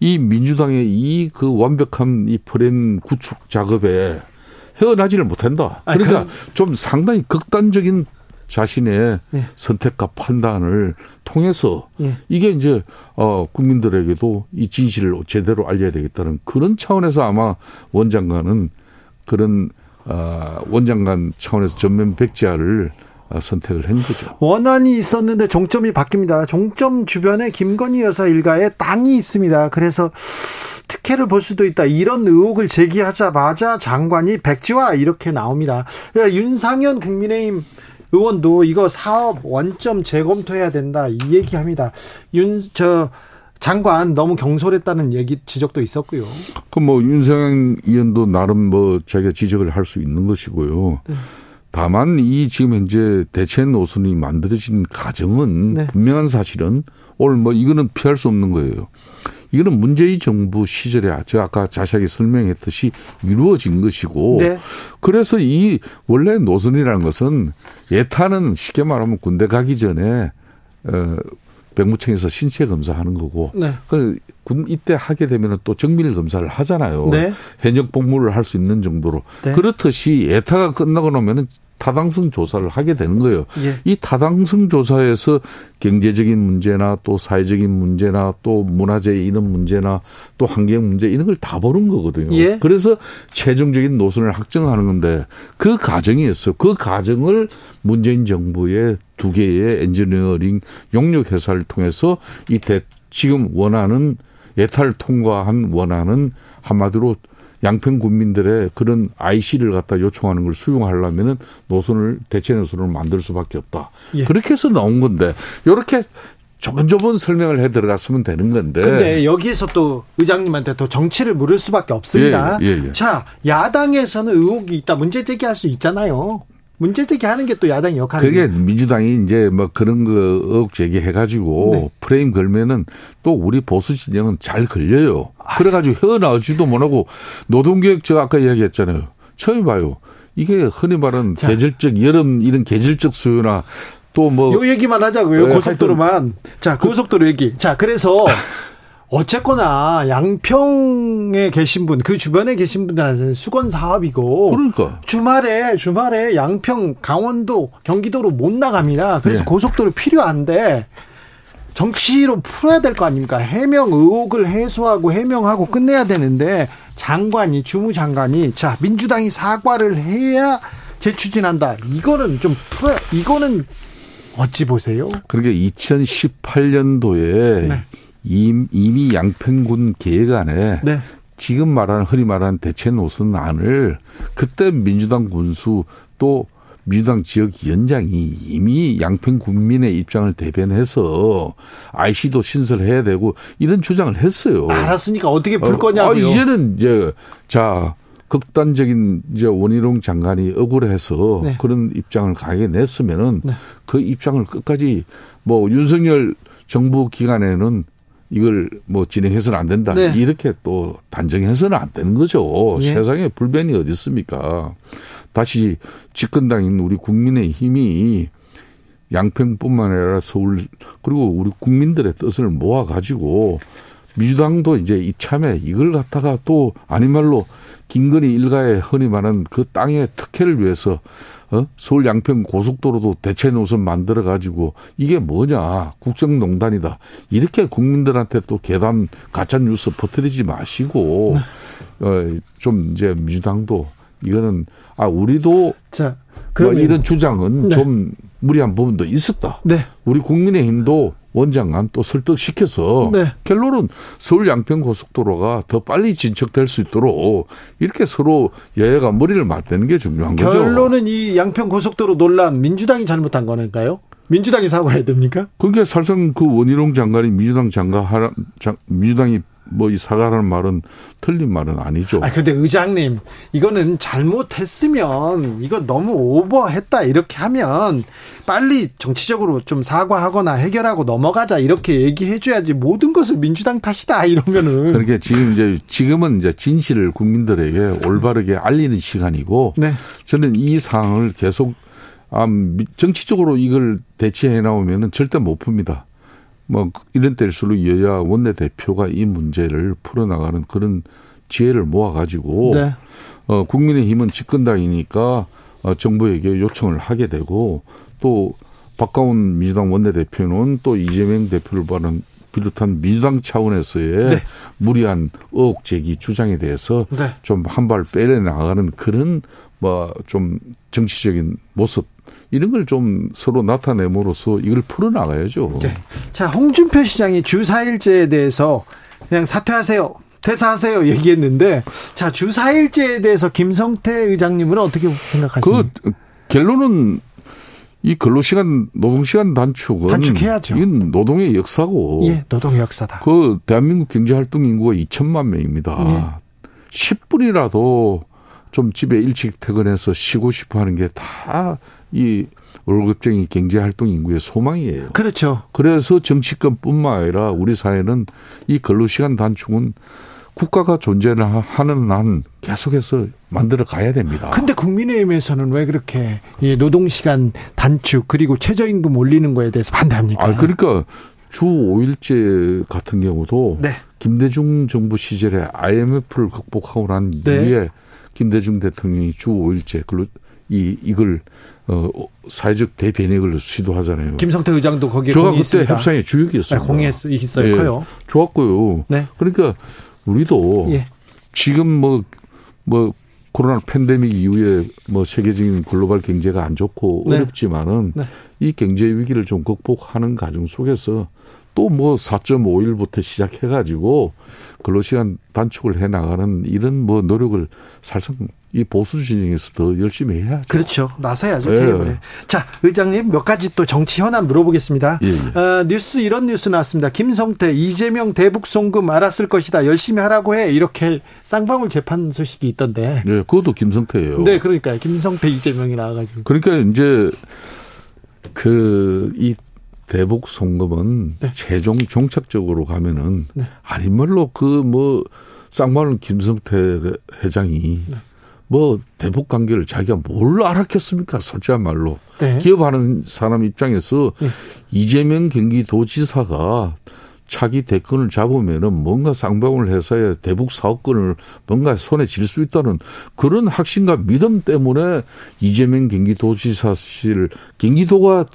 이 민주당의 이 그 완벽한 이 프레임 구축 작업에 헤어나지를 못한다. 그러니까 아니, 좀 상당히 극단적인 자신의 예. 선택과 판단을 통해서 예. 이게 이제 어 국민들에게도 이 진실을 제대로 알려야 되겠다는 그런 차원에서 아마 원장관은 그런 어 원장관 차원에서 전면 백지화를 어, 선택을 한 거죠. 원안이 있었는데 종점이 바뀝니다. 종점 주변에 김건희 여사 일가의 땅이 있습니다. 그래서 특혜를 볼 수도 있다. 이런 의혹을 제기하자마자 장관이 백지화 이렇게 나옵니다. 그러니까 윤상현 국민의힘 의원도 이거 사업 원점 재검토해야 된다 이 얘기합니다. 윤 저 장관 너무 경솔했다는 얘기 지적도 있었고요. 그뭐 윤석열 의원도 나름 뭐 자기가 지적을 할 수 있는 것이고요. 네. 다만 이 지금 현재 대체 노선이 만들어진 과정은 네. 분명한 사실은 오늘 뭐 이거는 피할 수 없는 거예요. 이거는 문재인 정부 시절에 제가 아까 자세하게 설명했듯이 이루어진 것이고 네. 그래서 이 원래 노선이라는 것은 예타는 쉽게 말하면 군대 가기 전에 어 병무청에서 신체 검사하는 거고 네. 그군 이때 하게 되면 또 정밀 검사를 하잖아요. 네. 현역 복무를 할 수 있는 정도로 네. 그렇듯이 예타가 끝나고 나면은 타당성 조사를 하게 되는 거예요. 예. 이 타당성 조사에서 경제적인 문제나 또 사회적인 문제나 또 문화재 이런 문제나 또 환경 문제 이런 걸 다 보는 거거든요. 예. 그래서 최종적인 노선을 확정하는 건데 그 과정이었어. 그 과정을 문재인 정부의 두 개의 엔지니어링 용역 회사를 통해서 이 대, 지금 원하는 예탈 통과한 원하는 한마디로 양평 국민들의 그런 IC를 갖다 요청하는 걸 수용하려면은 노선을 대체 노선을 만들 수밖에 없다. 예. 그렇게 해서 나온 건데 이렇게 조분조분 설명을 해 들어갔으면 되는 건데. 근데 여기에서 또 의장님한테 또 정치를 물을 수밖에 없습니다. 예, 예, 예. 자, 야당에서는 의혹이 있다. 문제 제기할 수 있잖아요. 문제 제기하는 게 또 야당 역할이에요. 그게 민주당이 이제 뭐 그런 거 의혹 제기해가지고 네. 프레임 걸면은 또 우리 보수 진영은 잘 걸려요. 아. 그래가지고 헤어나오지도 못하고 노동개혁 제가 아까 이야기했잖아요. 처음 봐요. 이게 흔히 말하는 자. 계절적 여름 이런 계절적 수요나 또뭐요 얘기만 하자고요. 네, 고속도로만. 자 고속도로 얘기. 자 그래서 어쨌거나 양평에 계신 분, 그 주변에 계신 분들한테는 수건 사업이고. 그러니까. 주말에, 주말에 양평, 강원도, 경기도로 못 나갑니다. 그래서 네. 고속도로 필요한데, 정치로 풀어야 될 거 아닙니까? 해명 의혹을 해소하고 해명하고 끝내야 되는데, 장관이, 주무장관이, 자, 민주당이 사과를 해야 재추진한다. 이거는 좀 풀어, 이거는 어찌 보세요? 그러게 2018년도에 네. 이미 양평군 계획안에 네. 지금 말하는 흔히 말하는 대체 노선 안을 그때 민주당 군수 또 민주당 지역 위원장이 이미 양평 국민의 입장을 대변해서 IC도 신설해야 되고 이런 주장을 했어요. 알았으니까 어떻게 풀 거냐고요. 아, 이제는 이제 자 극단적인 이제 원희룡 장관이 억울해서 네. 그런 입장을 강하게 냈으면은 네. 그 입장을 끝까지 뭐 윤석열 정부 기간에는 이걸 뭐 진행해서는 안 된다. 네. 이렇게 또 단정해서는 안 되는 거죠. 예. 세상에 불변이 어디 있습니까? 다시 집권당인 우리 국민의 힘이 양평뿐만 아니라 서울 그리고 우리 국민들의 뜻을 모아 가지고 민주당도 이제 이참에 이걸 갖다가 또 아닌 말로 김건희 일가의 흔히 말하는 그 땅의 특혜를 위해서 어? 서울 양평 고속도로도 대체 노선 만들어 가지고 이게 뭐냐 국정농단이다 이렇게 국민들한테 또 개담 가짜 뉴스 퍼뜨리지 마시고 네. 어, 좀 이제 민주당도 이거는 아 우리도 자뭐 이런 주장은 네. 좀 무리한 부분도 있었다. 네. 우리 국민의힘도 원장관 또 설득시켜서 네. 결론은 서울 양평 고속도로가 더 빨리 진척될 수 있도록 이렇게 서로 여야가 머리를 맞대는 게 중요한 거죠. 결론은 이 양평 고속도로 논란 민주당이 잘못한 거니까요. 민주당이 사과해야 됩니까? 그게 사실상 그 원희룡 장관이 민주당 장관 하라 민주당이 뭐 이 사과라는 말은 틀린 말은 아니죠. 아 근데 의장님 이거는 잘못했으면 이거 너무 오버했다 이렇게 하면 빨리 정치적으로 좀 사과하거나 해결하고 넘어가자 이렇게 얘기해 줘야지 모든 것을 민주당 탓이다 이러면은 그러니까 지금 이제 지금은 이제 진실을 국민들에게 올바르게 알리는 시간이고 네. 저는 이 상황을 계속 아, 정치적으로 이걸 대체해 나오면은 절대 못 풉니다. 뭐 이런 때일수록 여야 원내 대표가 이 문제를 풀어나가는 그런 지혜를 모아가지고 네. 어, 국민의힘은 집권당이니까 어, 정부에게 요청을 하게 되고 또 박가운 민주당 원내대표는 또 이재명 대표를 바는 비롯한 민주당 차원에서의 네. 무리한 의혹 제기 주장에 대해서 네. 좀한 발 빼내 나가는 그런 뭐 좀 정치적인 모습 이런 걸 좀 서로 나타내므로써 이걸 풀어나가야죠. 네. 자, 홍준표 시장이 주 4일제에 대해서 그냥 사퇴하세요. 퇴사하세요 얘기했는데 자, 주 4일제에 대해서 김성태 의장님은 어떻게 생각하십니까? 그 결론은 이 근로시간 노동시간 단축은 단축해야죠. 이건 노동의 역사고. 예, 노동의 역사다. 그 대한민국 경제활동 인구가 2천만 명입니다. 예. 10분이라도 좀 집에 일찍 퇴근해서 쉬고 싶어 하는 게 다 이 월급쟁이 경제활동 인구의 소망이에요. 그렇죠. 그래서 정치권뿐만 아니라 우리 사회는 이 근로시간 단축은 국가가 존재를 하는 한 계속해서 만들어 가야 됩니다. 근데 국민의힘에서는 왜 그렇게 이 노동시간 단축 그리고 최저임금 올리는 거에 대해서 반대합니까? 아, 그러니까 주 5일제 같은 경우도 네. 김대중 정부 시절에 IMF를 극복하고 난 네. 이후에 김대중 대통령이 주 5일제 이 이걸 어, 사회적 대변액을 시도하잖아요. 김성태 의장도 거기에 제가 그때 협상의 주역이었어요. 네, 공했어요. 예, 커요. 좋았고요. 네. 그러니까 우리도 예. 지금 뭐뭐 뭐 코로나 팬데믹 이후에 뭐 세계적인 글로벌 경제가 안 좋고 네. 어렵지만은 네. 이 경제 위기를 좀 극복하는 과정 속에서 또 뭐 4.5일부터 시작해가지고 근로시간 단축을 해 나가는 이런 뭐 노력을 살상 이 보수 진영에서 더 열심히 해야죠. 그렇죠. 나서야죠. 예. 테이블에. 자, 의장님 몇 가지 또 정치 현안 물어보겠습니다. 예, 예. 어, 뉴스 이런 뉴스 나왔습니다. 김성태, 이재명 대북 송금 알았을 것이다. 열심히 하라고 해. 이렇게 쌍방울 재판 소식이 있던데. 네, 그것도 김성태예요. 네, 그러니까 김성태, 이재명이 나와가지고. 그러니까 이제 그 이 대북 송금은 네. 최종 종착적으로 가면은 네. 아니말로 그 뭐 쌍방울 김성태 회장이 네. 뭐 대북 관계를 자기가 뭘 알았겠습니까? 솔직한 말로 네. 기업하는 사람 입장에서 네. 이재명 경기도지사가 차기 대권을 잡으면은 뭔가 쌍방울 회사의 대북 사업권을 뭔가 손에 쥘수 있다는 그런 확신과 믿음 때문에 이재명 경기도지사실 경기도가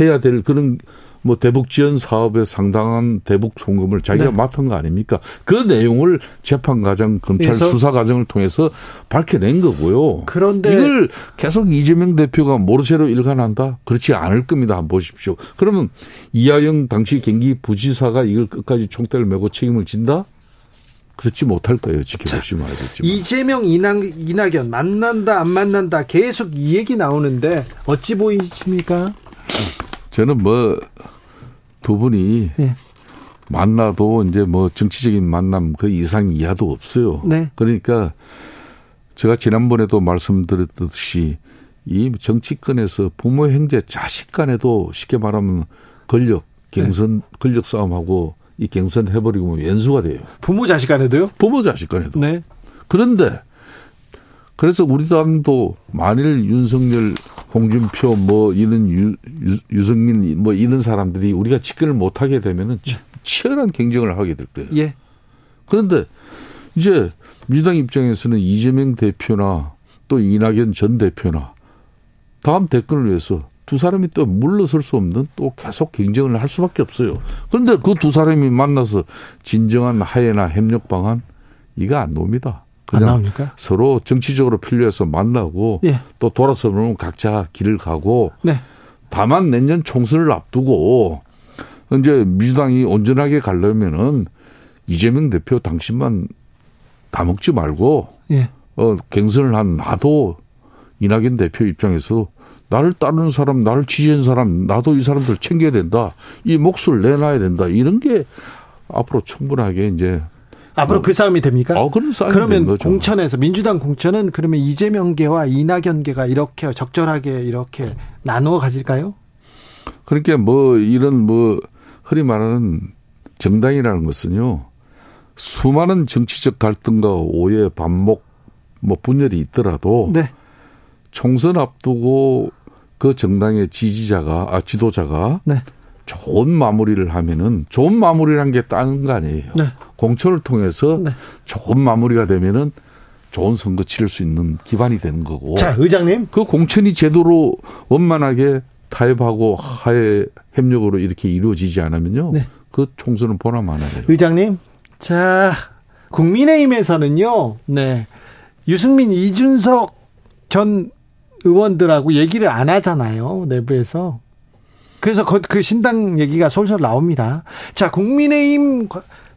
해야 될 그런 뭐 대북 지원 사업에 상당한 대북 송금을 자기가 네. 맡은 거 아닙니까? 그 내용을 재판 과정, 검찰 수사 과정을 통해서 밝혀낸 거고요. 그런데 이걸 계속 이재명 대표가 모르쇠로 일관한다? 그렇지 않을 겁니다. 한번 보십시오. 그러면 이하영 당시 경기 부지사가 이걸 끝까지 총대를 메고 책임을 진다? 그렇지 못할 거예요. 지켜보시면 알겠지만. 이재명 이낙, 이낙연 만난다 안 만난다 계속 이 얘기 나오는데 어찌 보이십니까? 저는 뭐 두 분이 네. 만나도 이제 뭐 정치적인 만남 그 이상 이하도 없어요. 네. 그러니까 제가 지난번에도 말씀드렸듯이 이 정치권에서 부모 형제 자식 간에도 쉽게 말하면 권력 갱선 네. 권력 싸움하고 이 갱선 해버리고 연수가 돼요. 부모 자식 간에도요? 부모 자식 간에도. 네. 그런데 그래서 우리 당도 만일 윤석열, 홍준표 뭐 이런 유, 유 성민뭐 이런 사람들이 우리가 집권을 못 하게 되면은 치열한 경쟁을 하게 될 거예요. 예. 그런데 이제 민주당 입장에서는 이재명 대표나 또 이낙연 전 대표나 다음 대권을 위해서 두 사람이 또 물러설 수 없는 또 계속 경쟁을 할 수밖에 없어요. 그런데 그 두 사람이 만나서 진정한 하해나 협력 방안 이거 안 나옵니다. 그냥 서로 정치적으로 필요해서 만나고 예. 또 돌아서 보면 각자 길을 가고 네. 다만 내년 총선을 앞두고 이제 민주당이 온전하게 가려면은 이재명 대표 당신만 다 먹지 말고 예. 어 갱선을 한 나도 이낙연 대표 입장에서 나를 따르는 사람, 나를 지지한 사람, 나도 이 사람들 챙겨야 된다. 이 몫을 내놔야 된다. 이런 게 앞으로 충분하게 이제 앞으로 어. 그 싸움이 됩니까? 어, 그런 싸움이 그러면 공천에서 민주당 공천은 그러면 이재명계와 이낙연계가 이렇게 적절하게 이렇게 나누어 가질까요? 그러니까 뭐 이런 뭐 흔히 말하는 정당이라는 것은요 수많은 정치적 갈등과 오해, 반목, 뭐 분열이 있더라도 네. 총선 앞두고 그 정당의 지지자가 아 지도자가 네. 좋은 마무리를 하면은 좋은 마무리란 게 다른 거 아니에요. 네. 공천을 통해서 네. 좋은 마무리가 되면은 좋은 선거 치를 수 있는 기반이 되는 거고. 자, 의장님. 그 공천이 제대로 원만하게 타협하고 하에 협력으로 이렇게 이루어지지 않으면요. 네. 그 총선은 보나 마나요. 의장님. 자, 국민의힘에서는요. 네. 유승민, 이준석 전 의원들하고 얘기를 안 하잖아요. 내부에서. 그래서 그 신당 얘기가 솔솔 나옵니다. 자, 국민의힘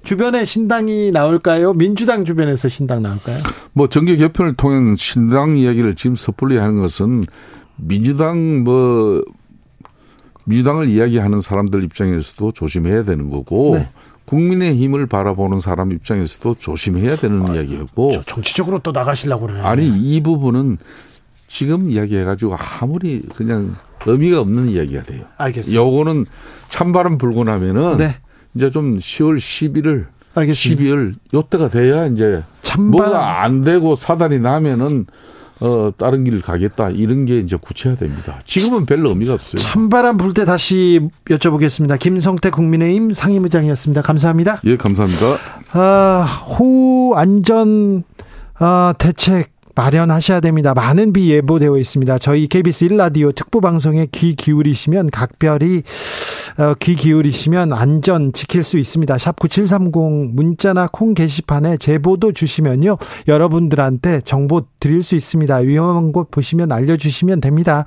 주변에 신당이 나올까요? 민주당 주변에서 신당 나올까요? 뭐 정계 개편을 통한 신당 이야기를 지금 섣불리 하는 것은 민주당 뭐 민주당을 이야기하는 사람들 입장에서도 조심해야 되는 거고 네. 국민의 힘을 바라보는 사람 입장에서도 조심해야 되는 아, 이야기였고 정치적으로 또 나가시려고 그러네. 아니 이 부분은 지금 이야기해 가지고 아무리 그냥 의미가 없는 이야기가 돼요. 알겠습니다. 요거는 찬바람 불고 나면은 네. 이제 좀 10월 11일 알겠습니다. 12월 요때가 돼야 이제 찬바람. 뭐가 안 되고 사단이 나면은 어 다른 길을 가겠다 이런 게 이제 구체화됩니다. 지금은 별로 의미가 없어요. 찬바람 불 때 다시 여쭤보겠습니다. 김성태 국민의힘 상임의장이었습니다. 감사합니다. 예, 감사합니다. 아, 호우 안전 아, 대책 마련하셔야 됩니다. 많은 비 예보되어 있습니다. 저희 KBS 1라디오 특보 방송에 귀 기울이시면 각별히 어, 귀 기울이시면 안전 지킬 수 있습니다. 샵 9730 문자나 콩 게시판에 제보도 주시면요. 여러분들한테 정보 드릴 수 있습니다. 위험한 곳 보시면 알려 주시면 됩니다.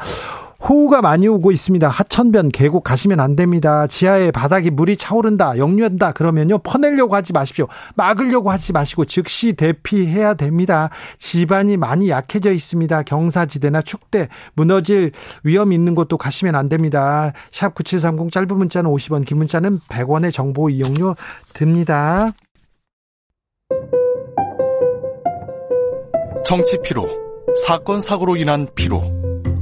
호우가 많이 오고 있습니다. 하천변 계곡 가시면 안 됩니다. 지하에 바닥이 물이 차오른다, 역류한다 그러면요 퍼내려고 하지 마십시오. 막으려고 하지 마시고 즉시 대피해야 됩니다. 집안이 많이 약해져 있습니다. 경사지대나 축대 무너질 위험 있는 곳도 가시면 안 됩니다. 샵 9730 짧은 문자는 50원, 긴 문자는 100원의 정보 이용료 듭니다. 정치 피로, 사건 사고로 인한 피로,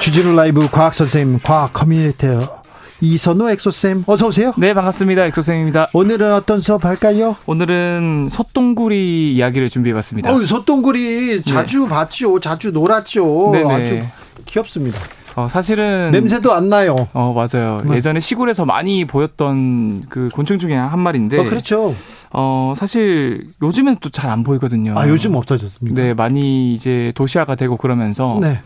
주진우 라이브 과학 선생님, 과학 커뮤니케이터 이선호 엑소쌤 어서 오세요. 네, 반갑습니다. 엑소쌤입니다. 오늘은 어떤 수업 할까요? 오늘은 소똥구리 이야기를 준비해 봤습니다. 어, 소똥구리 자주 네. 봤죠. 자주 놀았죠. 네네. 아주 귀엽습니다. 어, 사실은 냄새도 안 나요. 어, 맞아요. 네. 예전에 시골에서 많이 보였던 그 곤충 중에 한 마리인데. 어, 그렇죠. 어, 사실 요즘엔 또 잘 안 보이거든요. 아, 요즘 없어졌습니까? 네, 많이 이제 도시화가 되고 그러면서 네.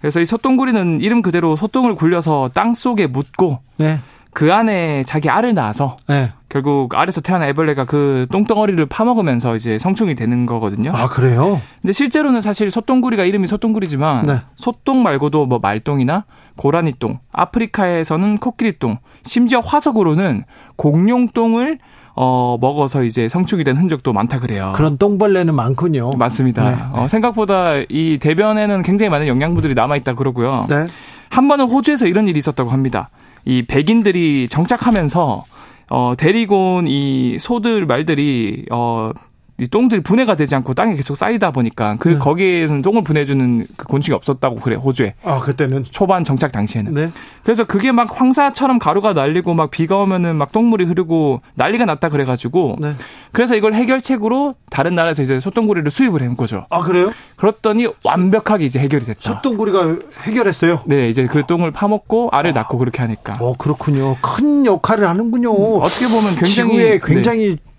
그래서 이 소똥구리는 이름 그대로 소똥을 굴려서 땅 속에 묻고 네. 그 안에 자기 알을 낳아서 네. 결국 알에서 태어난 애벌레가 그 똥덩어리를 파먹으면서 이제 성충이 되는 거거든요. 아 그래요? 근데 실제로는 사실 소똥구리가 이름이 소똥구리지만 네. 소똥 말고도 뭐 말똥이나 고라니똥, 아프리카에서는 코끼리똥, 심지어 화석으로는 공룡똥을 어, 먹어서 이제 성충이 된 흔적도 많다 그래요. 그런 똥벌레는 많군요. 맞습니다. 네, 네. 어, 생각보다 이 대변에는 굉장히 많은 영양분들이 남아있다 그러고요. 네. 한 번은 호주에서 이런 일이 있었다고 합니다. 이 백인들이 정착하면서 어, 데리고 온 이 소들 말들이 어, 이 똥들이 분해가 되지 않고 땅에 계속 쌓이다 보니까 그 네. 거기에서는 똥을 분해주는 그 곤충이 없었다고 그래 호주에. 아 그때는 초반 정착 당시에는. 네. 그래서 그게 막 황사처럼 가루가 날리고 막 비가 오면은 막 똥물이 흐르고 난리가 났다 그래가지고. 네. 그래서 이걸 해결책으로 다른 나라에서 이제 소똥구리를 수입을 해온 거죠. 아 그래요? 그랬더니 완벽하게 이제 해결이 됐다. 소똥구리가 해결했어요? 네, 이제 그 똥을 파먹고 알을 아. 낳고 그렇게 하니까. 어 그렇군요. 큰 역할을 하는군요. 음, 어떻게 보면 굉장히 지구에 굉장히 네.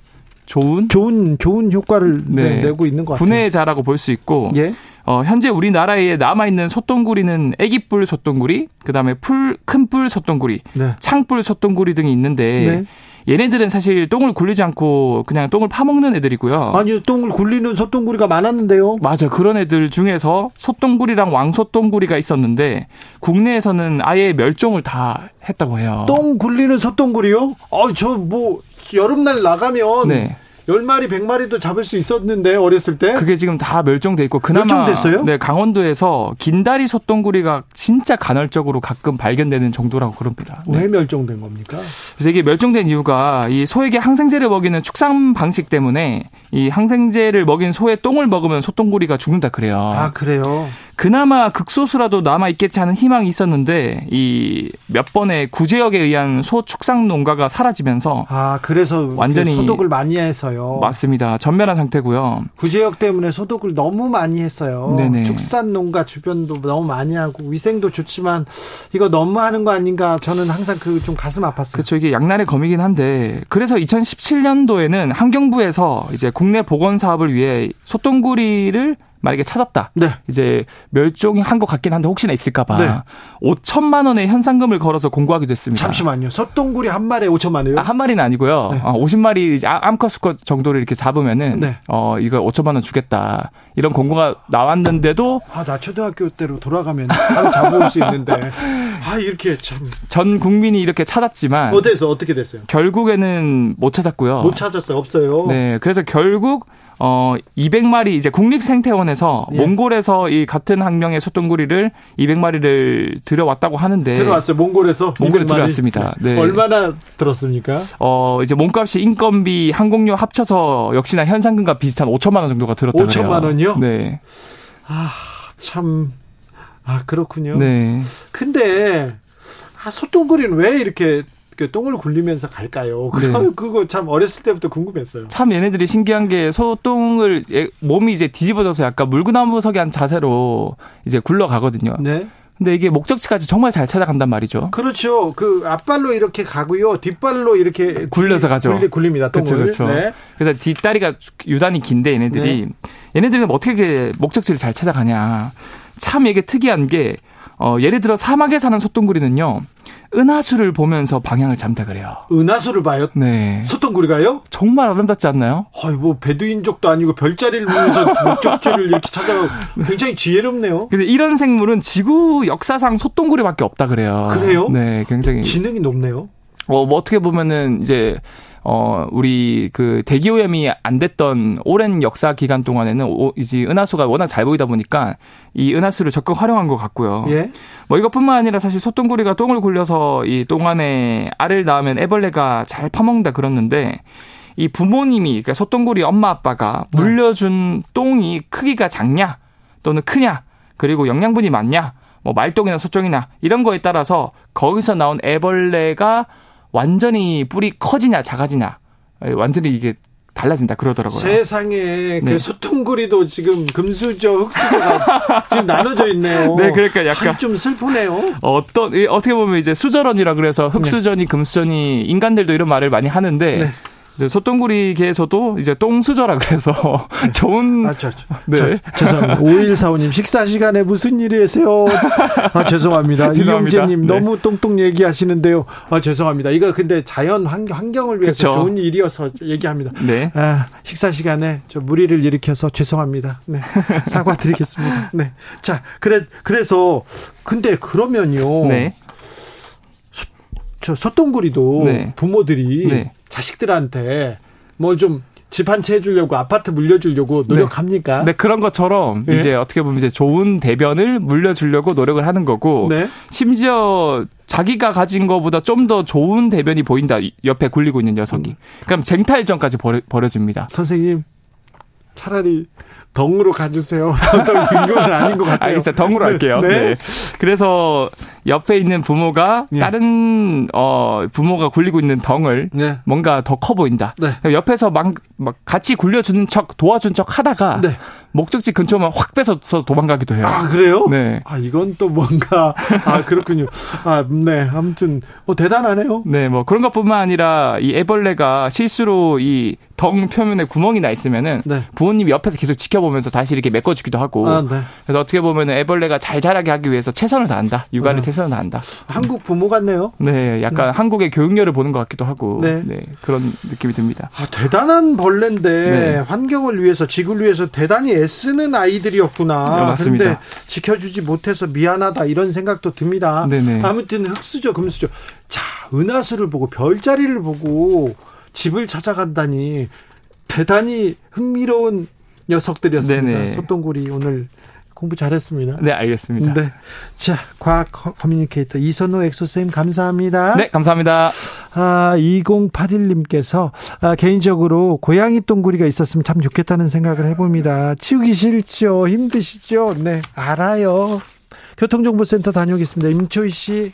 좋은 좋은 좋은 효과를 네. 내고 있는 것 같아요. 분해자라고 볼 수 있고 예? 어, 현재 우리나라에 남아 있는 소똥구리는 애기뿔 소똥구리, 그다음에 풀 큰뿔 소똥구리, 네. 창뿔 소똥구리 등이 있는데 네. 얘네들은 사실 똥을 굴리지 않고 그냥 똥을 파먹는 애들이고요. 아니, 똥을 굴리는 소똥구리가 많았는데요. 맞아. 그런 애들 중에서 소똥구리랑 왕소똥구리가 있었는데 국내에서는 아예 멸종을 다 했다고 해요. 똥 굴리는 소똥구리요? 아, 저뭐 여름날 나가면 네. 10마리, 100마리도 잡을 수 있었는데 어렸을 때 그게 지금 다 멸종돼 있고 그나마 멸종됐어요? 네, 강원도에서 긴다리 소똥구리가 진짜 간헐적으로 가끔 발견되는 정도라고 그럽니다. 네. 왜 멸종된 겁니까? 그래서 이게 멸종된 이유가 이 소에게 항생제를 먹이는 축산 방식 때문에 이 항생제를 먹인 소의 똥을 먹으면 소똥구리가 죽는다 그래요. 아, 그래요. 그나마 극소수라도 남아 있겠지 하는 희망이 있었는데 이 몇 번의 구제역에 의한 소 축산 농가가 사라지면서 아 그래서 완전히 소독을 많이 해서요. 맞습니다. 전멸한 상태고요. 구제역 때문에 소독을 너무 많이 했어요. 네네. 축산 농가 주변도 너무 많이 하고 위생도 좋지만 이거 너무 하는 거 아닌가 저는 항상 그 좀 가슴 아팠어요. 그렇죠. 이게 양날의 검이긴 한데 그래서 2017년도에는 환경부에서 이제 국내 보건 사업을 위해 소똥구리를 만약에 찾았다. 네. 이제 멸종이 한 것 같긴 한데 혹시나 있을까봐 네. 5천만 원의 현상금을 걸어서 공고하기도 했습니다. 잠시만요. 소똥구리 한 마리에 5천만 원이요? 아, 한 마리는 아니고요. 네. 어, 50마리 암컷 수컷 정도를 이렇게 잡으면은 네. 어 이거 5천만 원 주겠다. 이런 공고가 나왔는데도 아 나 초등학교 때로 돌아가면 바로 잡아올 수 있는데 아 이렇게 참 전 국민이 이렇게 찾았지만 어디서 어떻게 됐어요? 결국에는 못 찾았고요. 못 찾았어요. 없어요. 네. 그래서 결국 어 200마리 이제 국립생태원에서 예. 몽골에서 이 같은 학명의 소똥구리를 200마리를 들여왔다고 하는데 들어왔어요. 몽골에서 몽골에 들어왔습니다. 네. 얼마나 들었습니까? 어 이제 몸값이 인건비, 항공료 합쳐서 역시나 현상금과 비슷한 5천만 원 정도가 들었다고 5천만 원이요? 네. 아, 참 아, 그렇군요. 네. 근데 아, 소똥구리는 왜 이렇게 그 똥을 굴리면서 갈까요? 네. 그거 참 어렸을 때부터 궁금했어요. 참 얘네들이 신기한 게 소똥을 몸이 이제 뒤집어져서 약간 물구나무 서기 한 자세로 이제 굴러가거든요. 네. 근데 이게 목적지까지 정말 잘 찾아간단 말이죠. 그렇죠. 그 앞발로 이렇게 가고요. 뒷발로 이렇게 굴려서 가죠. 굴리, 립니다 똥을. 그렇죠. 그렇죠. 네. 그래서 뒷다리가 유단히 긴데 얘네들이 네. 얘네들은 어떻게 목적지를 잘 찾아가냐. 참 이게 특이한 게 어, 예를 들어 사막에 사는 소똥구리는요. 은하수를 보면서 방향을 잡다 그래요. 은하수를 봐요? 네. 소똥구리가요? 정말 아름답지 않나요? 아이 뭐 베두인족도 아니고 별자리를 보면서 목적지를 이렇게 찾아가 굉장히 지혜롭네요. 근데 이런 생물은 지구 역사상 소똥구리밖에 없다 그래요. 그래요? 네, 굉장히 지능이 높네요. 어, 뭐 어떻게 보면은 이제 어, 우리 그 대기오염이 안 됐던 오랜 역사 기간 동안에는 오, 이제 은하수가 워낙 잘 보이다 보니까 이 은하수를 적극 활용한 것 같고요. 예? 뭐 이것뿐만 아니라 사실 소똥구리가 똥을 굴려서 이 똥 안에 알을 낳으면 애벌레가 잘 파먹는다 그렀는데 이 부모님이 그러니까 소똥구리 엄마 아빠가 네. 물려준 똥이 크기가 작냐 또는 크냐 그리고 영양분이 많냐 뭐 말똥이나 소똥이나 이런 거에 따라서 거기서 나온 애벌레가 완전히 뿔이 커지냐 작아지냐 완전히 이게 달라진다 그러더라고요. 세상에 그 네. 그 소통구리도 지금 금수저 흙수저가 지금 나눠져 있네요. 네, 그러니까 약간 좀 슬프네요. 어떤 어떻게 보면 이제 수저론이라 그래서 흙수저니 네. 금수저니 인간들도 이런 말을 많이 하는데 네. 소똥구리계에서도 이제 똥수저라 그래서 좋은. 아, 저, 저, 네. 저, 죄송합니다. 5145님, 식사 시간에 무슨 일이세요? 아, 죄송합니다. 이영재 님, 네. 너무 똥똥 얘기하시는데요. 아, 죄송합니다. 이거 근데 자연 환경, 을 위해서 그쵸. 좋은 일이어서 얘기합니다. 네. 아, 식사 시간에 저 무리를 일으켜서 죄송합니다. 네. 사과드리겠습니다. 네. 자, 그래, 그래서, 근데 그러면요. 네. 저 소똥구리도 네. 부모들이 네. 자식들한테 뭘좀 집한채 해주려고 아파트 물려주려고 네. 노력합니까? 네, 네 그런 것처럼 네. 이제 어떻게 보면 이제 좋은 대변을 물려주려고 노력을 하는 거고 네. 심지어 자기가 가진 것보다 좀 더 좋은 대변이 보인다 옆에 굴리고 있는 녀석이 음. 그럼 쟁탈전까지 벌여, 벌어집니다. 선생님 차라리 덩으로 가주세요. 이건 아닌 것 같아요. 알겠어요. 덩으로 할게요. 네. 네. 그래서 옆에 있는 부모가 네. 다른 어 부모가 굴리고 있는 덩을 네. 뭔가 더 커 보인다. 네. 옆에서 막, 막 같이 굴려주는 척 도와준 척 하다가 네. 목적지 근처만 확 뺏어서 도망가기도 해요. 아 그래요? 네. 아 이건 또 뭔가 아 그렇군요. 아 네. 아무튼 어 대단하네요. 네, 뭐 그런 것뿐만 아니라 이 애벌레가 실수로 이 덩 표면에 구멍이 나 있으면은 네. 부모님이 옆에서 계속 지켜보면서 다시 이렇게 메꿔주기도 하고. 아, 네. 그래서 어떻게 보면은 애벌레가 잘 자라게 하기 위해서 최선을 다한다. 육아를 네. 최선을 다한다. 한국 부모 같네요. 네, 약간 음. 한국의 교육열을 보는 것 같기도 하고. 네. 네 그런 느낌이 듭니다. 아, 대단한 벌레인데 네. 환경을 위해서 지구를 위해서 대단히 애쓰는 아이들이었구나. 네, 맞습니다. 그런데 지켜주지 못해서 미안하다 이런 생각도 듭니다. 네네. 아무튼 흙수저 금수저. 자 은하수를 보고 별자리를 보고 집을 찾아간다니 대단히 흥미로운 녀석들이었습니다. 네네. 소똥구리 오늘 공부 잘했습니다. 네, 알겠습니다. 네. 자, 과학 커뮤니케이터 이선호 엑소쌤 감사합니다. 네, 감사합니다. 아, 2081님께서 아, 개인적으로 고양이 똥구리가 있었으면 참 좋겠다는 생각을 해봅니다. 치우기 싫죠? 힘드시죠? 네, 알아요. 교통정보센터 다녀오겠습니다. 임초희 씨.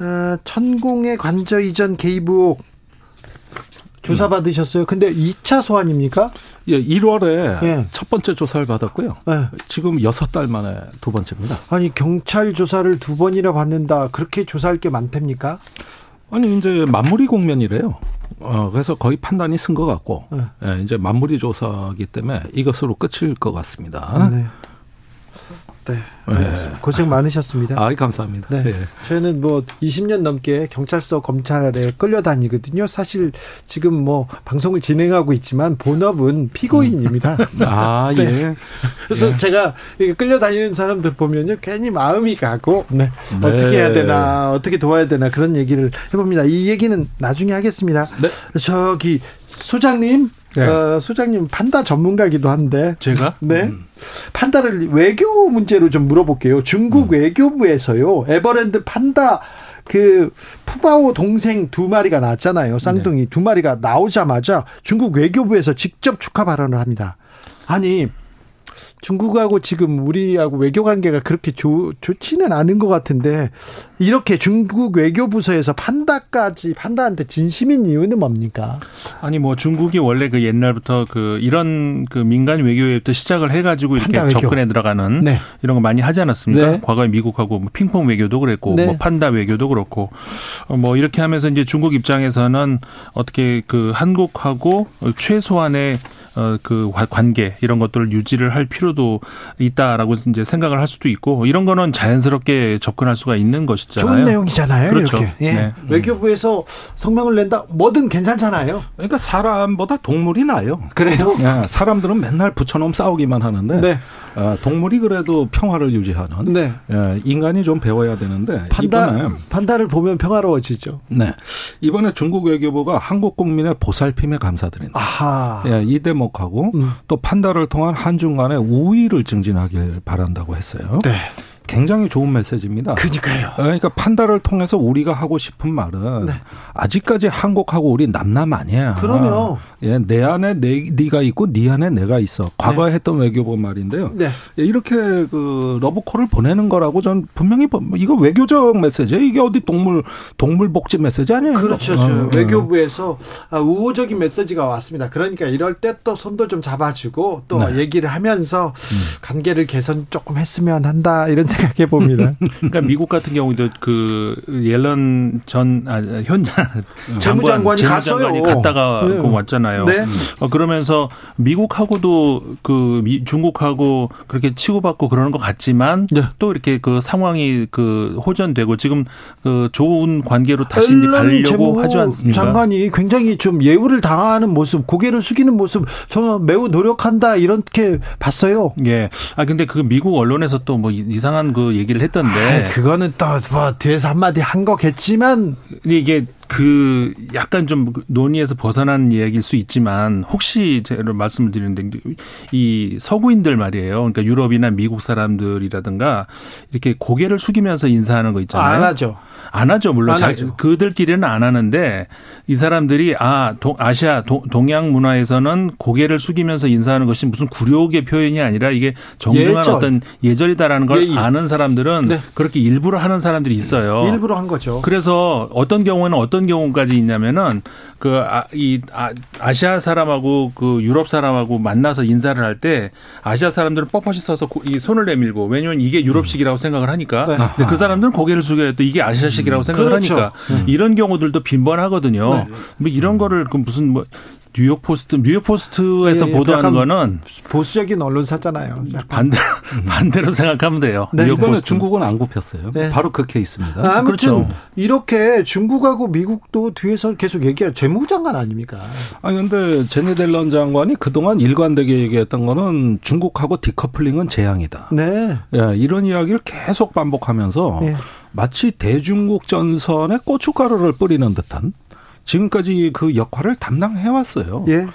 어, 천공의 관저 이전 개입 의혹 조사 받으셨어요. 근데 2차 소환입니까? 예, 1월에 예. 첫 번째 조사를 받았고요. 예. 지금 6달 만에 두 번째입니다. 아니, 경찰 조사를 두 번이나 받는다. 그렇게 조사할 게 많답니까? 아니, 이제 만무리 공면이래요. 어, 그래서 거의 판단이 쓴 것 같고, 예. 예, 이제 만무리 조사기 때문에 이것으로 끝일 것 같습니다. 네. 네. 네. 고생 많으셨습니다. 아, 감사합니다. 네. 네. 저는 뭐 20년 넘게 경찰서 검찰에 끌려다니거든요. 사실 지금 뭐 방송을 진행하고 있지만 본업은 피고인입니다. 음. 아, 네. 예. 그래서 예. 제가 끌려다니는 사람들 보면요. 괜히 마음이 가고 네. 네. 어떻게 해야 되나, 어떻게 도와야 되나 그런 얘기를 해 봅니다. 이 얘기는 나중에 하겠습니다. 네. 저기 소장님 네. 어, 소장님 판다 전문가기도 한데 제가 네 음. 판다를 외교 문제로 좀 물어볼게요. 중국 음. 외교부에서요 에버랜드 판다 그 푸바오 동생 두 마리가 나왔잖아요. 쌍둥이 네. 두 마리가 나오자마자 중국 외교부에서 직접 축하 발언을 합니다. 아니 중국하고 지금 우리하고 외교 관계가 그렇게 좋, 좋지는 않은 것 같은데 이렇게 중국 외교부서에서 판다까지 판다한테 진심인 이유는 뭡니까? 아니 뭐 중국이 원래 그 옛날부터 그 이런 그 민간 외교에부터 시작을 해가지고 이렇게 접근해 들어가는 네. 이런 거 많이 하지 않았습니까? 네. 과거에 미국하고 뭐 핑퐁 외교도 그랬고 네. 뭐 판다 외교도 그렇고 어, 뭐 이렇게 하면서 이제 중국 입장에서는 어떻게 그 한국하고 최소한의 어, 그 관계 이런 것들을 유지를 할 필요도 있다라고 이제 생각을 할 수도 있고 이런 거는 자연스럽게 접근할 수가 있는 것이잖아요. 좋은 내용이잖아요. 그렇죠. 이렇게. 예. 네. 외교부에서 성명을 낸다. 뭐든 괜찮잖아요. 그러니까 사람보다 동물이 나요. 그래도 예, 사람들은 맨날 붙여놓으면 싸우기만 하는데 네. 어, 동물이 그래도 평화를 유지하는 네. 예, 인간이 좀 배워야 되는데 판다 판다를 보면 평화로워지죠. 네. 이번에 중국 외교부가 한국 국민의 보살핌에 감사드린다. 아하. 예, 이 대목 주목하고 음. 또 판단을 통한 한중 간의 우위를 증진하길 바란다고 했어요. 네. 굉장히 좋은 메시지입니다. 그러니까요. 그러니까 판단을 통해서 우리가 하고 싶은 말은 네. 아직까지 한국하고 우리 남남 아니야. 그럼요. 예, 내 안에 내, 네가 있고 네 안에 내가 있어. 과거에 네. 했던 외교부 말인데요. 네. 예, 이렇게 그 러브콜을 보내는 거라고 전 분명히 이거 외교적 메시지 이게 어디 동물 동물 복지 메시지 아니에요? 그렇죠. 어, 외교부에서 아, 우호적인 메시지가 왔습니다. 그러니까 이럴 때 또 손도 좀 잡아주고 또 네. 얘기를 하면서 음. 관계를 개선 조금 했으면 한다 이런 생각해 봅니다. 그러니까 미국 같은 경우도 그 옐런 전 아, 현장 재무장관이, 재무장관이 갔다가 네. 왔잖아요. 네. 어, 그러면서 미국하고도 그 미, 중국하고 그렇게 치고받고 그러는 것 같지만 네. 또 이렇게 그 상황이 그 호전되고 지금 그 좋은 관계로 다시 가려고 하지 않습니까? 장관이 굉장히 좀 예우를 당하는 모습, 고개를 숙이는 모습 저는 매우 노력한다 이렇게 봤어요. 예. 아 근데 그 미국 언론에서 또 뭐 이상한 그 얘기를 했던데. 아, 그거는 또 뭐 뒤에서 한마디 한 거겠지만 이게 그 약간 좀 논의에서 벗어난 이야기일 수 있지만 혹시 제가 말씀을 드리는데 이 서구인들 말이에요. 그러니까 유럽이나 미국 사람들이라든가 이렇게 고개를 숙이면서 인사하는 거 있잖아요. 안 하죠. 안 하죠. 물론 안 자, 하죠. 그들끼리는 안 하는데 이 사람들이 아 동, 아시아 동, 동양 문화에서는 고개를 숙이면서 인사하는 것이 무슨 굴욕의 표현이 아니라 이게 정중한 예절. 어떤 예절이다라는 걸 예, 예. 아는 사람들은 네. 그렇게 일부러 하는 사람들이 있어요. 일부러 한 거죠. 그래서 어떤 경우에는 어떤 경우까지 있냐면은 그이 아, 아, 시아 사람하고 그 유럽 사람하고 만나서 인사를 할 때 아시아 사람들은 뻣뻣이 서서 이 손을 내밀고 왜냐면 이게 유럽식이라고 생각을 하니까 네. 근데 그 사람들은 고개를 숙여야 또 이게 아시아식이라고 음. 생각을 그렇죠. 하니까 음. 이런 경우들도 빈번하거든요. 네. 뭐 이런 거를 그 무슨 뭐 뉴욕 포스트, 뉴욕 포스트에서 예, 예 보도하는 거는 보수적인 언론사잖아요. 반대 반대로 생각하면 돼요. 네, 뉴욕 포스트. 중국은 안 굽혔어요. 네. 바로 그 케이스입니다. 아, 아무튼 그렇죠. 이렇게 중국하고 미국도 뒤에서 계속 얘기할 재무장관 아닙니까? 아 근데 제니 델런 장관이 그동안 일관되게 얘기했던 거는 중국하고 디커플링은 재앙이다. 네. 예, 이런 이야기를 계속 반복하면서 네. 마치 대중국 전선에 고춧가루를 뿌리는 듯한 지금까지 그 역할을 담당해 왔어요. 예.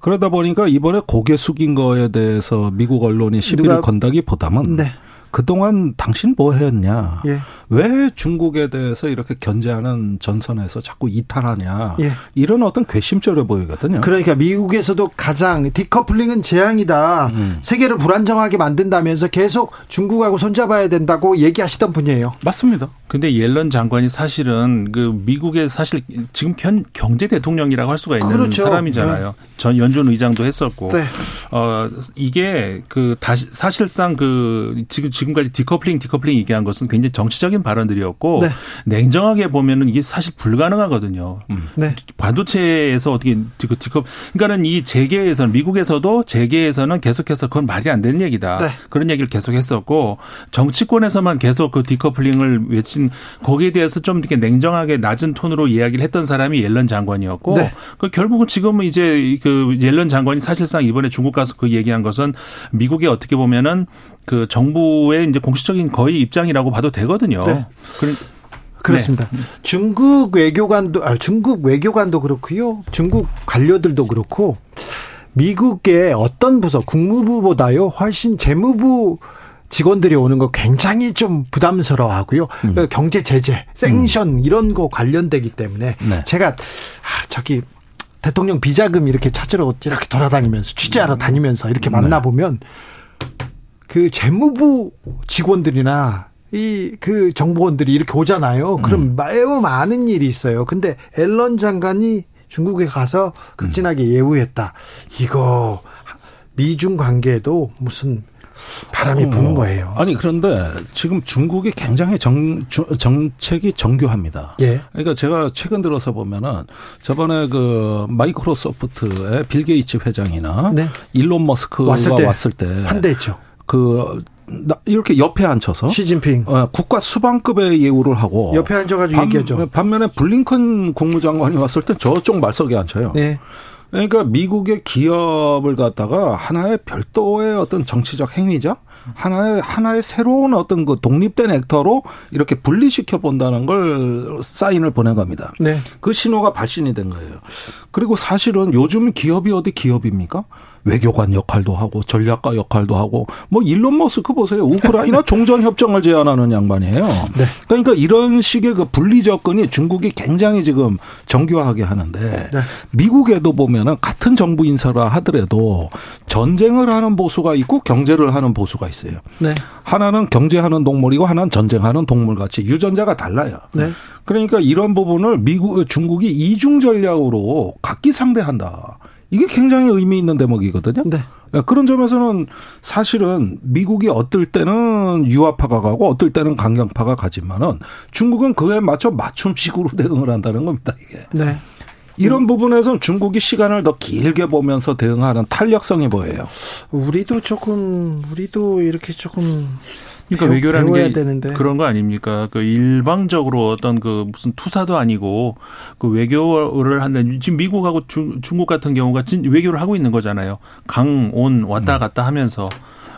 그러다 보니까 이번에 고개 숙인 거에 대해서 미국 언론이 시비를 건다기보다는 네. 그동안 당신 뭐 했냐? 예. 왜 중국에 대해서 이렇게 견제하는 전선에서 자꾸 이탈하냐? 예. 이런 어떤 괘씸죄로 보이거든요. 그러니까 미국에서도 가장 디커플링은 재앙이다. 음. 세계를 불안정하게 만든다면서 계속 중국하고 손잡아야 된다고 얘기하시던 분이에요. 맞습니다. 근데 옐런 장관이 사실은 그 미국의 사실 지금 현 경제 대통령이라고 할 수가 있는 그렇죠. 사람이잖아요. 네. 전 연준 의장도 했었고. 네. 어 이게 그 다시 사실상 그 지금 지금까지 디커플링 디커플링 얘기한 것은 굉장히 정치적인 발언들이었고 네. 냉정하게 보면은 이게 사실 불가능하거든요. 음. 네. 반도체에서 어떻게 그 디커 그러니까는 이 재계에서는 미국에서도 재계에서는 계속해서 그건 말이 안 되는 얘기다. 네. 그런 얘기를 계속했었고 정치권에서만 계속 그 디커플링을 외친 거기에 대해서 좀 이렇게 냉정하게 낮은 톤으로 이야기를 했던 사람이 옐런 장관이었고 네. 그 결국은 지금은 이제 그 옐런 장관이 사실상 이번에 중국 가서 그 얘기한 것은 미국이 어떻게 보면은 그 정부의 이제 공식적인 거의 입장이라고 봐도 되거든요. 네. 그렇습니다. 네. 중국 외교관도 아 중국 외교관도 그렇고요. 중국 관료들도 그렇고 미국의 어떤 부서 국무부보다요 훨씬 재무부 직원들이 오는 거 굉장히 좀 부담스러워하고요. 음. 그 경제 제재, 생션 음. 이런 거 관련되기 때문에 네. 제가 아, 저기 대통령 비자금 이렇게 찾으러 이렇게 돌아다니면서 취재하러 다니면서 이렇게 네. 만나 보면 그 재무부 직원들이나 이 그 정보원들이 이렇게 오잖아요. 그럼 음. 매우 많은 일이 있어요. 근데 앨런 장관이 중국에 가서 극진하게 예우했다. 이거 미중 관계에도 무슨 바람이 부는 어. 거예요. 아니 그런데 지금 중국이 굉장히 정, 정책이 정교합니다. 예. 그러니까 제가 최근 들어서 보면은 저번에 그 마이크로소프트의 빌 게이츠 회장이나 네. 일론 머스크가 왔을 때, 왔을 때 한대했죠. 그 이렇게 옆에 앉혀서 시진핑 어, 국가 수반급의 예우를 하고 옆에 앉아가지고 반, 얘기하죠. 반면에 블링컨 국무장관이 왔을 때 저쪽 말석에 앉혀요. 네. 그러니까 미국의 기업을 갖다가 하나의 별도의 어떤 정치적 행위자, 하나의 하나의 새로운 어떤 그 독립된 액터로 이렇게 분리시켜 본다는 걸 사인을 보낸 겁니다. 네. 그 신호가 발신이 된 거예요. 그리고 사실은 요즘 기업이 어디 기업입니까? 외교관 역할도 하고 전략가 역할도 하고 뭐 일론 머스크 보세요. 우크라이나 종전 협정을 제안하는 양반이에요. 네. 그러니까 이런 식의 그 분리 접근이 중국이 굉장히 지금 정교하게 하는데 네. 미국에도 보면은 같은 정부 인사라 하더라도 전쟁을 하는 보수가 있고 경제를 하는 보수가 있어요. 네. 하나는 경제하는 동물이고 하나는 전쟁하는 동물 같이 유전자가 달라요. 네. 그러니까 이런 부분을 미국 중국이 이중 전략으로 각기 상대한다. 이게 굉장히 의미 있는 대목이거든요. 네. 예, 그런 점에서는 사실은 미국이 어떨 때는 유화파가 가고 어떨 때는 강경파가 가지만은 중국은 그에 맞춰 맞춤식으로 대응을 한다는 겁니다, 이게. 네. 이런 부분에서는 중국이 시간을 더 길게 보면서 대응하는 탄력성이 보여요. 우리도 조금, 우리도 이렇게 조금 그러니까 배우, 외교라는 게 되는데. 그런 거 아닙니까? 그 일방적으로 어떤 그 무슨 투사도 아니고 그 외교를 한는 지금 미국하고 중, 중국 같은 경우가 진, 외교를 하고 있는 거잖아요. 강, 온 왔다 음. 갔다 하면서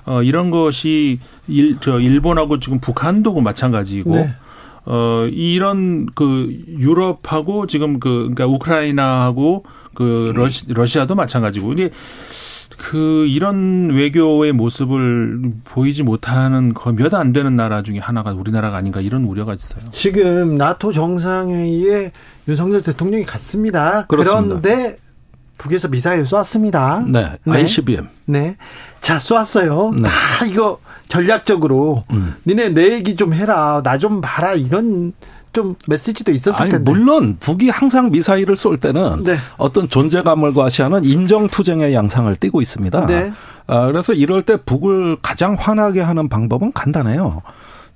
어 이런 것이 일 저 일본하고 지금 북한도 그 마찬가지고 네. 어 이런 그 유럽하고 지금 그 그러니까 우크라이나하고 그 러시, 러시아도 마찬가지고 이게 그 이런 외교의 모습을 보이지 못하는 거의 몇 안 되는 나라 중에 하나가 우리나라가 아닌가 이런 우려가 있어요. 지금 나토 정상회의에 윤석열 대통령이 갔습니다. 그렇습니다. 그런데 북에서 미사일 쐈습니다. 네, 네. ICBM. 네. 자, 쐈어요. 네. 다 이거 전략적으로 음. 니네 내 얘기 좀 해라. 나 좀 봐라. 이런 좀 메시지도 있었을 아니, 텐데. 물론 북이 항상 미사일을 쏠 때는 네. 어떤 존재감을 과시하는 인정 투쟁의 양상을 띠고 있습니다. 네. 아, 그래서 이럴 때 북을 가장 화나게 하는 방법은 간단해요.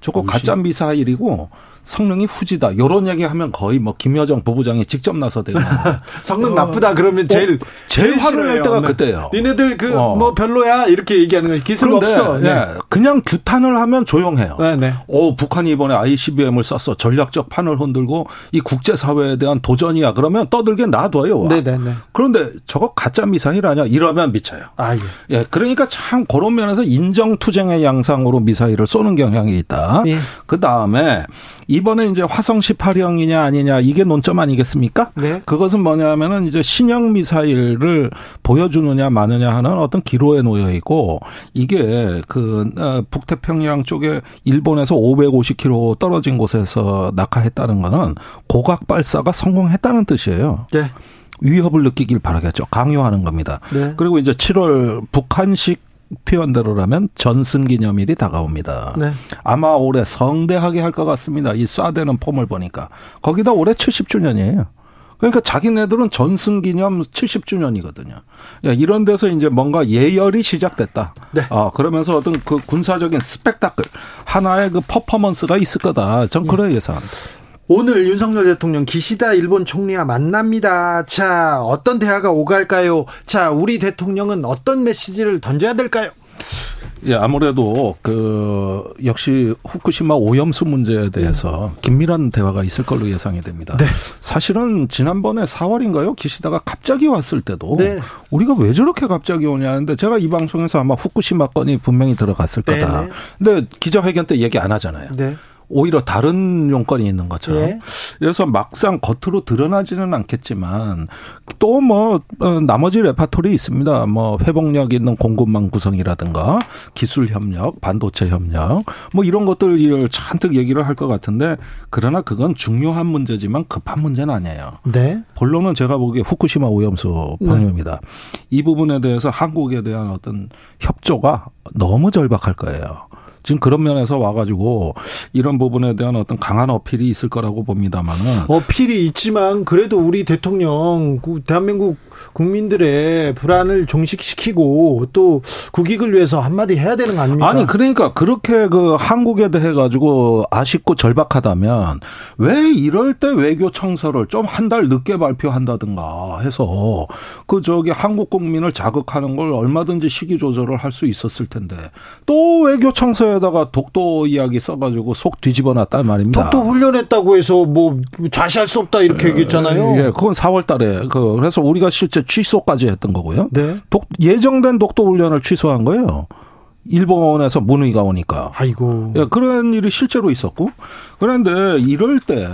저거 가짜 미사일이고 성능이 후지다. 요런 얘기 하면 거의 뭐 김여정 부부장이 직접 나서 대고 성능 어. 나쁘다 그러면 제일 어, 제일, 제일 화를 낼 때가 네. 그때예요. 니네들 그뭐 어. 별로야 이렇게 얘기하는 거 기술 없어. 네. 네. 그냥 규탄을 하면 조용해요. 네, 네. 오 북한이 이번에 ICBM을 쐈어. 전략적 판을 흔들고 이 국제 사회에 대한 도전이야. 그러면 떠들게 놔둬요. 네, 네, 네. 그런데 저거 가짜 미사일 아니야? 이러면 미쳐요. 아 예. 예. 그러니까 참 그런 면에서 인정 투쟁의 양상으로 미사일을 쏘는 경향이 있다. 예. 그 다음에 이번에 이제 화성 18형이냐 아니냐 이게 논점 아니겠습니까? 네. 그것은 뭐냐면은 이제 신형 미사일을 보여주느냐 마느냐 하는 어떤 기로에 놓여 있고 이게 그 어, 북태평양 쪽에 일본에서 550km 떨어진 곳에서 낙하했다는 거는 고각 발사가 성공했다는 뜻이에요. 네. 위협을 느끼길 바라겠죠. 강요하는 겁니다. 네. 그리고 이제 7월 북한식 표현대로라면 전승 기념일이 다가옵니다. 네. 아마 올해 성대하게 할 것 같습니다. 이 쏴대는 폼을 보니까. 거기다 올해 70주년이에요. 그러니까 자기네들은 전승 기념 70주년이거든요. 야, 이런 데서 이제 뭔가 예열이 시작됐다. 네. 아, 그러면서 어떤 그 군사적인 스펙타클, 하나의 그 퍼포먼스가 있을 거다. 전 그런 네. 예상합니다. 오늘 윤석열 대통령 기시다 일본 총리와 만납니다. 자, 어떤 대화가 오갈까요? 자, 우리 대통령은 어떤 메시지를 던져야 될까요? 예, 아무래도 그 역시 후쿠시마 오염수 문제에 대해서 긴밀한 대화가 있을 걸로 예상이 됩니다. 네. 사실은 지난번에 4월인가요? 기시다가 갑자기 왔을 때도 네. 우리가 왜 저렇게 갑자기 오냐는데 제가 이 방송에서 아마 후쿠시마 건이 분명히 들어갔을 거다. 네. 네. 근데 기자회견 때 얘기 안 하잖아요. 네. 오히려 다른 용건이 있는 거죠. 예. 그래서 막상 겉으로 드러나지는 않겠지만 또뭐 어, 나머지 레파토리 있습니다. 뭐 회복력 있는 공급망 구성이라든가 기술 협력, 반도체 협력 뭐 이런 것들을 잔뜩 얘기를 할 것 같은데 그러나 그건 중요한 문제지만 급한 문제는 아니에요. 네. 본론은 제가 보기에 후쿠시마 오염수 방류입니다. 네. 이 부분에 대해서 한국에 대한 어떤 협조가 너무 절박할 거예요. 지금 그런 면에서 와가지고 이런 부분에 대한 어떤 강한 어필이 있을 거라고 봅니다만은 어필이 있지만 그래도 우리 대통령 대한민국 국민들의 불안을 종식시키고 또 국익을 위해서 한마디 해야 되는 거 아닙니까? 아니 그러니까 그렇게 그 한국에 대해 가지고 아쉽고 절박하다면 왜 이럴 때 외교 청서를 좀 한 달 늦게 발표한다든가 해서 그 저기 한국 국민을 자극하는 걸 얼마든지 시기 조절을 할 수 있었을 텐데 또 외교 청서에다가 독도 이야기 써가지고 속 뒤집어 놨단 말입니다. 독도 훈련했다고 해서 뭐 좌시할 수 없다 이렇게 얘기했잖아요. 예, 그건 4월달에 그 그래서 우리가 실제 취소까지 했던 거고요. 네. 독, 예정된 독도 훈련을 취소한 거예요. 일본에서 문의가 오니까. 아이고. 예, 그런 일이 실제로 있었고. 그런데 이럴 때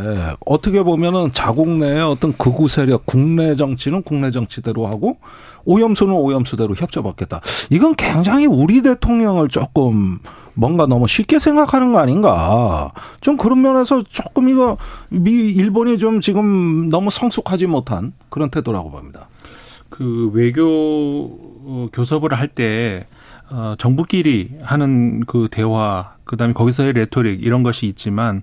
어떻게 보면은 자국 내의 어떤 극우 세력, 국내 정치는 국내 정치대로 하고 오염수는 오염수대로 협조받겠다. 이건 굉장히 우리 대통령을 조금 뭔가 너무 쉽게 생각하는 거 아닌가. 좀 그런 면에서 조금 이거 미, 일본이 좀 지금 너무 성숙하지 못한 그런 태도라고 봅니다. 그 외교 어, 교섭을 할때 어, 정부끼리 하는 그 대화 그다음에 거기서의 레토릭 이런 것이 있지만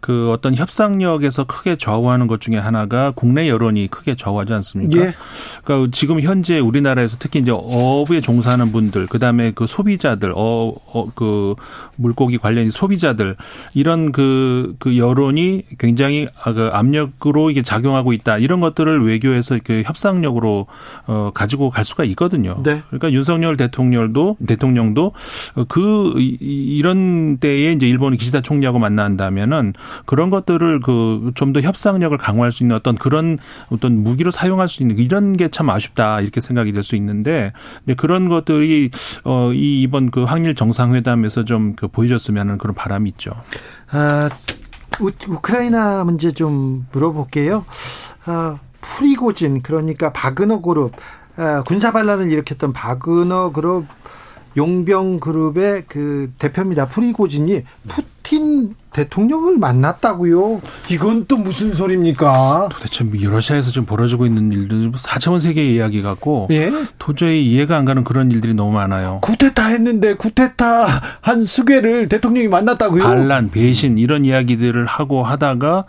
그 어떤 협상력에서 크게 좌우하는 것 중에 하나가 국내 여론이 크게 좌우하지 않습니까? 예. 그러니까 지금 현재 우리나라에서 특히 이제 어부에 종사하는 분들 그다음에 그 소비자들 어, 어그 물고기 관련 소비자들 이런 그그 그 여론이 굉장히 아, 그 압력으로 이게 작용하고 있다 이런 것들을 외교에서 그 협상력으로 어 가지고 갈 수가 있거든요. 네. 그러니까 윤석열 대통령도 대통령도 그 이런 때에 이제 일본이 기시다 총리하고 만난다면은 그런 것들을 그 좀 더 협상력을 강화할 수 있는 어떤 그런 어떤 무기로 사용할 수 있는 이런 게 참 아쉽다 이렇게 생각이 될 수 있는데 그런 것들이 어 이 이번 그 항일 정상회담에서 좀 그 보여줬으면 하는 그런 바람이 있죠. 아, 우, 우크라이나 문제 좀 물어볼게요. 아, 프리고진 그러니까 바그너 그룹 아, 군사 반란을 일으켰던 바그너 그룹 용병 그룹의 그 대표입니다. 프리고진이 푸틴 대통령을 만났다고요? 이건 또 무슨 소리입니까? 도대체 뭐 러시아에서 지금 벌어지고 있는 일들 4차원 세계 이야기 같고 예? 도저히 이해가 안 가는 그런 일들이 너무 많아요. 쿠데타 했는데 쿠데타 한 수괴를 대통령이 만났다고요? 반란, 배신 이런 이야기들을 하고 하다가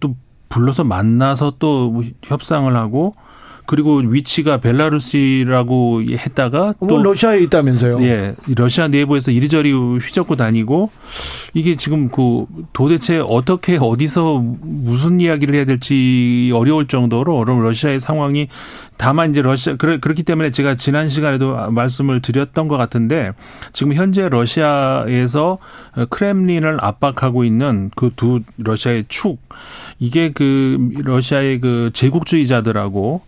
또 불러서 만나서 또 협상을 하고 그리고 위치가 벨라루시라고 했다가 또 러시아에 있다면서요? 예, 러시아 내부에서 이리저리 휘젓고 다니고 이게 지금 그 도대체 어떻게 어디서 무슨 이야기를 해야 될지 어려울 정도로 그럼 러시아의 상황이 다만 이제 러시아 그렇기 때문에 제가 지난 시간에도 말씀을 드렸던 것 같은데 지금 현재 러시아에서 크렘린을 압박하고 있는 그 두 러시아의 축 이게 그 러시아의 그 제국주의자들하고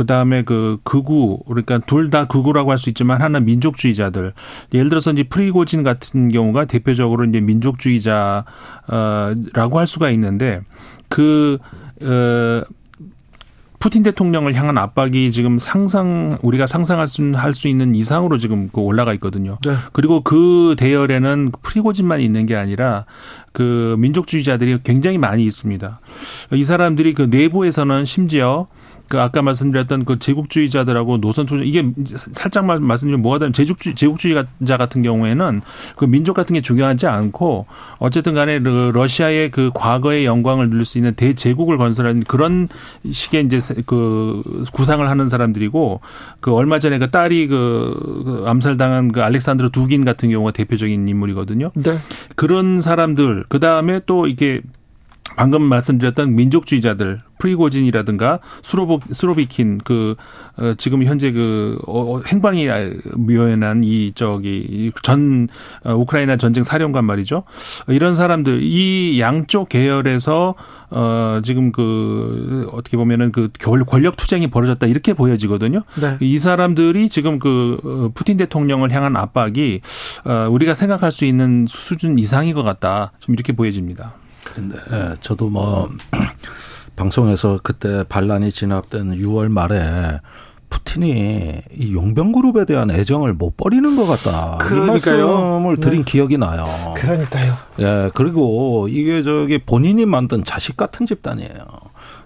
그 다음에 그 극우 그러니까 둘 다 극우라고 할 수 있지만 하나 민족주의자들 예를 들어서 이제 프리고진 같은 경우가 대표적으로 이제 민족주의자라고 할 수가 있는데 그 어. 푸틴 대통령을 향한 압박이 지금 상상 우리가 상상할 수, 할 수 있는 이상으로 지금 그 올라가 있거든요. 네. 그리고 그 대열에는 프리고진만 있는 게 아니라 그 민족주의자들이 굉장히 많이 있습니다. 이 사람들이 그 내부에서는 심지어 그 아까 말씀드렸던 그 제국주의자들하고 노선 투쟁 이게 살짝 말씀드리면 뭐가 다른 제국주의 제국주의자 같은 경우에는 그 민족 같은 게 중요하지 않고 어쨌든 간에 그 러시아의 그 과거의 영광을 누릴 수 있는 대제국을 건설하는 그런 식의 이제 그 구상을 하는 사람들이고 그 얼마 전에 그 딸이 그, 그 암살당한 그 알렉산드르 두긴 같은 경우가 대표적인 인물이거든요. 네. 그런 사람들 그 다음에 또 이게 방금 말씀드렸던 민족주의자들 프리고진이라든가 수로보 수로비킨 그 어, 지금 현재 그 어, 어 행방이 묘연한 이 저기 전 어, 우크라이나 전쟁 사령관 말이죠. 이런 사람들 이 양쪽 계열에서 어 지금 그 어떻게 보면은 그 권력 투쟁이 벌어졌다 이렇게 보여지거든요. 네. 이 사람들이 지금 그 어, 푸틴 대통령을 향한 압박이 어 우리가 생각할 수 있는 수준 이상인 것 같다. 좀 이렇게 보여집니다. 근데 예, 저도 뭐 방송에서 그때 반란이 진압된 6월 말에 푸틴이 이 용병 그룹에 대한 애정을 못 버리는 것 같다. 그러니까요. 이 말씀을 드린 네. 기억이 나요. 그러니까요. 예, 그리고 이게 저기 본인이 만든 자식 같은 집단이에요.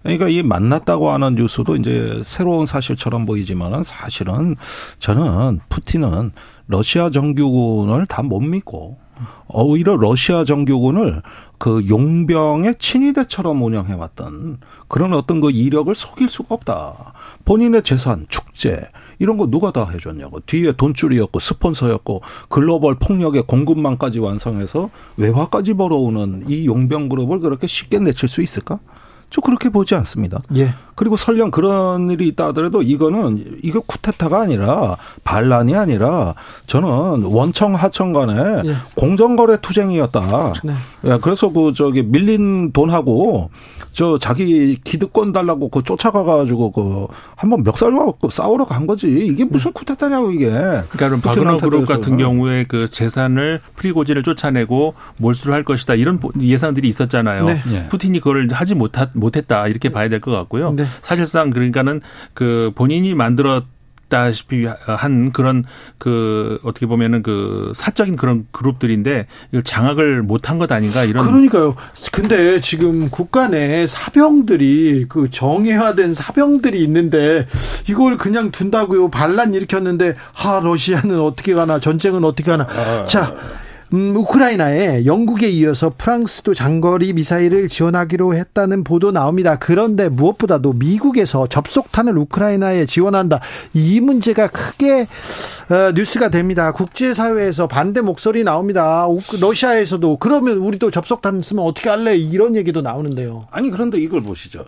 그러니까 이 만났다고 하는 뉴스도 이제 새로운 사실처럼 보이지만은 사실은 저는 푸틴은 러시아 정규군을 다 못 믿고 오히려 러시아 정규군을 그 용병의 친위대처럼 운영해왔던 그런 어떤 그 이력을 속일 수가 없다. 본인의 재산, 축제 이런 거 누가 다 해줬냐고. 뒤에 돈줄이었고 스폰서였고 글로벌 폭력의 공급망까지 완성해서 외화까지 벌어오는 이 용병 그룹을 그렇게 쉽게 내칠 수 있을까? 저 그렇게 보지 않습니다. 예. 그리고 설령 그런 일이 있다 하더라도 이거는 이거 쿠데타가 아니라 반란이 아니라 저는 원청 하청 간에 예. 공정거래 투쟁이었다. 네. 예, 그래서 그 저기 밀린 돈하고 저 자기 기득권 달라고 그 쫓아가 가지고 그 한번 멱살로 싸우러 간 거지. 이게 무슨 네. 쿠데타냐고 이게. 그러니까 그럼 바그너 그룹 같은 경우에 그 재산을 프리고진을 쫓아내고 몰수를 할 것이다 이런 예상들이 있었잖아요. 네. 예. 푸틴이 그걸 하지 못하, 못했다 이렇게 봐야 될 것 같고요. 네. 사실상 그러니까는 그 본인이 만들었 다시피 한 그런 그 어떻게 보면은 그 사적인 그런 그룹들인데 이걸 장악을 못한 것 아닌가 이런 그러니까요. 근데 지금 국가 내 사병들이 그 정예화된 사병들이 있는데 이걸 그냥 둔다고요. 반란 일으켰는데 하 러시아는 어떻게 가나 전쟁은 어떻게 가나. 아. 자 음, 우크라이나에 영국에 이어서 프랑스도 장거리 미사일을 지원하기로 했다는 보도 나옵니다. 그런데 무엇보다도 미국에서 접속탄을 우크라이나에 지원한다. 이 문제가 크게 어, 뉴스가 됩니다. 국제사회에서 반대 목소리 나옵니다. 러시아에서도 그러면 우리도 접속탄 쓰면 어떻게 할래? 이런 얘기도 나오는데요. 아니 그런데 이걸 보시죠.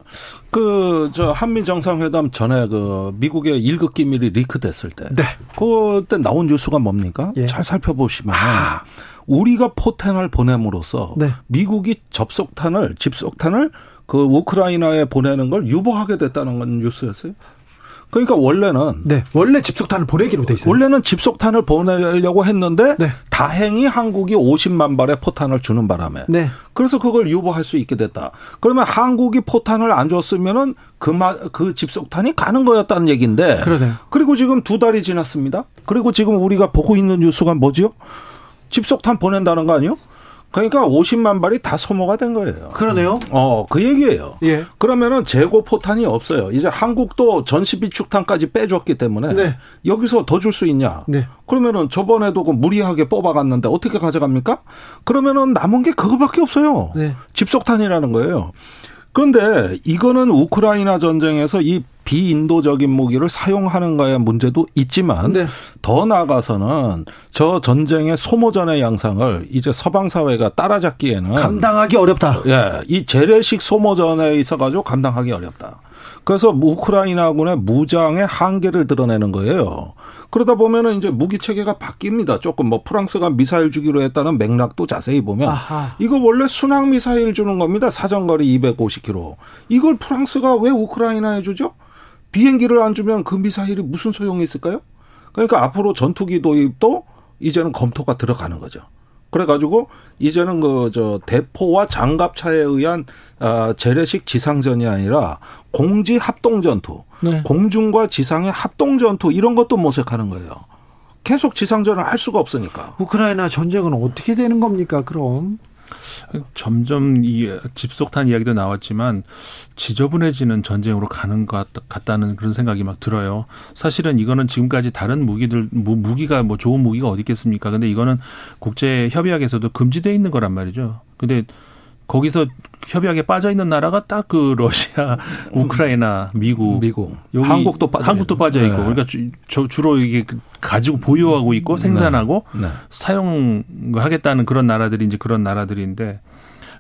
그 저 한미 정상회담 전에 그 미국의 일급 기밀이 리크됐을 때, 네. 그때 나온 뉴스가 뭡니까? 예. 잘 살펴보시면. 아. 우리가 포탄을 보냄으로써 네. 미국이 접속탄을 집속탄을 그 우크라이나에 보내는 걸 유보하게 됐다는 건 뉴스였어요. 그러니까 원래는 네, 원래 집속탄을 보내기로 돼 있어요. 원래는 집속탄을 보내려고 했는데 네. 다행히 한국이 50만 발의 포탄을 주는 바람에 네. 그래서 그걸 유보할 수 있게 됐다. 그러면 한국이 포탄을 안 줬으면은 그그 그 집속탄이 가는 거였다는 얘기인데. 그러네 그리고 지금 두 달이 지났습니다. 그리고 지금 우리가 보고 있는 뉴스가 뭐죠? 집속탄 보낸다는 거 아니요? 그러니까 50만 발이 다 소모가 된 거예요. 그러네요. 어, 그 얘기예요. 예. 그러면은 재고 포탄이 없어요. 이제 한국도 전시 비축탄까지 빼줬기 때문에 네. 여기서 더 줄 수 있냐? 네. 그러면은 저번에도 그 무리하게 뽑아갔는데 어떻게 가져갑니까? 그러면은 남은 게 그거밖에 없어요. 네. 집속탄이라는 거예요. 그런데 이거는 우크라이나 전쟁에서 이 비인도적인 무기를 사용하는가의 문제도 있지만 네. 더 나아가서는 저 전쟁의 소모전의 양상을 이제 서방 사회가 따라잡기에는 감당하기 어렵다. 예, 이 재래식 소모전에 있어 가지고 감당하기 어렵다. 그래서 우크라이나군의 무장의 한계를 드러내는 거예요. 그러다 보면은 이제 무기 체계가 바뀝니다. 조금 뭐 프랑스가 미사일 주기로 했다는 맥락도 자세히 보면 아하. 이거 원래 순항 미사일 주는 겁니다. 사정거리 250km. 이걸 프랑스가 왜 우크라이나에 주죠? 비행기를 안 주면 그 미사일이 무슨 소용이 있을까요? 그러니까 앞으로 전투기 도입도 이제는 검토가 들어가는 거죠. 그래가지고 이제는 그 저 대포와 장갑차에 의한 아 재래식 지상전이 아니라 공지 합동 전투, 네. 공중과 지상의 합동 전투 이런 것도 모색하는 거예요. 계속 지상전을 할 수가 없으니까. 우크라이나 전쟁은 어떻게 되는 겁니까? 그럼 점점 이 집속탄 이야기도 나왔지만 지저분해지는 전쟁으로 가는 것 같다는 그런 생각이 막 들어요. 사실은 이거는 지금까지 다른 무기들 무기가 뭐 좋은 무기가 어디 있겠습니까? 근데 이거는 국제 협약에서도 금지돼 있는 거란 말이죠. 근데 거기서 협약에 빠져 있는 나라가 딱 그 러시아, 우크라이나, 미국, 미국, 한국도 빠져 한국도 빠져 있고, 네. 그러니까 주, 주로 이게 그 가지고 보유하고 있고 네. 생산하고 네. 네. 사용하겠다는 그런 나라들이 이제 그런 나라들인데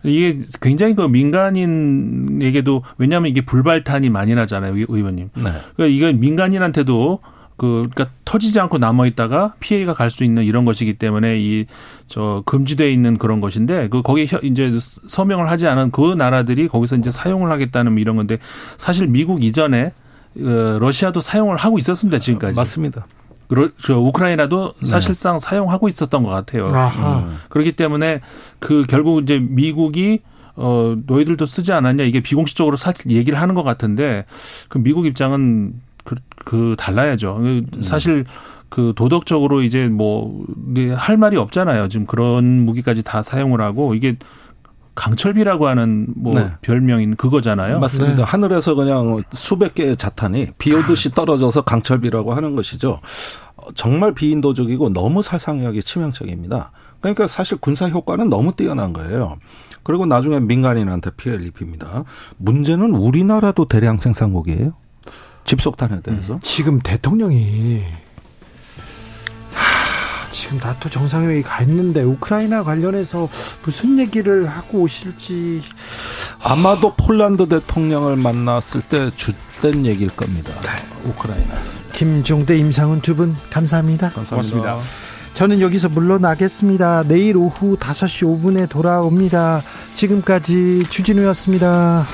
이게 굉장히 그 민간인에게도 왜냐하면 이게 불발탄이 많이 나잖아요, 의원님. 네. 그러니까 이게 민간인한테도 그, 그니까 터지지 않고 남아 있다가 피해가 갈 수 있는 이런 것이기 때문에 이, 저, 금지돼 있는 그런 것인데, 그, 거기에 이제 서명을 하지 않은 그 나라들이 거기서 이제 사용을 하겠다는 뭐 이런 건데, 사실 미국 이전에, 어, 러시아도 사용을 하고 있었습니다, 지금까지. 맞습니다. 그, 저 우크라이나도 네. 사실상 네. 사용하고 있었던 것 같아요. 음. 그렇기 때문에 그 결국 이제 미국이 어 너희들도 쓰지 않았냐 이게 비공식적으로 사실 얘기를 하는 것 같은데 그 미국 입장은 그, 그 달라야죠. 음. 사실 그 도덕적으로 이제 뭐 할 말이 없잖아요. 지금 그런 무기까지 다 사용을 하고 이게 강철비라고 하는 뭐 네. 별명인 그거잖아요. 맞습니다. 네. 하늘에서 그냥 수백 개의 자탄이 비 오듯이 떨어져서 강철비라고 하는 것이죠. 정말 비인도적이고 너무 살상력이 치명적입니다. 그러니까 사실 군사 효과는 너무 뛰어난 거예요. 그리고 나중에 민간인한테 피해를 입힙니다. 문제는 우리나라도 대량 생산국이에요. 집속탄에 대해서. 음. 지금 대통령이 지금 나토 정상회의 가 있는데 우크라이나 관련해서 무슨 얘기를 하고 오실지 아마도 폴란드 대통령을 만났을 때 주된 얘기일 겁니다. 네. 우크라이나. 김종대 임상훈 두 분 감사합니다. 감사합니다. 고맙습니다. 저는 여기서 물러나겠습니다. 내일 오후 5시 5분에 돌아옵니다. 지금까지 주진우였습니다.